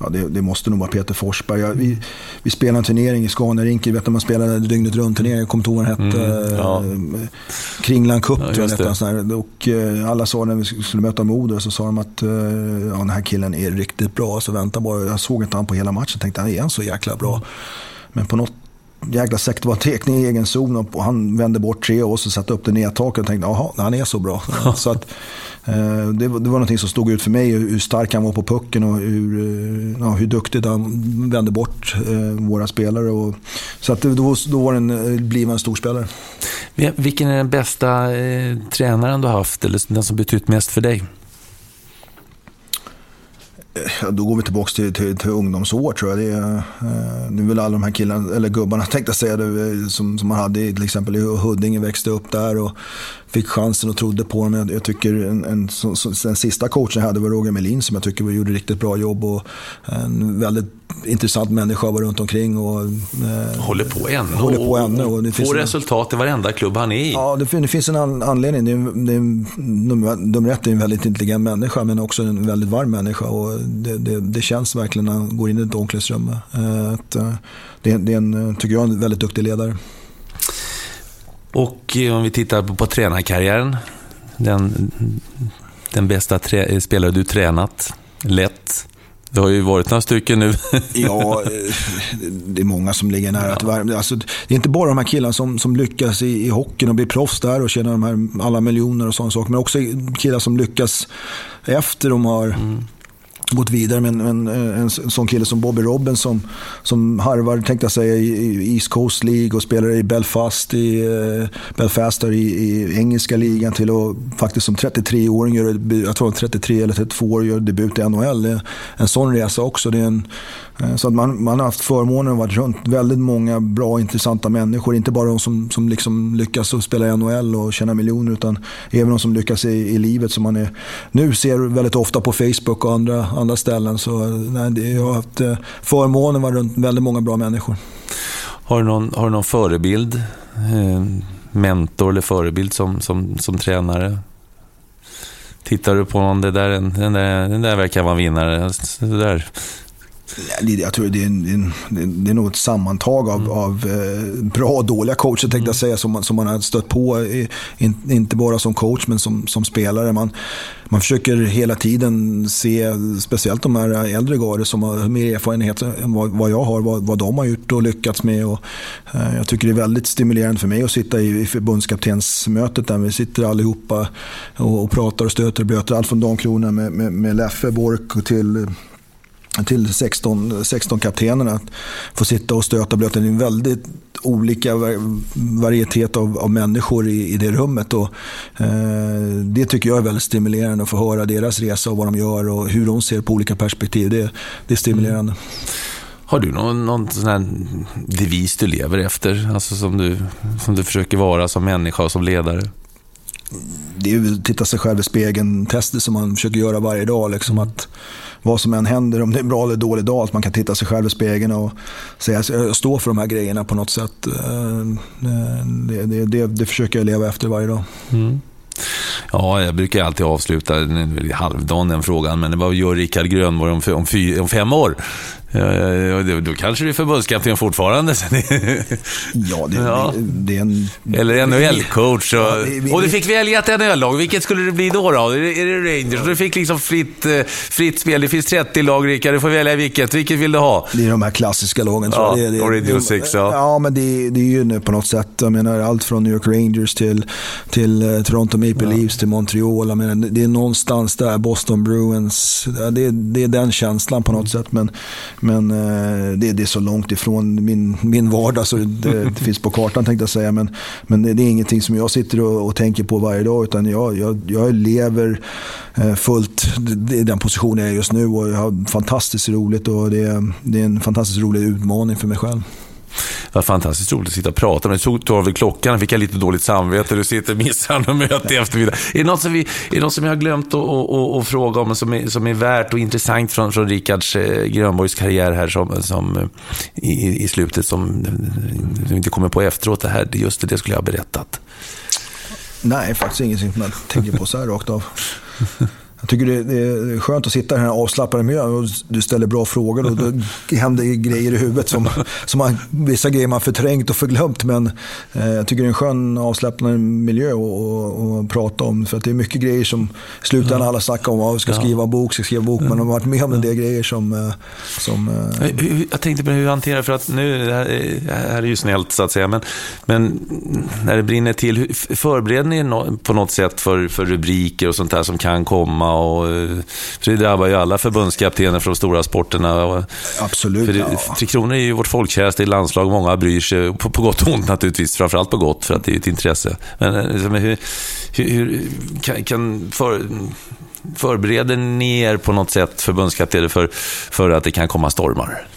ja, det, det, måste nog vara Peter Forsberg. Ja, vi, vi spelade en turnering i Scanarinken, vet du, man spelade dygnet runt turnering, jag kommer inte ihåg vad den hette. Mm, ja. Kringland Cup ja, tror jag Och eh, alla sa när vi skulle möta Modo så sa de att eh, ja, den här killen är riktigt bra. Så vänta bara, jag såg inte han på hela matchen, tänkte han är han så jäkla bra. Men på något jäkla sätt var tekning i egen zon och han vände bort tre och så satte upp det nedtaket och tänkte jaha, han är så bra. så att, eh, det, var, det var någonting som stod ut för mig, hur stark han var på pucken och hur, eh, ja, hur duktigt han vände bort eh, våra spelare. Och, så att då, då var den, eh, en stor spelare. Vilken är den bästa eh, tränaren du har haft, eller den som betytt mest för dig? Då går vi tillbaka till, till, till ungdomsår tror jag. Det är, eh, nu vill alla de här killarna, eller gubbarna tänkte jag säga, det, som, som man hade till exempel i Huddinge, växte upp där och fick chansen och trodde på dem. Jag, jag tycker en, en, så, så, den sista coachen jag hade var Roger Melin som jag tycker gjorde riktigt bra jobb och en väldigt intressant människa var runt omkring. Och, eh, håller på ännu. Håller på ännu och, och får resultat i varenda klubb han är i. Ja, det, det finns en an, anledning. Det är, det är, nummer ett är en väldigt intelligent människa men också en väldigt varm människa. Och det, det, det känns verkligen när han går in i ett omklädningsrum. Eh, att, eh, det, det är en, tycker jag, en väldigt duktig ledare. Och eh, om vi tittar på, på tränarkarriären. Den, den bästa trä, spelare du tränat, lätt. Det har ju varit några stycken nu. ja, eh, det är många som ligger nära. Ja. Alltså, det är inte bara de här killarna som, som lyckas i, i hockeyn och blir proffs där och tjänar de här alla miljoner och sådana saker. Men också killar som lyckas efter de har mm gått vidare med en, en, eh, en, sån kille som Bobby Robin som, som harvar, tänkte jag säga, i East Coast League och spelar i Belfast, i, eh, uh, Belfast i, i engelska ligan till att faktiskt som 33-åring, jag tror 33 eller 32 år, gör debut i NHL. En sån resa också. Det är en, Eh, så att man, man har haft förmånen att vara runt väldigt många bra intressanta människor. Inte bara de som, som liksom lyckas att spela i NHL och tjäna miljoner utan även de som lyckas i, i livet som man är, nu ser väldigt ofta på Facebook och andra, andra ställen. Så eh, nej, jag har haft eh, förmånen att vara runt väldigt många bra människor. Har du någon, har du någon förebild? Mentor eller förebild som, som, som tränare? Tittar du på någon, det där, den, där, den där verkar vara en vinnare. Alltså, det där jag tror det är, en, det är nog ett sammantag av, mm. av eh, bra och dåliga coacher tänkte jag mm. säga som man, som man har stött på. In, inte bara som coach men som, som spelare. Man, man försöker hela tiden se, speciellt de här äldre garder som har mer erfarenhet än vad, vad jag har, vad, vad de har gjort och lyckats med. Och, eh, jag tycker det är väldigt stimulerande för mig att sitta i, i förbundskaptensmötet där vi sitter allihopa och, och pratar och stöter och blöter. Allt från Dan Krona med, med, med Leffe Bork till till 16, 16 kaptenerna. Att få sitta och stöta blöta. Det är en väldigt olika varietet av, av människor i, i det rummet. Och, eh, det tycker jag är väldigt stimulerande att få höra deras resa och vad de gör och hur de ser på olika perspektiv. Det, det är stimulerande. Mm. Har du någon, någon sån här devis du lever efter? Alltså som du, som du försöker vara som människa och som ledare? Det är att titta sig själv i spegeln-tester som man försöker göra varje dag. Liksom att vad som än händer, om det är en bra eller dålig dag, att man kan titta sig själv i spegeln och säga stå för de här grejerna på något sätt. Eh, det, det, det, det försöker jag leva efter varje dag. Mm. Ja, jag brukar alltid avsluta halvdagen den frågan, men vad gör Rickard Grönborg om, om, om fem år? Då kanske du är förbundskapten fortfarande. ja, det, ja. Det, det, är en... Eller NHL-coach. Och, ja, och, du fick välja ett NHL-lag. Vilket skulle det bli då? då? Är, det, är det Rangers? Ja. Du fick liksom fritt, eh, fritt spel. Det finns 30 lag, Rickard. Du får välja vilket. Vilket vill du ha? Det är de här klassiska lagen, tror jag. Ja, Original Six, ja. Ja, men det, det är ju nu på något sätt. Jag menar, allt från New York Rangers till, till uh, Toronto Maple ja. Leafs till Montreal. Jag menar, det är någonstans där. Boston Bruins. Det, det är den känslan på något mm. sätt. Men men eh, det, det, är så långt ifrån min, min vardag så det, det finns på kartan tänkte jag säga. Men, men det är ingenting som jag sitter och, och tänker på varje dag. Utan jag, jag, jag lever eh, fullt i den positionen jag är just nu. Och jag har fantastiskt roligt och det, det är en fantastiskt rolig utmaning för mig själv. Det var fantastiskt roligt att sitta och prata med dig. Så tog vi klockan, fick jag lite dåligt samvete. Du sitter och missar något möte i eftermiddag. Är det något som, vi, är något som jag har glömt att, att, att fråga om, som är, som är värt och intressant från, från Rickards eh, Grönborgs karriär här som, som eh, i, i slutet, som du inte kommer på efteråt? Det här, just det, det skulle jag ha berättat. Nej, faktiskt ingenting som jag tänker på så här rakt av. Jag tycker det är skönt att sitta i den här avslappnade miljön och du ställer bra frågor och då händer grejer i huvudet som, som man, vissa grejer man förträngt och förglömt. Men eh, jag tycker det är en skön avslappnad miljö att prata om. För att det är mycket grejer som i slutändan alla snackar om. att ska skriva bok, ska skriva bok. Men de har varit med om en del grejer som... Eh, som eh... Jag tänkte på hur du hanterar, för att nu, det här, är ju snällt så att säga, men, men när det brinner till, förbereder ni på något sätt för, för rubriker och sånt där som kan komma? Och, för det drabbar ju alla förbundskaptener för de stora sporterna. Absolut. För det, ja. Tre Kronor är ju vårt folkkäraste landslag. Många bryr sig, på, på gott och ont naturligtvis. Framförallt på gott, för att det är ett intresse. Men liksom, hur, hur, hur kan, kan för, Förbereder ni er på något sätt, förbundskaptener, för, för att det kan komma stormar?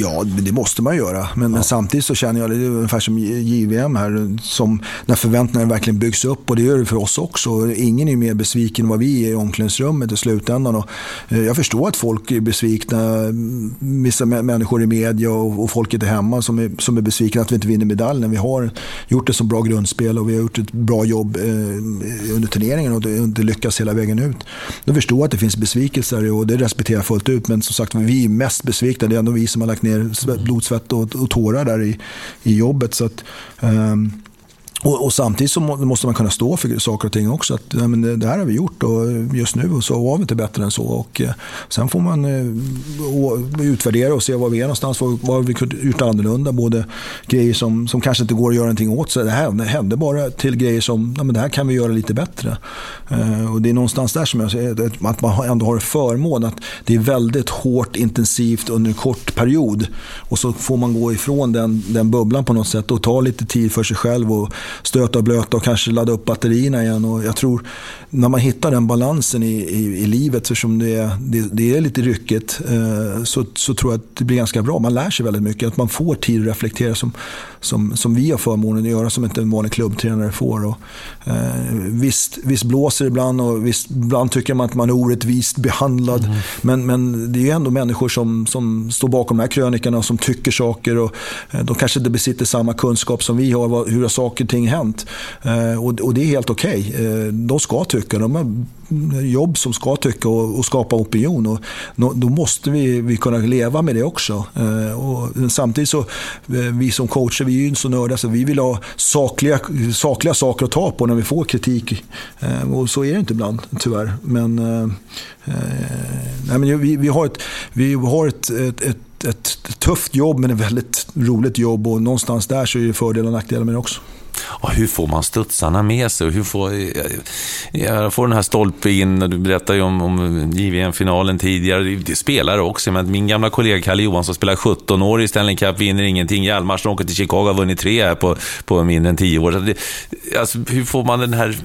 Ja, det måste man göra. Men, ja. men, samtidigt så känner jag det är ungefär som JVM här, som när förväntningarna verkligen byggs upp och det gör det för oss också. Ingen är mer besviken än vad vi är i omklädningsrummet i slutändan. Och eh, jag förstår att folk är besvikna, vissa människor i media och, och folket är hemma som är, som är besvikna att vi inte vinner medaljen. Vi har gjort ett så bra grundspel och vi har gjort ett bra jobb eh, under turneringen och det lyckas hela vägen ut. Jag förstår att det finns besvikelser och det respekterar jag fullt ut. Men som sagt, vi är mest besvikna det är ändå vi som har lagt ner blod, svett och, och tårar där i, i jobbet. Så att, um, och, och, samtidigt så måste man kunna stå för saker och ting också. Att, ja, men det, det, här har vi gjort och just nu och så var vi inte bättre än så. Och, eh, sen får man eh, utvärdera och se var vi är någonstans. Vad, vad vi kunde gjort annorlunda. Både grejer som, som kanske inte går att göra någonting åt. Så det hände, hände bara till grejer som ja, men det här kan vi göra lite bättre. Eh, och Det är någonstans där som jag säger att man ändå har förmån att det är väldigt hårt, intensivt under en kort period. Och så får man gå ifrån den, den bubblan på något sätt och ta lite tid för sig själv. och stöta och blöta och kanske ladda upp batterierna igen. Och jag tror när man hittar den balansen i, i, i livet, eftersom det är, det, det är lite ryckigt, eh, så, så tror jag att det blir ganska bra. Man lär sig väldigt mycket. Att man får tid att reflektera som, som, som vi har förmånen att göra, som inte en vanlig klubbtränare får. Och, eh, visst, visst blåser det ibland och visst, ibland tycker man att man är orättvist behandlad. Mm. Men, men det är ju ändå människor som, som står bakom de här krönikorna och som tycker saker. Och, eh, de kanske inte besitter samma kunskap som vi har, vad, hur saker och hänt. Eh, och, och, det är helt okej. Okay. De ska tycka. De har jobb som ska tycka och, och skapa opinion. Och, då måste vi, vi kunna leva med det också. Eh, och samtidigt så, vi som coacher, vi är ju så nördiga så vi vill ha sakliga, sakliga saker att ta på när vi får kritik. Och så är det inte ibland, tyvärr. Men, nej, men vi, vi har ett, vi har ett, ett, ett, ett tufft jobb men ett väldigt roligt jobb och någonstans där så är det fördelar och nackdelar med det också. Och hur får man studsarna med sig? Hur får, eh, eh, jag får den här stolpe in, du berättade ju om, om JVM-finalen tidigare. Det spelar också. Men min gamla kollega Kalle Johansson spelar 17 år i Stanley Cup, vinner ingenting. Hjalmarsson åker till Chicago och har vunnit tre här på, på mindre än 10 år. Så det, alltså, hur får man den här...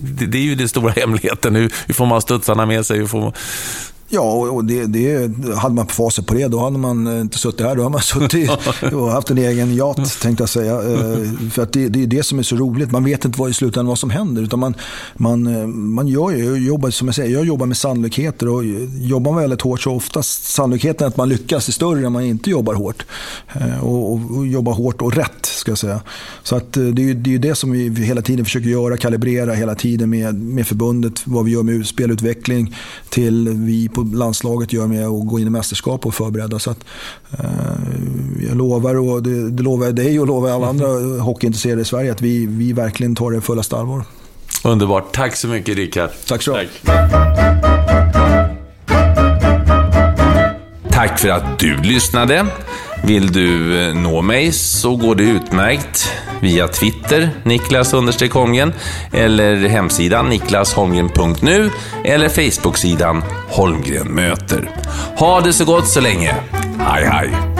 Det, är ju den stora hemligheten. Hur, hur får man studsarna med sig? Hur får man, Ja, och det, det, hade man facit på det, då hade man eh, inte suttit här. Då hade man suttit och haft en egen yacht, tänkte jag säga. Eh, för att det, det är det som är så roligt. Man vet inte vad i slutändan vad som händer. Utan man, man, eh, man gör, jag jobbar, som jag säger, jag jobbar med sannolikheter. Och jobbar man väldigt hårt så oftast sannolikheten att man lyckas är större än man inte jobbar hårt. Och, och, och jobbar hårt och rätt, ska jag säga. Så att det är ju det, är det som vi hela tiden försöker göra, kalibrera hela tiden med, med förbundet. Vad vi gör med spelutveckling till vi på landslaget gör med att gå in i mästerskap och förbereda. Så att, eh, jag lovar, och det, det lovar jag dig och lovar alla andra hockeyintresserade i Sverige, att vi, vi verkligen tar det fullaste allvar. Underbart. Tack så mycket Rickard. Tack så Tack. Tack för att du lyssnade. Vill du eh, nå mig så går det utmärkt via Twitter, Niklas Holmgren, eller hemsidan niklasholmgren.nu eller Facebooksidan Holmgren möter. Ha det så gott så länge. Hej hej!